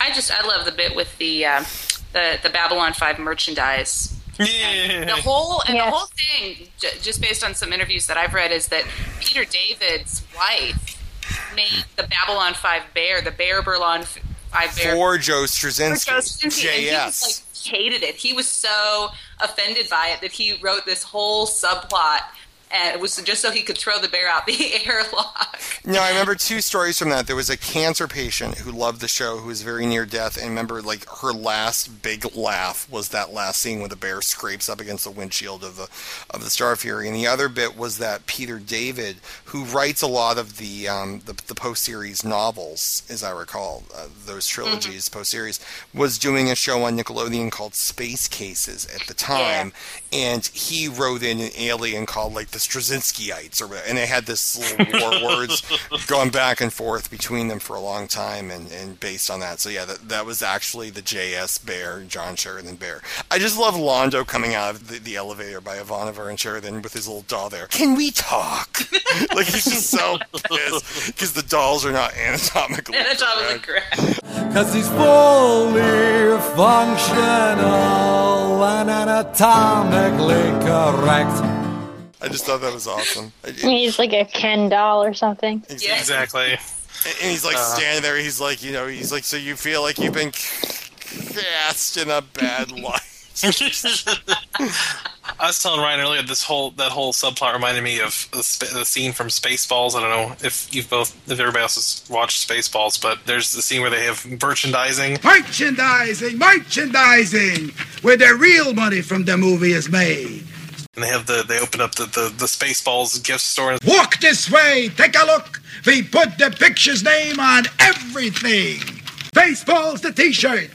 I just I love the bit with the uh, the the Babylon Five merchandise. Yeah. The whole and the whole thing, j- just based on some interviews that I've read, is that Peter David's wife made the Babylon Five bear, the Bear Burlon f- Five bear For Joe for Straczynski. Joe Straczynski, and he was JS. like hated it. He was so offended by it that he wrote this whole subplot, and it was just so he could throw the bear out the airlock. No, I remember two stories from that. There was a cancer patient who loved the show who was very near death, and remember, like her last big laugh was that last scene where the bear scrapes up against the windshield of the of the Star Fury. And the other bit was that Peter David, who writes a lot of the um, the, the post series novels, as I recall, uh, those trilogies post series, was doing a show on Nickelodeon called Space Cases at the time, and he wrote in an alien called like the Straczynskyites, or whatever. and they had this little war words going back and forth between them for a long time, and, and based on that. So yeah, that, that was actually the J.S. Bear, John Sheridan Bear. I just love Londo coming out of the, the elevator by Ivanova and Sheridan with his little doll there. Can we talk? like he's just so pissed because the dolls are not anatomically Anatomically correct. Cause he's fully functional and anatomically correct. I just thought that was awesome. He's like a Ken doll or something. Exactly. And he's like Uh. standing there. He's like, you know, he's like, so you feel like you've been cast in a bad light. I was telling Ryan earlier this whole that whole subplot reminded me of the, the scene from Spaceballs. I don't know if you've both if everybody else has watched Spaceballs, but there's the scene where they have merchandising. Merchandising, merchandising, where the real money from the movie is made. And they have the they open up the, the, the Spaceballs gift store. and Walk this way, take a look. We put the picture's name on everything. Spaceballs the t-shirt.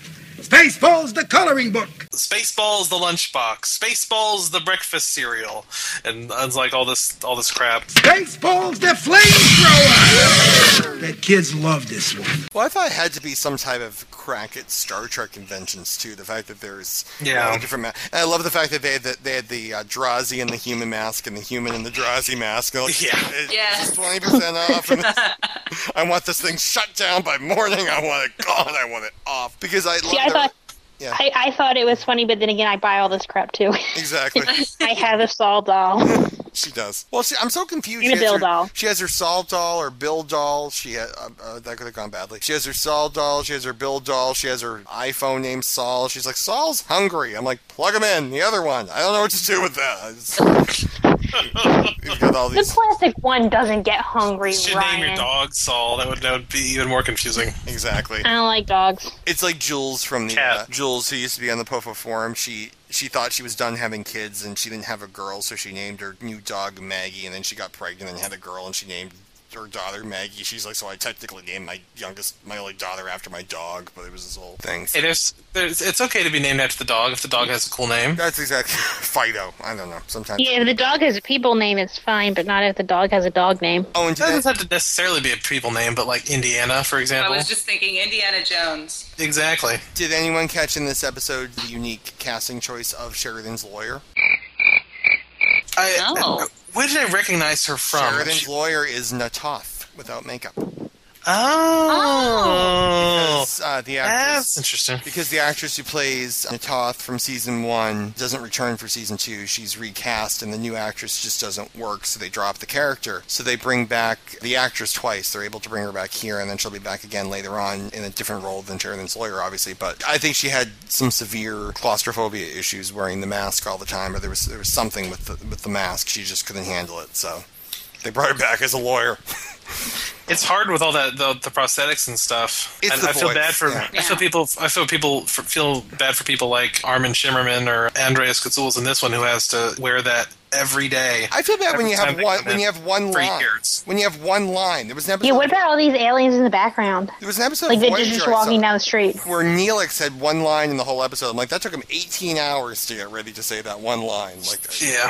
Spaceballs the coloring book. Spaceballs the lunchbox. Spaceballs the breakfast cereal, and it's like all this all this crap. Spaceballs the flamethrower. That kids love this one. Well, I thought it had to be some type of crack at Star Trek conventions too. The fact that there's Yeah. all different. Ma- and I love the fact that they had the, they had the uh, Drazi and the human mask and the human and the Drazi mask. And like, Yeah. it's Yes. twenty percent off. And I want this thing shut down by morning. I want it gone. I want it off because I love. See, I thought Yeah. I, I thought it was funny, but then again, I buy all this crap too. Exactly. I have a Saul doll. She does. Well, see, I'm so confused. She has Bill her- doll. She has her Saul doll or Bill doll. She ha- uh, uh, that could have gone badly. She has her Saul doll. She has her Bill doll. She has her iPhone named Saul. She's like, Saul's hungry. I'm like, plug him in. The other one. I don't know what to do with that. It's- We've got all The plastic one doesn't get hungry, You should Ryan. name your dog Saul. That would that would be even more confusing. Exactly. I don't like dogs. It's like Jules from the uh, Jules who used to be on the Poufwa forum. She she thought she was done having kids and she didn't have a girl, so she named her new dog Maggie. And then she got pregnant and had a girl, and she named her daughter Maggie. She's like, so I technically named my youngest, my only daughter after my dog, but it was this whole thing. Hey, there's, there's, it's okay to be named after the dog if the dog has a cool name. That's exactly Fido. I don't know. Sometimes. Yeah, if the dog has a people name, it's fine, but not if the dog has a dog name. Oh, and It doesn't have to necessarily be a people name, but like Indiana, for example. I was just thinking Indiana Jones. Exactly. Did anyone catch in this episode the unique casting choice of Sheridan's lawyer? I, No. Where did I recognize her from? Sheridan's lawyer is Natoth without makeup. Oh, Because, uh, the actress, that's interesting. Because the actress who plays Natoth from season one doesn't return for season two. She's recast, and the new actress just doesn't work, so they drop the character. So they bring back the actress twice. They're able to bring her back here, and then she'll be back again later on in a different role than Sheridan's lawyer, obviously. But I think she had some severe claustrophobia issues wearing the mask all the time, or there was there was something with the with the mask. She just couldn't handle it, so they brought her back as a lawyer. It's hard with all that the, the prosthetics and stuff. It's and the I feel bad for yeah. I feel people I feel people for, feel bad for people like Armin Shimerman or Andreas Katsulas in this one who has to wear that every day. I feel bad when you have one when you have one line. years. When you have one line, there was an episode. Yeah, what about all these aliens in the background? There was an episode Like of they're just walking down the street. where Neelix had one line in the whole episode. I'm like, that took him 18 hours to get ready to say that one line. Like, yeah.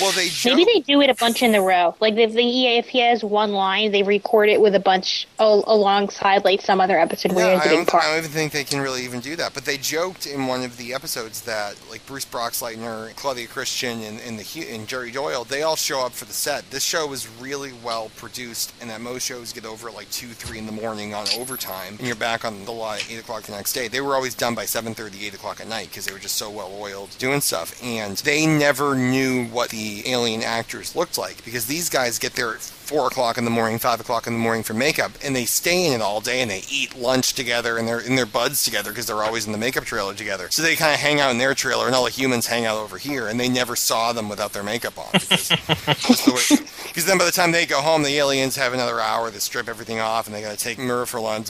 Well, they joke. Maybe they do it a bunch in the row. Like if the if he has one line, they record it with a bunch al- alongside like some other episode where No, he has I a big don't. I don't even think they can really even do that. But they joked in one of the episodes that like Bruce Boxleitner, Claudia Christian, and, and the And Jerry Doyle, they all show up for the set. This show was really well produced, and that most shows get over at like two, three in the morning on overtime, and you're back on the lot at eight o'clock the next day. They were always done by 7:30, 8 o'clock at night because they were just so well oiled doing stuff, and they never knew what the alien actors looked like because these guys get there at four o'clock in the morning, five o'clock in the morning for makeup, and they stay in it all day and they eat lunch together and they're in their buds together because they're always in the makeup trailer together. So they kind of hang out in their trailer, and all the humans hang out over here, and they never saw them without their makeup on. Because, the then by the time they go home, the aliens have another hour to strip everything off, and they got to take Mira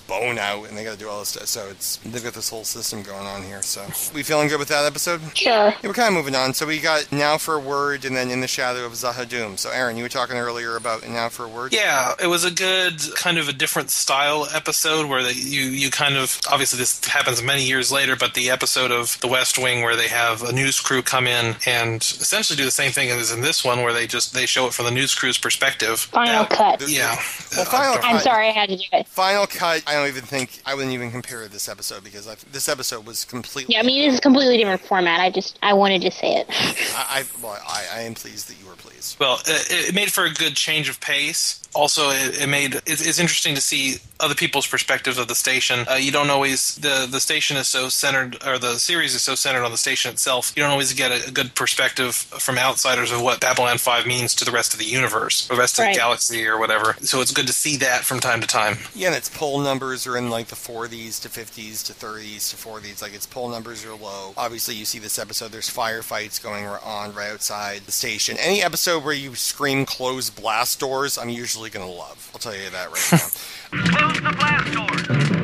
bone out, and they got to do all this stuff. So it's they've got this whole system going on here. So we feeling good with that episode? Sure. Yeah, we're kind of moving on. So we got now for a word, and then in the shadow of Z'ha'dum. So Aaron, you were talking earlier about now out for a word? Yeah, it was a good kind of a different style episode where they, you you kind of obviously this happens many years later, but the episode of The West Wing where they have a news crew come in and essentially do the same thing as in this one where they just they show it from the news crew's perspective. Final cut. Yeah. Well, uh, Final I'm Cut- sorry I had to do it. Final cut. I don't even think I wouldn't even compare this episode because I, this episode was completely. Yeah, I mean, it's a completely different format. I just, I wanted to say it. I, I, well, I, I am pleased that you were pleased. Well, it, it made for a good change of pace pace also, it, it made it's, it's interesting to see other people's perspectives of the station. Uh, you don't always the the station is so centered, or the series is so centered on the station itself. You don't always get a, a good perspective from outsiders of what Babylon Five means to the rest of the universe, the rest of Right. the galaxy, or whatever. So it's good to see that from time to time. Yeah, and its poll numbers are in like the 40s to 50s to 30s to 40s. Like its poll numbers are low. Obviously, you see this episode. There's firefights going on right outside the station. Any episode where you scream "close blast doors," I'm usually gonna love. I'll tell you that right now. Close the blast doors.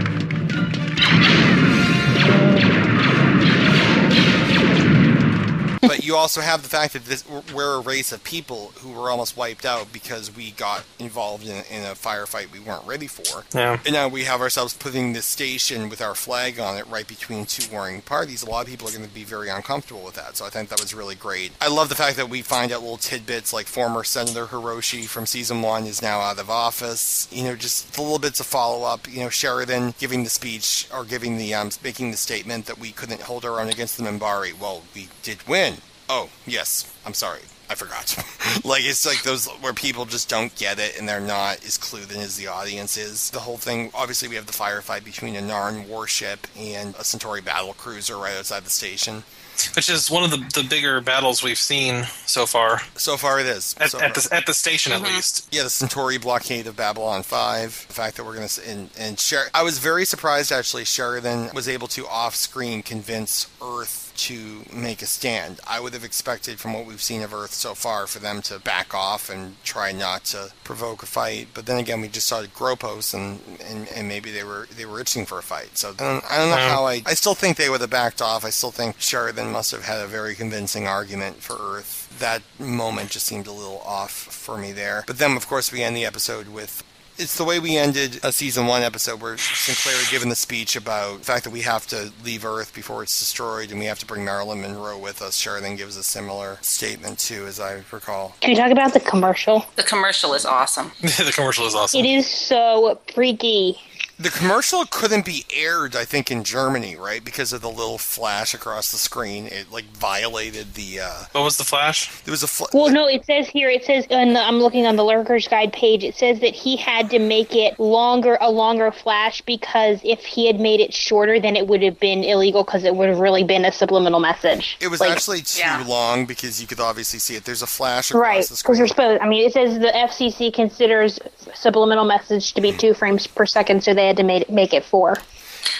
but you also have the fact that this, we're a race of people who were almost wiped out because we got involved in, in a firefight we weren't ready for. Yeah. And now we have ourselves putting this station with our flag on it right between two warring parties. A lot of people are going to be very uncomfortable with that. So I think that was really great. I love the fact that we find out little tidbits like former Senator Hidoshi from season one is now out of office. You know, just the little bits of follow up. You know, Sheridan giving the speech or giving the um, making the statement that we couldn't hold our own against the Minbari. Well, we did win. Oh, yes. I'm sorry. I forgot. like it's like those where people just don't get it and they're not as clued in as the audience is. The whole thing. Obviously, we have the firefight between a Narn warship and a Centauri battle cruiser right outside the station. Which is one of the, the bigger battles we've seen so far. So far, it is at, So at the at the station at mm-hmm. least. Yeah, the Centauri blockade of Babylon 5. The fact that we're going to. And, and Sher- I was very surprised, actually, Sheridan was able to off screen convince Earth to make a stand. I would have expected, from what we've seen of Earth so far, for them to back off and try not to provoke a fight. But then again, we just saw Gropos, and, and, and maybe they were they were itching for a fight. So I don't, I don't know Yeah. how I. I still think they would have backed off. I still think Sheridan must have had a very convincing argument for Earth. That moment just seemed a little off for me there. But then, of course, we end the episode with it's the way we ended a season one episode where Sinclair had given the speech about the fact that we have to leave Earth before it's destroyed and we have to bring Marilyn Monroe with us. Sheridan gives a similar statement too, as I recall. Can we talk about the commercial? The commercial is awesome. the commercial is awesome. It is so freaky. The commercial couldn't be aired, I think, in Germany, right? Because of the little flash across the screen. It like violated the. Uh, What was the flash? there was a fl- Well, no, it says here. It says, and I'm looking on the Lurker's Guide page. It says that he had to make it longer, a longer flash, because if he had made it shorter, then it would have been illegal because it would have really been a subliminal message. It was Like- actually too long because you could obviously see it. There's a flash across Right, the because screen. you're supposed. I mean, it says the FCC considers subliminal message to be two frames per second, so they had to make make it four.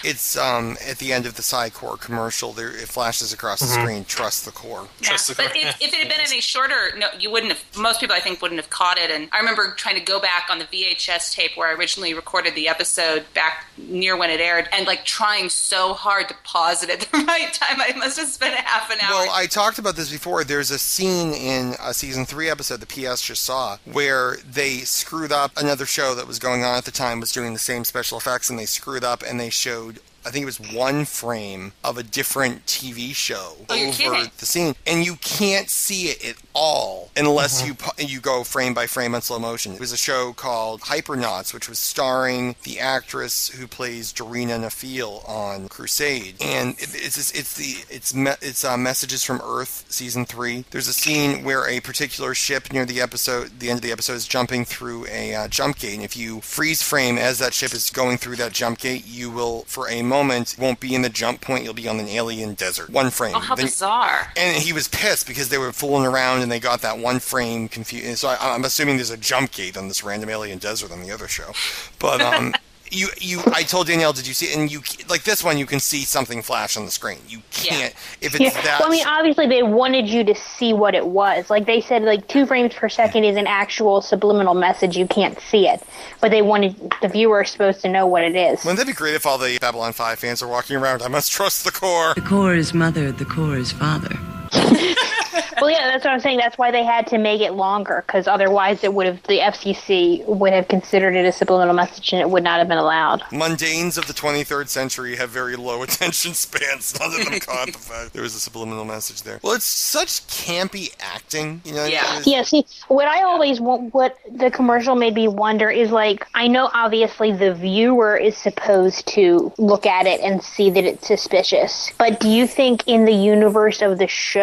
It's um at the end of the Psi Corps commercial. There, it flashes across the Mhm. screen. Trust the Corps. Yeah, but if, if it had been any shorter, no, you wouldn't have. Most people, I think, wouldn't have caught it. And I remember trying to go back on the VHS tape where I originally recorded the episode back near when it aired, and like trying so hard to pause it at the right time. I must have spent half an hour. Well, I talked about this before. There's a scene in a season three episode, the PS just saw, where they screwed up. Another show that was going on at the time was doing the same special effects, and they screwed up and they showed showed I think it was one frame of a different TV show Oh, over the scene, and you can't see it at all unless you pu- you go frame by frame on slow motion. It was a show called Hypernauts, which was starring the actress who plays Dureena Nafeel on Crusade, and it, it's it's it's the it's me, it's uh, Messages from Earth season three. There's a scene where a particular ship near the episode, the end of the episode, is jumping through a uh, jump gate, and if you freeze frame as that ship is going through that jump gate, you will for a moment won't be in the jump point. You'll be on an alien desert. One frame. oh, how Then- bizarre! and he was pissed because they were fooling around and they got that one frame confused. So I, I'm assuming there's a jump gate on this random alien desert on the other show. But um, you you I told Danielle, did you see? And you like this one, you can see something flash on the screen. You can't if it's Yeah. that. Well, I mean, obviously they wanted you to see what it was. Like they said, like two frames per second is an actual subliminal message. You can't see it, but they wanted the viewer supposed to know what it is. Wouldn't that be great if all the Babylon 5 fans are walking around? I must trust the Corps. The Corps is mother, the Corps is father. well, yeah, that's what I'm saying. That's why they had to make it longer because otherwise, it would have the FCC would have considered it a subliminal message and it would not have been allowed. Mundanes of the 23rd century have very low attention spans. None of them caught the fact there was a subliminal message there. Well, it's such campy acting. You know, Yeah. Yeah. See, what I always want, what the commercial made me wonder is like, I know obviously the viewer is supposed to look at it and see that it's suspicious, but do you think in the universe of the show,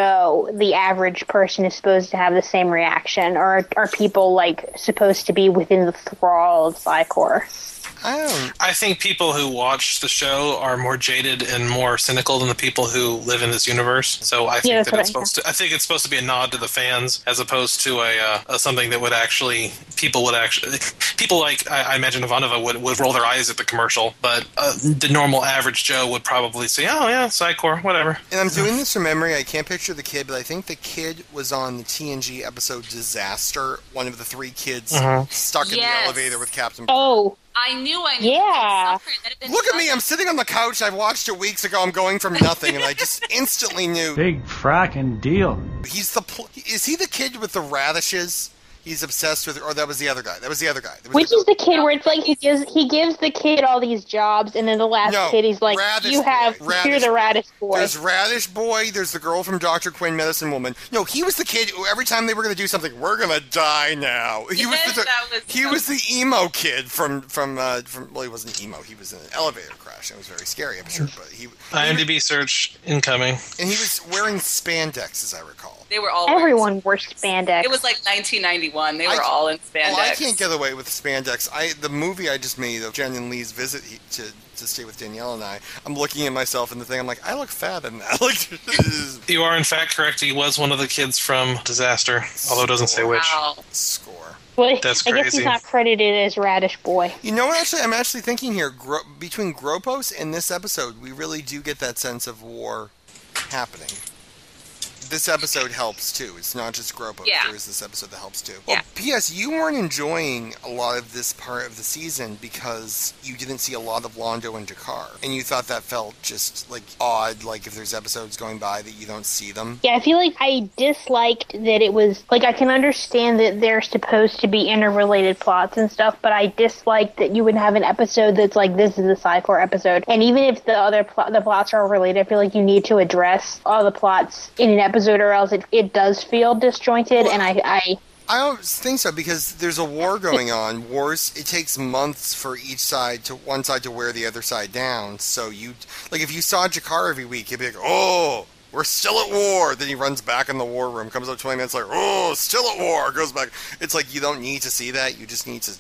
the average person is supposed to have the same reaction, or are people like supposed to be within the thrall of Psi Corps? I don't. I think people who watch the show are more jaded and more cynical than the people who live in this universe. So I think Yeah, that's that it's I- supposed to. I think it's supposed to be a nod to the fans as opposed to a, uh, a something that would actually people would actually people like I, I imagine Ivanova would would roll their eyes at the commercial, but uh, the normal average Joe would probably say, "Oh yeah, Psi Corps, whatever." And I'm doing this from memory. I can't picture the kid, but I think the kid was on the TNG episode Disaster. One of the three kids Mhm. stuck in the elevator with Captain. Oh. I knew I knew Yeah. Look at me! I'm sitting on the couch. I've watched it weeks ago. I'm going from nothing, and I just instantly knew. Big fracking deal. He's the. Pl- is he the kid with the radishes? He's obsessed with. Or that was the other guy. That was the other guy. That was Which is the kid where it's like he gives he gives the kid all these jobs, and then the last No, kid he's like, Radish "You have Boy. you're Radish the radish boy." There's Radish Boy. There's the girl from Doctor Quinn, Medicine Woman. No, he was the kid who every time they were going to do something, we're going to die now. He Yes, was the was he was the emo kid from from uh, from. Well, he wasn't emo. He was in an elevator crash. It was very scary, I'm sure. But he IMDb search incoming. and he was wearing spandex, as I recall. They were all. Everyone wore spandex. It was like 1991. They were I- all in spandex. Well, I can't get away with spandex. I the movie I just made of Jen and Lee's visit he, to to stay with Danielle and I. I'm looking at myself in the thing. I'm like, I look fat in that. like, You are in fact correct. He was one of the kids from Disaster, although it doesn't say which. score. Well, That's I guess he's crazy. not credited as radish boy. You know what? Actually, I'm actually thinking here. Gro- between Gropos and this episode, we really do get that sense of war happening. This episode helps too. It's not just Gropos. Yeah. There is this episode that helps too. Well, P.S. You weren't enjoying a lot of this part of the season because you didn't see a lot of Londo and G'Kar, and you thought that felt just like odd. Like if there's episodes going by that you don't see them. Yeah, I feel like I disliked that it was like I can understand that they're supposed to be interrelated plots and stuff, but I disliked that you would have an episode that's like this is the Psi Corps episode, and even if the other pl- the plots are related, I feel like you need to address all the plots in an episode, or else it, it does feel disjointed. and I, I I don't think so because there's a war going on. Wars it takes months for each side to one side to wear the other side down. So you like if you saw G'Kar every week, you'd be like, oh. We're still at war. Then he runs back in the war room, comes up 20 minutes later, oh, still at war, goes back. It's like you don't need to see that. You just need to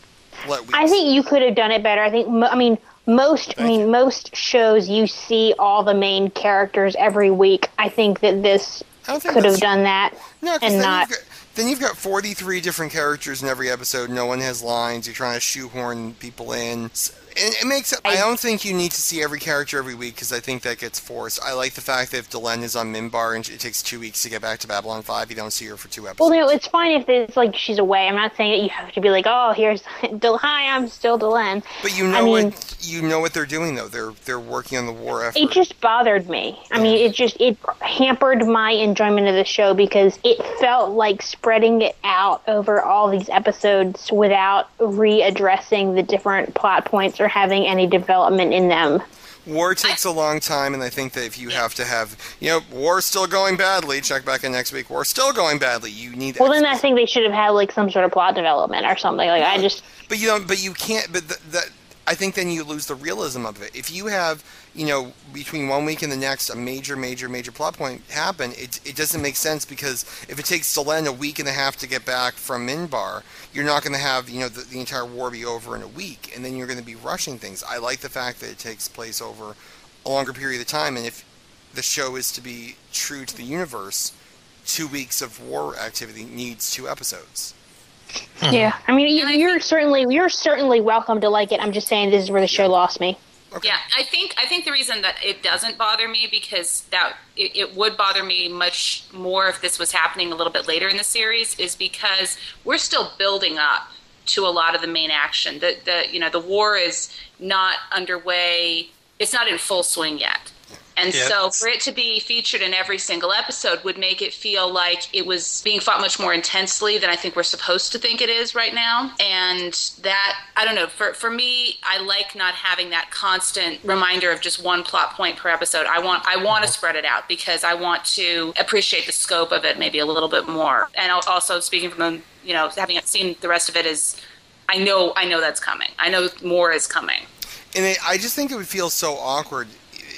let weeks. I think you could have done it better. I think, I mean, most, I mean, most shows you see all the main characters every week. I think that this could have done that No, and then not. You've got, then you've got 43 different characters in every episode. No one has lines. You're trying to shoehorn people in. And it makes it. I don't think you need to see every character every week because I think that gets forced. I like the fact that if Delenn is on Minbar and it takes two weeks to get back to Babylon 5, you don't see her for two episodes. Well, no, it's fine if it's like she's away. I'm not saying that you have to be like, oh, here's Del- hi, I'm still Delenn. but you know I mean, what you know what they're doing though. They're they're working on the war effort. It just bothered me. I mean, it just it hampered my enjoyment of the show because it felt like spreading it out over all these episodes without readdressing the different plot points or having any development in them. War takes a long time, and I think that if you have to have, you know, war's still going badly. Check back in next week. War's still going badly. You need Well, then I think they should have had like some sort of plot development or something. Like I just But you don't. But you can't. But th- that I think then you lose the realism of it. If you have, you know, between one week and the next, a major, major, major plot point happen, it it doesn't make sense because if it takes Delenn a week and a half to get back from Minbar, you're not going to have, you know, the, the entire war be over in a week, and then you're going to be rushing things. I like the fact that it takes place over a longer period of time, and if the show is to be true to the universe, two weeks of war activity needs two episodes. Mm-hmm. yeah. I mean, you, you're certainly you're certainly welcome to like it. I'm just saying this is where the show lost me. Yeah, I think I think the reason that it doesn't bother me because that it, it would bother me much more if this was happening a little bit later in the series is because we're still building up to a lot of the main action. The the you know the war is not underway. It's not in full swing yet. And Yeah. so for it to be featured in every single episode would make it feel like it was being fought much more intensely than I think we're supposed to think it is right now. And that, I don't know, for, for me, I like not having that constant reminder of just one plot point per episode. I want, I want to mm-hmm. spread it out because I want to appreciate the scope of it maybe a little bit more. And also speaking from, the, you know, having seen the rest of it is, I know, I know that's coming. I know more is coming. And it, I just think it would feel so awkward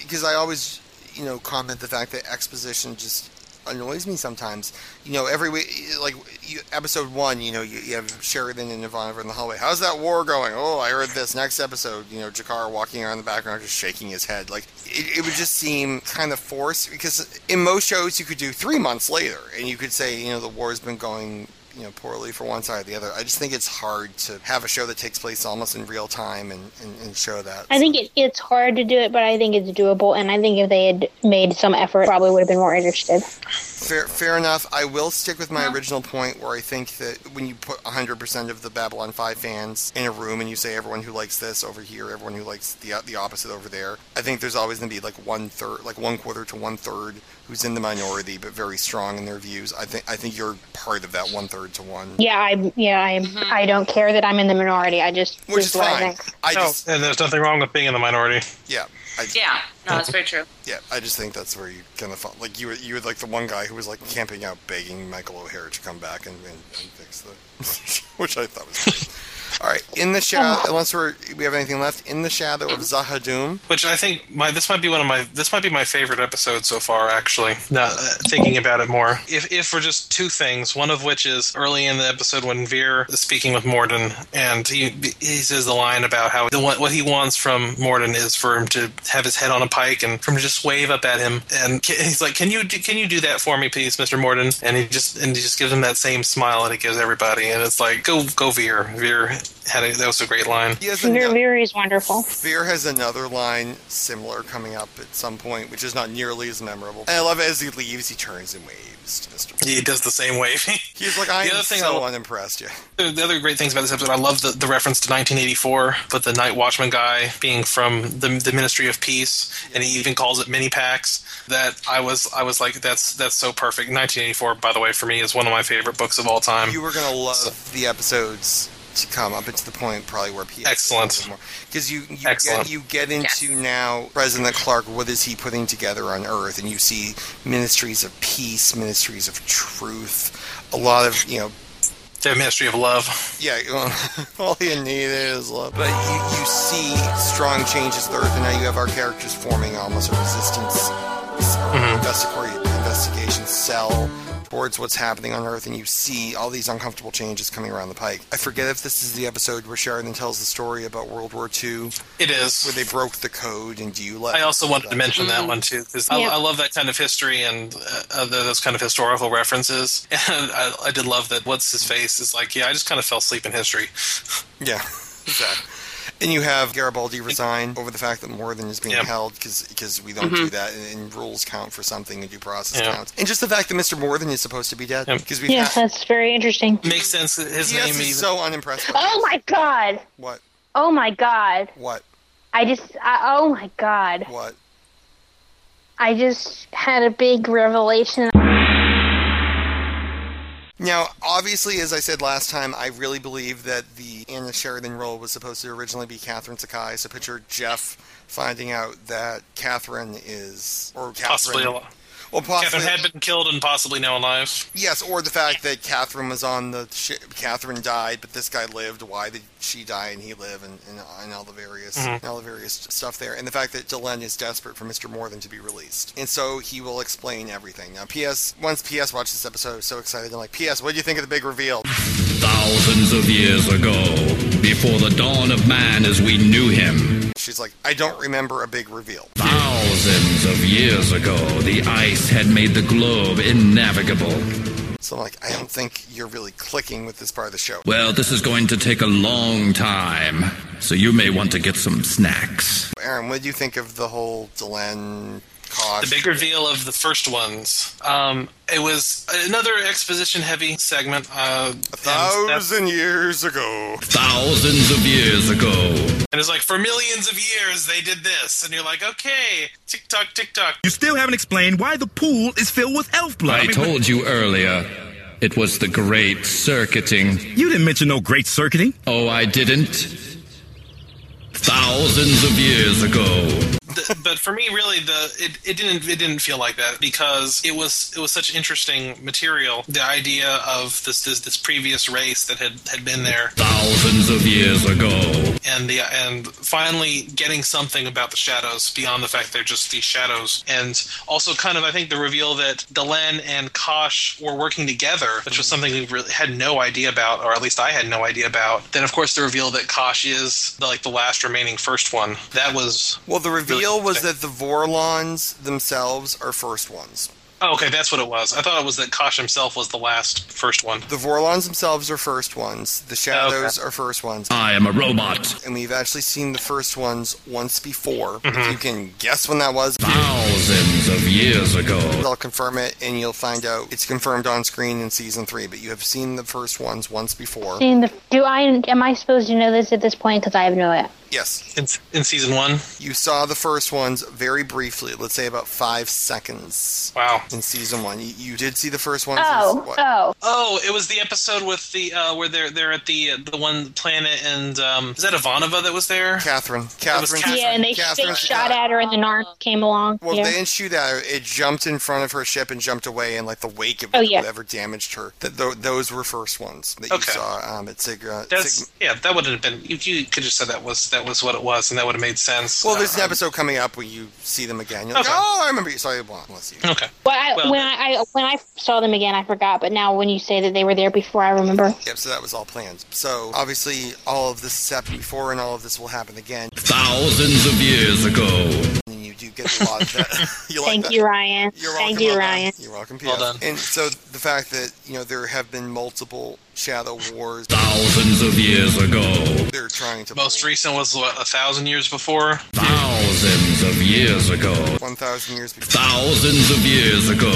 because I always, you know, comment the fact that exposition just annoys me sometimes. You know, every week, like you, episode one, you know, you, you have Sheridan and Ivanova in the hallway. How's that war going? Oh, I heard this. Next episode, you know, G'Kar walking around the background just shaking his head. Like it, it would just seem kind of forced because in most shows you could do three months later and you could say, you know, the war's been going you know poorly for one side or the other. I just think it's hard to have a show that takes place almost in real time and, and, and show that. I think it, it's hard to do it, but I think it's doable. And I think if they had made some effort, probably would have been more interested. Fair, fair enough. I will stick with my original point where I think that when you put 100% of the Babylon 5 fans in a room and you say everyone who likes this over here, everyone who likes the the opposite over there, I think there's always going to be like one third, like one quarter to one third who's in the minority but very strong in their views. I think I think you're part of that one third to one. Yeah, I yeah I mm-hmm. I don't care that I'm in the minority. I just Which is what I fine. think. I No, just and there's nothing wrong with being in the minority. yeah. I, Yeah, no, that's very true. Yeah, I just think that's where you kind of fall like you were you were like the one guy who was like camping out begging Michael O'Hare to come back and, and, and fix the, which I thought was. All right, in the shadow. Unless we're we have anything left, in the shadow of Z'ha'dum. Which I think my this might be one of my this might be my favorite episode so far. Actually, now uh, thinking about it more, if if for just two things, one of which is early in the episode when Vir is speaking with Morden, and he he says the line about how the what what he wants from Morden is for him to have his head on a pike and for him to just wave up at him, and ca- he's like, "Can you do- can you do that for me, please, Mister Morden?" And he just and he just gives him that same smile that he gives everybody, and it's like, "Go go Vir, Vir." Had a, that was a great line. He has Very, ano- is wonderful. Vir has another line similar coming up at some point, which is not nearly as memorable. And I love it as he leaves, he turns and waves to Mister. He does the same waving. He's like, I The am other thing so I- unimpressed. Yeah. The the other great things about this episode, I love the, the reference to 1984, but the Night Watchman guy being from the, the Ministry of Peace, and he even calls it Minipax. That I was I was like, that's that's so perfect. 1984, by the way, for me is one of my favorite books of all time. You were gonna love the episodes to come up. Into the point probably where PS Excellent. because you you Excellent. get you get into now President Clark what is he putting together on Earth? And you see ministries of peace ministries of truth a lot of you know the Ministry of Love. yeah all you need is love. But you, you see strong changes to Earth and now you have our characters forming almost a resistance mm-hmm. investigatory investigation cell towards what's happening on Earth, and you see all these uncomfortable changes coming around the pike. I forget if this is the episode where Sheridan tells the story about World War II, It is. where they broke the code, and do you let? I also wanted to mention that one too because Yeah. I, I love that kind of history and uh, those kind of historical references. And I, I did love that. What's his face is like, yeah, I just kind of fell asleep in history. Yeah, exactly. And you have Garibaldi resign over the fact that Morden is being Yep. held because we don't Mhm. do that, and, and rules count for something, and due process Yeah. counts, and just the fact that Mr. Morden is supposed to be dead Yep. because we've Yeah, had, that's very interesting. Makes sense. that His Yes, name is even so unimpressed. By Oh my god! What? Oh my god! What? I just I, oh my god! What? I just had a big revelation. Now, obviously, as I said last time, I really believe that the Anna Sheridan role was supposed to originally be Catherine Sakai. So picture Jeff finding out that Catherine is, or Catherine, possibly alive. well, possibly, Catherine had been killed and possibly now alive. yes, or the fact that Catherine was on the ship. Catherine died, but this guy lived. Why did she die and he live, and, and, and all the various, Mhm. and all the various stuff there, and the fact that Delenn is desperate for Mr. Morden to be released, and so he will explain everything. Now, P.S. Once P.S. watched this episode, I was so excited. I'm like, P.S. What do you think of the big reveal? Thousands of years ago, before the dawn of man as we knew him, She's like, I don't remember a big reveal. thousands of years ago, the ice had made the globe innavigable. So I'm like, I don't think you're really clicking with this part of the show. Well, this is going to take a long time, so you may want to get some snacks. Aaron, what do you think of the whole Delenn Kosh? The big reveal of the first ones. Um, it was another exposition-heavy segment. Uh, A thousand years ago. Thousands of years ago. and And it's like for millions of years they did this, and you're like, okay, tick tock, tick tock. You still haven't explained why the pool is filled with elf blood. I mean, told you earlier. It was the great circuiting. You didn't mention no great circuiting. Oh, I didn't? Thousands of years ago. But for me, really, the it, it didn't it didn't feel like that because it was it was such interesting material. The idea of this this, this previous race that had, had been there, Thousands of years ago. and the and finally getting something about the shadows beyond the fact they're just these shadows, and also kind of I think the reveal that Delenn and Kosh were working together, which was mm-hmm. something we really had no idea about, or at least I had no idea about. Then of course the reveal that Kosh is the, like the last remaining first one. That was Well, the reveal was that the Vorlons themselves are first ones. Oh, okay, that's what it was. I thought it was that Kosh himself was the last first one. The Vorlons themselves are first ones. The Shadows are first ones. I am a robot. And we've actually seen the first ones once before. Mm-hmm. If you can guess when that was, Thousands of years ago. I'll confirm it, and you'll find out it's confirmed on screen in season three. But you have seen the first ones once before. Seeing the, do I am I supposed to know this at this point? Because I have no idea. Yes. In, in season one? You saw the first ones very briefly, let's say about five seconds. Wow. In season one. You, you did see the first one. Oh, What? oh. Oh, it was the episode with the uh, where they're they're at the the one planet and um, is that Ivanova that was there? Catherine. Catherine. Catherine. Yeah, and they, they Catherine's shot at her, and the Narn came along. Well, yeah. they didn't shoot at her. It jumped in front of her ship and jumped away in like the wake of Oh, yeah. whatever damaged her. Th- th- those were first ones that you saw um, at Sigma. That's Sig- yeah. That would have been you, you could have said that was that was what it was, and that would have made sense. well, there's an Uh, episode coming up where you see them again. You're like, oh, I remember you. Sorry, well, unless you. Okay. Well, I, Well, when I, I when I saw them again, I forgot. But now, when you say that they were there before, I remember. Yep, so that was all planned. So obviously, all of this has happened before, and all of this will happen again. Thousands of years ago. And you do get a lot of that. you like Thank that? you, Ryan. You're Thank welcome. you, Well done. Ryan. You're welcome. Well done. And so the fact that you know there have been multiple Shadow Wars. Thousands of years ago. They're trying to most recent was what a thousand years before. Thousands of years ago. one thousand years before. Thousands of years ago.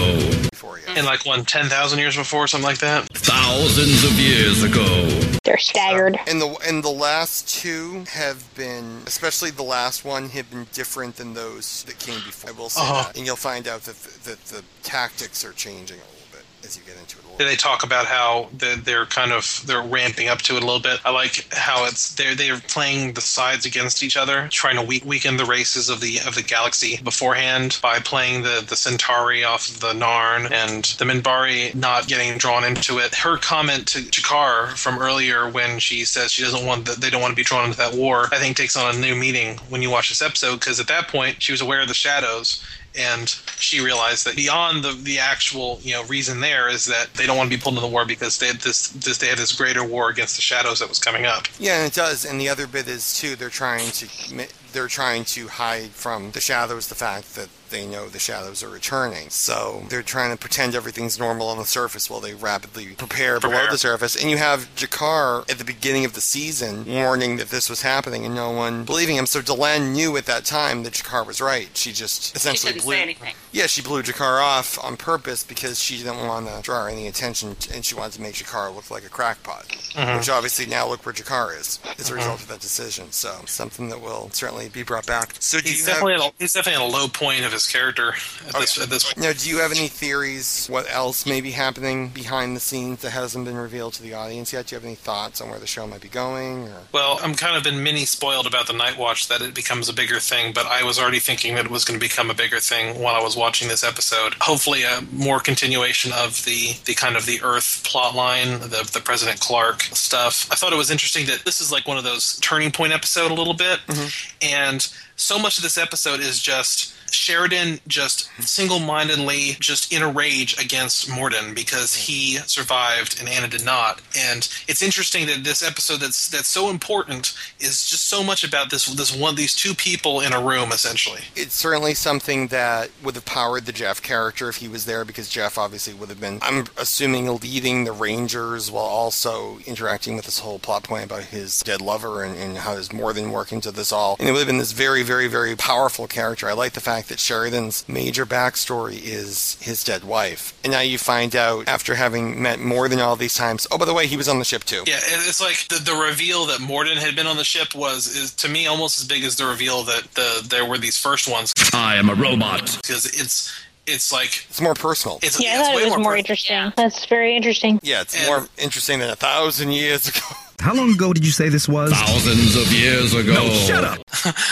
before you. And like one ten thousand years before, something like that. Thousands of years ago. They're staggered. And the and the last two have been, especially the last one, have been different than those that came before. I will say Uh-huh. that, and you'll find out that the, that the tactics are changing a little bit as you get into it. They talk about how they're, they're kind of they're ramping up to it a little bit. I like how it's they're they're playing the sides against each other, trying to weak, weaken the races of the of the galaxy beforehand by playing the the Centauri off of the Narn and the Minbari not getting drawn into it. Her comment to G'Kar from earlier when she says she doesn't want that they don't want to be drawn into that war, I think takes on a new meaning when you watch this episode because at that point she was aware of the shadows and she realized that beyond the the actual you know reason there is that they don't want to be pulled into the war because they had this, this they had this greater war against the shadows that was coming up. Yeah, and it does. And the other bit is too. They're trying to they're trying to hide from the shadows the fact that they know the shadows are returning. So they're trying to pretend everything's normal on the surface while they rapidly prepare, below the surface. And you have G'Kar at the beginning of the season warning that this was happening, and no one believing him. So Delenn knew at that time that G'Kar was right. She just essentially couldn't blew. say anything. Yeah, she blew G'Kar off on purpose because she didn't want to draw any attention, and she wanted to make G'Kar look like a crackpot. Mhm. Which obviously now look where G'Kar is as a Mhm. result of that decision. So something that will certainly be brought back. So do He's you have, at a, he's definitely at a low point of his character at this at this point. now, do you have any theories what else may be happening behind the scenes that hasn't been revealed to the audience yet? Do you have any thoughts on where the show might be going? Or? Well, I'm kind of been mini spoiled about the Night Watch that it becomes a bigger thing, but I was already thinking that it was going to become a bigger thing while I was watching this episode. Hopefully, a more continuation of the the kind of the Earth plot line, the the President Clark stuff. I thought it was interesting that this is like one of those turning point episode a little bit, mm-hmm. and so much of this episode is just Sheridan just single-mindedly just in a rage against Morden because he survived and Anna did not. And it's interesting that this episode that's that's so important is just so much about this this one these two people in a room essentially. It's certainly something that would have powered the Jeff character if he was there, because Jeff obviously would have been, I'm assuming, leading the Rangers while also interacting with this whole plot point about his dead lover and, and how Morden work into this all. And it would have been this very, very, very powerful character. I like the fact fact that Sheridan's major backstory is his dead wife. And now you find out after having met Morden all these times. Oh, by the way, he was on the ship too. Yeah, it's like the, the reveal that Morden had been on the ship was is to me almost as big as the reveal that the there were these first ones I am a robot. because it's it's like It's more personal. it's, Yeah, I it's thought way it was more per- interesting. That's very interesting. Yeah, it's more interesting than a thousand years ago. How long ago did you say this was? Thousands of years ago. No, shut up.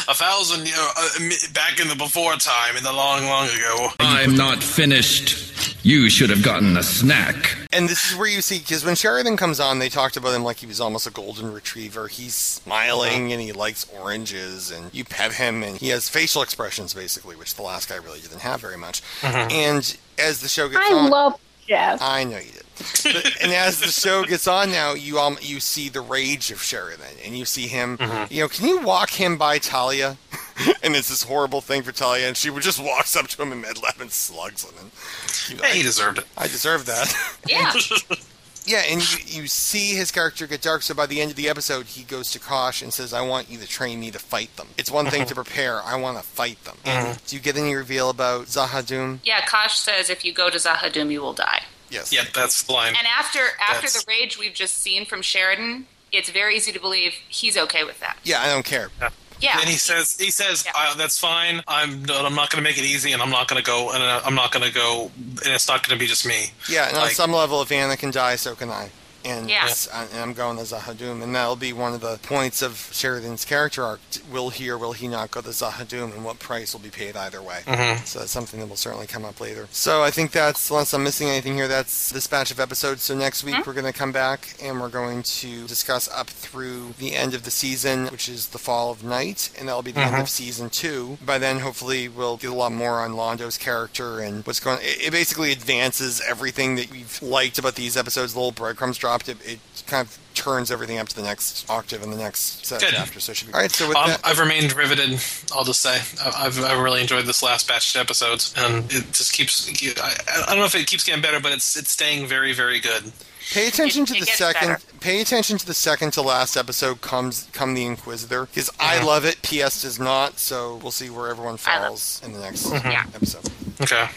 a thousand you know, uh, back in the before time in the long long ago. I'm not finished. You should have gotten a snack. And this is where you see, because when Sheridan comes on, they talked about him like he was almost a golden retriever. He's smiling and he likes oranges, and you pet him, and he has facial expressions basically, which the last guy really didn't have very much. Mhm. And as the show gets I on, love Jeff. I know you did. But, and as the show gets on now, you um you see the rage of Sheridan, and you see him. You know, can you walk him by Talia? and it's this horrible thing for Talia, and she would just walks up to him in medlab and slugs him. And, Hey, he deserved it. I deserve that. Yeah. Yeah, and you, you see his character get dark, so by the end of the episode, he goes to Kosh and says, I want you to train me to fight them. It's one thing to mm-hmm. prepare, I want to fight them. And mm-hmm. do you get any reveal about Z'ha'dum? Yeah, Kosh says if you go to Z'ha'dum, you will die. Yes. Yeah, that's the line. And after after That's- the rage we've just seen from Sheridan, it's very easy to believe he's okay with that. Yeah, I don't care. Yeah. And he says, he says, uh, that's fine. I'm, I'm not going to make it easy, and I'm not going to go, and uh, I'm not going to go, and it's not going to be just me. Yeah, and on some level, if Anna can die, so can I. And, Yeah. it's- and I'm going to Z'ha'dum, and that'll be one of the points of Sheridan's character arc. Will he or will he not go to Z'ha'dum, and what price will be paid either way? Mhm. So that's something that will certainly come up later. So I think that's, unless I'm missing anything here, that's this batch of episodes. So next week we're going to come back and we're going to discuss up through the end of the season, which is the fall of night, and that'll be the end Mhm. of season two. By then, hopefully, we'll get a lot more on Londo's character and what's going. It, it basically advances everything that we've liked about these episodes. The little breadcrumbs dropped. It, it kind of turns everything up to the next octave and the next set Good. chapter. So it should be all right. So with Um, that, I've remained riveted. I'll just say I- I've, I've really enjoyed this last batch of episodes, and it just keeps. I, I don't know if it keeps getting better, but it's it's staying very very good. Pay attention It- to it the second. better. Pay attention to the second to last episode. Comes come the Inquisitor because I Mhm. love it. P.S. does not. So we'll see where everyone falls in the next Mhm. episode. Okay.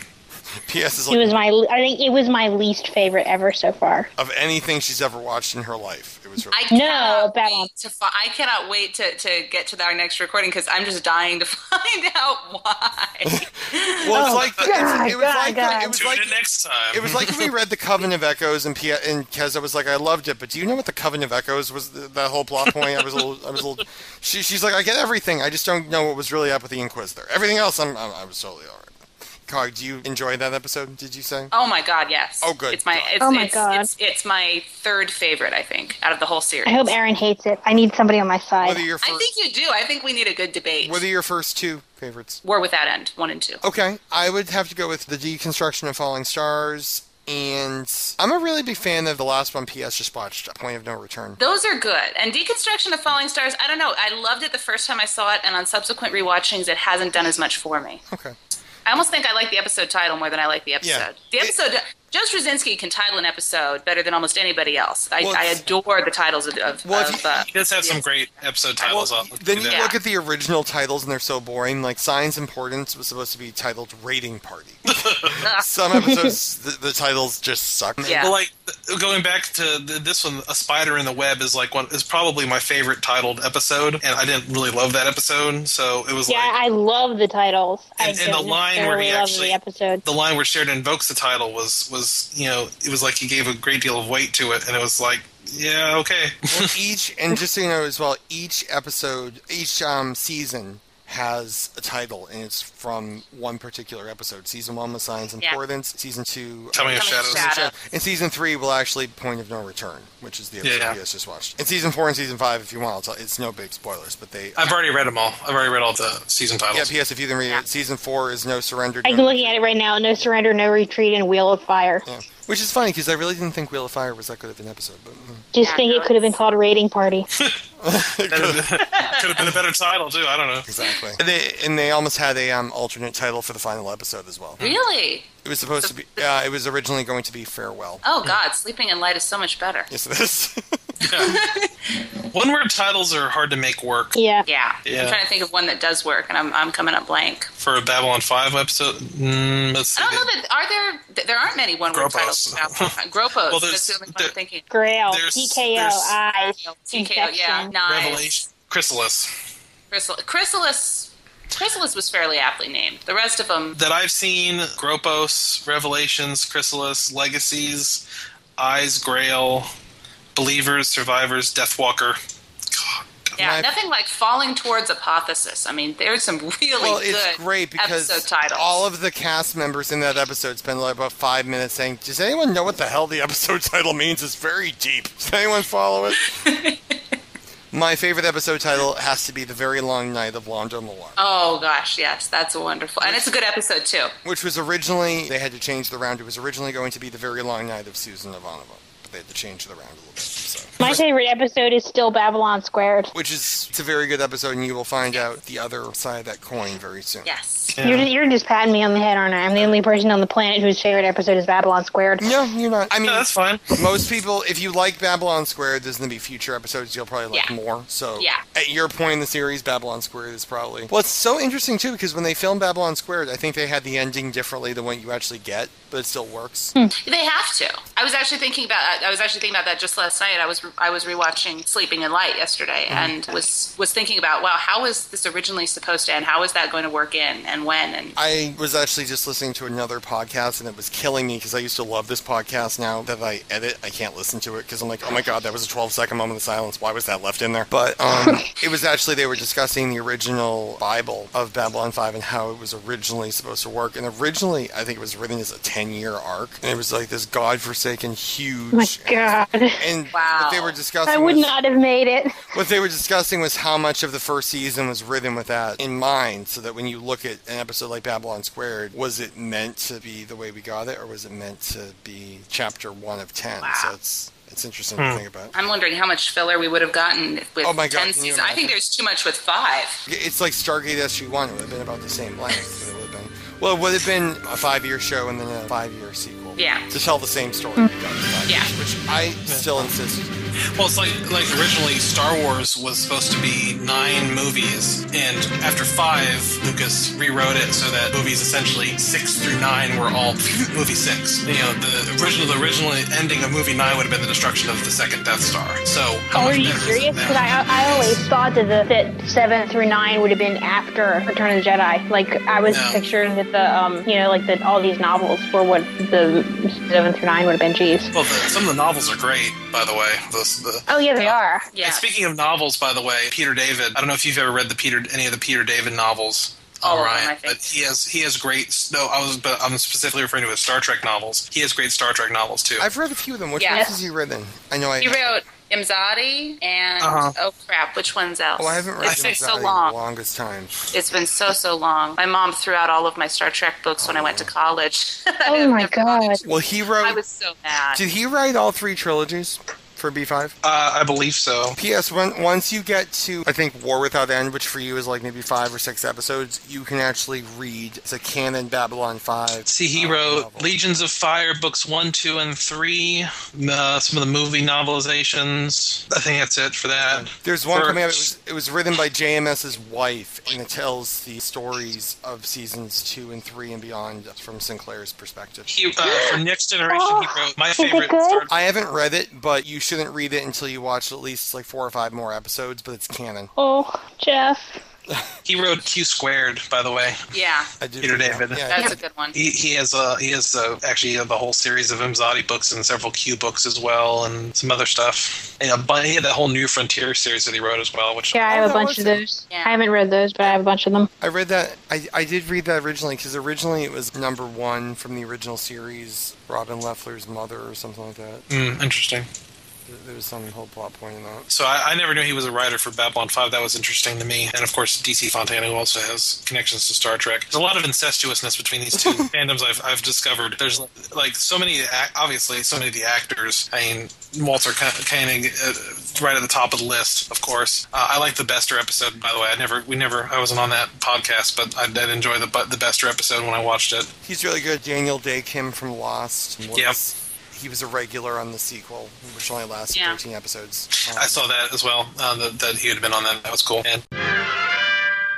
P.S. is It was my. I think it was my least favorite ever so far. of anything she's ever watched in her life. It was. Her- I cannot wait to fi- I cannot wait to, to get to our next recording because I'm just dying to find out why. Well, it's Oh, like the, God, it's, it was God, like God. it was Tune like next time. it was like when we read the Coven of Echoes and P- and Keza was like, I loved it, but do you know what the Coven of Echoes was? That whole plot point. I was a little. I was a little. She, she's like, I get everything. I just don't know what was really up with the Inquisitor. Everything else, I'm, I'm I was totally all right. Cog, do you enjoy that episode? Did you say? oh my god, yes. Oh, good. It's my it's, Oh my it's, God. It's, it's my third favorite, I think, out of the whole series. I hope Aaron hates it. I need somebody on my side. Whether your I think you do. I think we need a good debate. whether your first two favorites. War Without End, one and two. Okay, I would have to go with the deconstruction of falling stars, and I'm a really big fan of the last one. P.S. Just watched Point of No Return. Those are good. And Deconstruction of Falling Stars, I don't know. I loved it the first time I saw it, and on subsequent rewatchings, it hasn't done as much for me. Okay. I almost think I like the episode title more than I like the episode. Yeah. The episode, Joe Straczynski can title an episode better than almost anybody else. I, Well, I adore the titles of. of, Well, of you- uh, He does have some great episode titles. Well, I'll then you that. look at the original titles and they're so boring. Like Signs and Portents was supposed to be titled Rating Party. Some episodes, the, the titles just suck. Well, like going back to th- this one, "A Spider in the Web" is like one is probably my favorite titled episode, and I didn't really love that episode, so it was yeah, like I love the titles. I And- and the line where necessarily he actually- the episode. the line where Sheridan invokes the title was was you know it was like he gave a great deal of weight to it, and it was like yeah okay. Each and just so you know as well, each episode, each um, season has a title, and it's from one particular episode. Season one was Science Yeah. Importance. Season two, Coming of Shadows. Shadows. and season three will actually Point of No Return, which is the episode Yeah, yeah. you guys just watched. And season four and season five, if you want, it's, it's no big spoilers, but they. I've already read them all. I've already read all the season titles. yeah. P.S. If you didn't read it, season four is No Surrender. I'm No looking at it right now. No surrender, no retreat, and Wheel of Fire. Yeah. Which is funny because I really didn't think Wheel of Fire was that good of an episode. But mm. Just think it could have been called Rating Party. Could have been a better title too. I don't know. exactly. And they and they almost had a um, alternate title for the final episode as well. really? It was supposed to be. Uh, it was originally going to be Farewell. Oh God, Sleeping in Light is so much better. Yes, it is. One word titles are hard to make work. Yeah. Yeah. Yeah. I'm trying to think of one that does work, and I'm, I'm coming up blank. For a Babylon 5 episode, mm, let's see. I don't know that are there. There aren't many one word titles. Gropos. Well, that's there's- the only one I'm thinking. Grail. There's- TKO. there's- Eyes. TKO. Yeah. Infection. Knives. Revelation. Chrysalis. Chrysal- Chrysalis. Chrysalis was fairly aptly named. The rest of them. That I've seen Gropos, Revelations, Chrysalis, Legacies, Eyes, Grail, Believers, Survivors, Deathwalker. Yeah, nothing like falling towards apotheosis. I mean, there's some really Well, good it's great because episode titles. all of the cast members in that episode spend like about five minutes saying, "Does anyone know what the hell the episode title means?" It's very deep. Does anyone follow it? My favorite episode title has to be "The Very Long Night of Londo Mollari," Oh gosh, yes, that's wonderful, and it's a good episode too. which was originally they had to change the round. It was originally going to be "The Very Long Night of Susan Ivanova," but they had to change the round a little. So. My favorite episode is still Babylon Squared. Which is it's a very good episode, and you will find out the other side of that coin very soon. Yes. You're, you're just patting me on the head, aren't I? I'm the only person on the planet whose favorite episode is Babylon Squared. No, you're not. I mean, that's fine. Most people, if you like Babylon Squared, there's going to be future episodes you'll probably like Yeah. more. So, Yeah. at your point in the series, Babylon Squared is probably. Well, it's so interesting too because when they filmed Babylon Squared, I think they had the ending differently than what you actually get, but it still works. Hmm. They have to. I was actually thinking about. I was actually thinking about that just last night. I was I was rewatching Sleeping in Light yesterday, Mm-hmm. and was was thinking about wow, how was this originally supposed to end? How is that going to work in, and when? And I was actually just listening to another podcast and it was killing me because I used to love this podcast. Now that I edit, I can't listen to it because I'm like, oh my god, that was a 12 second moment of silence. Why was that left in there? But um, it was actually, they were discussing the original Bible of Babylon 5 and how it was originally supposed to work. And originally, I think it was written as a 10 year arc. And it was like this godforsaken, huge. Oh my god. And what they were discussing I would was- not have made it. what they were discussing was how much of the first season was written with that in mind, so that when you look at an episode like Babylon Squared, was it meant to be the way we got it, or was it meant to be chapter one of ten? Wow. So it's it's interesting to Hmm. think about. I'm wondering how much filler we would have gotten with Oh my God, ten seasons. I think there's too much with five. It's like Stargate SG One; it would have been about the same length. It would have been well, it would have been a five-year show and then a five-year sequel Yeah. to tell the same story. Yeah. Which I still insist. Well, it's like like originally Star Wars was supposed to be nine movies, and after five, Lucas rewrote it so that movies essentially six through nine were all movie six. You know, the original the original ending of movie nine would have been the destruction of the second Death Star. So how Oh, are you serious? Because? I, I always thought that the that seven through nine would have been after Return of the Jedi. Like I was No. picturing that the um you know like that all these novels were what the seven through nine would have been. Jeez. Well, the, some of the novels are great, by the way. The, the, Oh yeah, they are. Yeah. And speaking of novels, by the way, Peter David. I don't know if you've ever read the Peter any of the Peter David novels. All of them, Ryan, I think. but he has he has great. No, I was but I'm specifically referring to his Star Trek novels. He has great Star Trek novels too. I've read a few of them. Which Yes. ones has he written? I know I. He wrote Imzadi and Uh-huh. oh crap, which one's else? Oh, I haven't read It's been Imzadi so in the long. longest time. It's been so so long. My mom threw out all of my Star Trek books when I went to college. Oh my god. Well, he wrote. I was so mad. Did he write all three trilogies for B5? Uh, I believe so. P.S. When, once you get to, I think, War Without End, which for you is like maybe five or six episodes, you can actually read it's a canon Babylon 5. See, he wrote Legions of Fire books one, two, and three. Uh, some of the movie novelizations. I think that's it for that. There's one For- coming out. It was, it was written by JMS's wife, and it tells the stories of seasons two and three and beyond from Sinclair's perspective. He, uh, for Next Generation, he wrote my favorite. Star- I haven't read it, but you shouldn't read it until you watch at least like four or five more episodes. But it's canon. Oh, Jeff. he wrote Q squared, by the way. Yeah, I do. Peter David. Yeah, that's a good one. He, he has uh, he has uh, actually uh, the whole series of Imzadi books and several Q books as well, and some other stuff. And a bu- he had that whole New Frontier series that he wrote as well, which Yeah, I have a bunch of it. those. I haven't read those, but I have a bunch of them. I read that. I, I did read that originally because originally it was number one from the original series, Robin Lefler's mother or something like that. Mm, interesting. There- was some whole plot point in that. So I, I never knew he was a writer for Babylon 5. That was interesting to me. And of course, DC Fontana, who also has connections to Star Trek. There's a lot of incestuousness between these two fandoms I've, I've discovered. There's like so many, obviously, so many of the actors. I mean, Walter Koenig, uh, right at the top of the list, of course. Uh, I like the Bester episode, by the way. I never, we never, I wasn't on that podcast, but I did enjoy the the Bester episode when I watched it. He's really good. Daniel Dae Kim from Lost. Yep. He was a regular on the sequel, which only lasted Yeah. 13 episodes. I saw that as well. Uh, that, that he had been on that. That was cool. And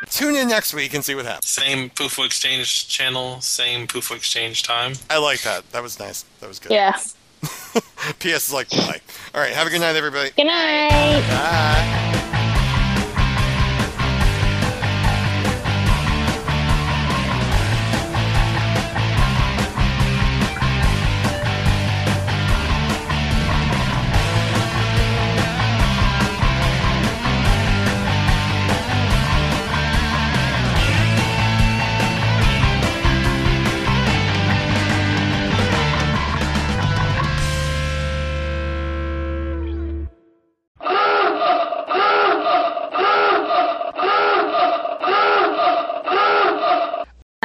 Tune in next week and see what happens. same Poufwa Exchange channel, same Poufwa Exchange time. I like that. That was nice. That was good. Yeah. P.S. is like, bye. All right, have a good night, everybody. Good night. Bye.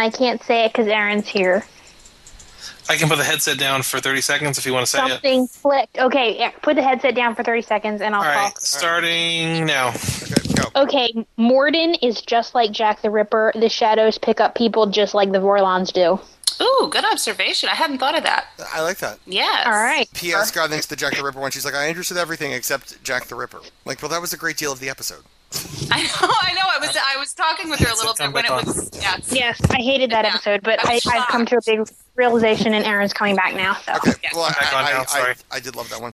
I can't say it because Aaron's here. I can put the headset down for 30 seconds if you want to say it. Something clicked. Okay, yeah, put the headset down for 30 seconds and I'll All right, talk. starting now. Okay, Morden is just like Jack the Ripper. The shadows pick up people just like the Vorlons do. Ooh, good observation. I hadn't thought of that. I like that. Yes. All right. P.S. God thanks to Jack the Ripper one. She's like, I understood everything except Jack the Ripper. Like, well, that was a great deal of the episode. I know. I know. I was I was talking with her a little bit when it was. Yes. Yes, I hated that episode, but I, I've come to a big realization, and Aaron's coming back now. So. Well, I, I, I, I did love that one.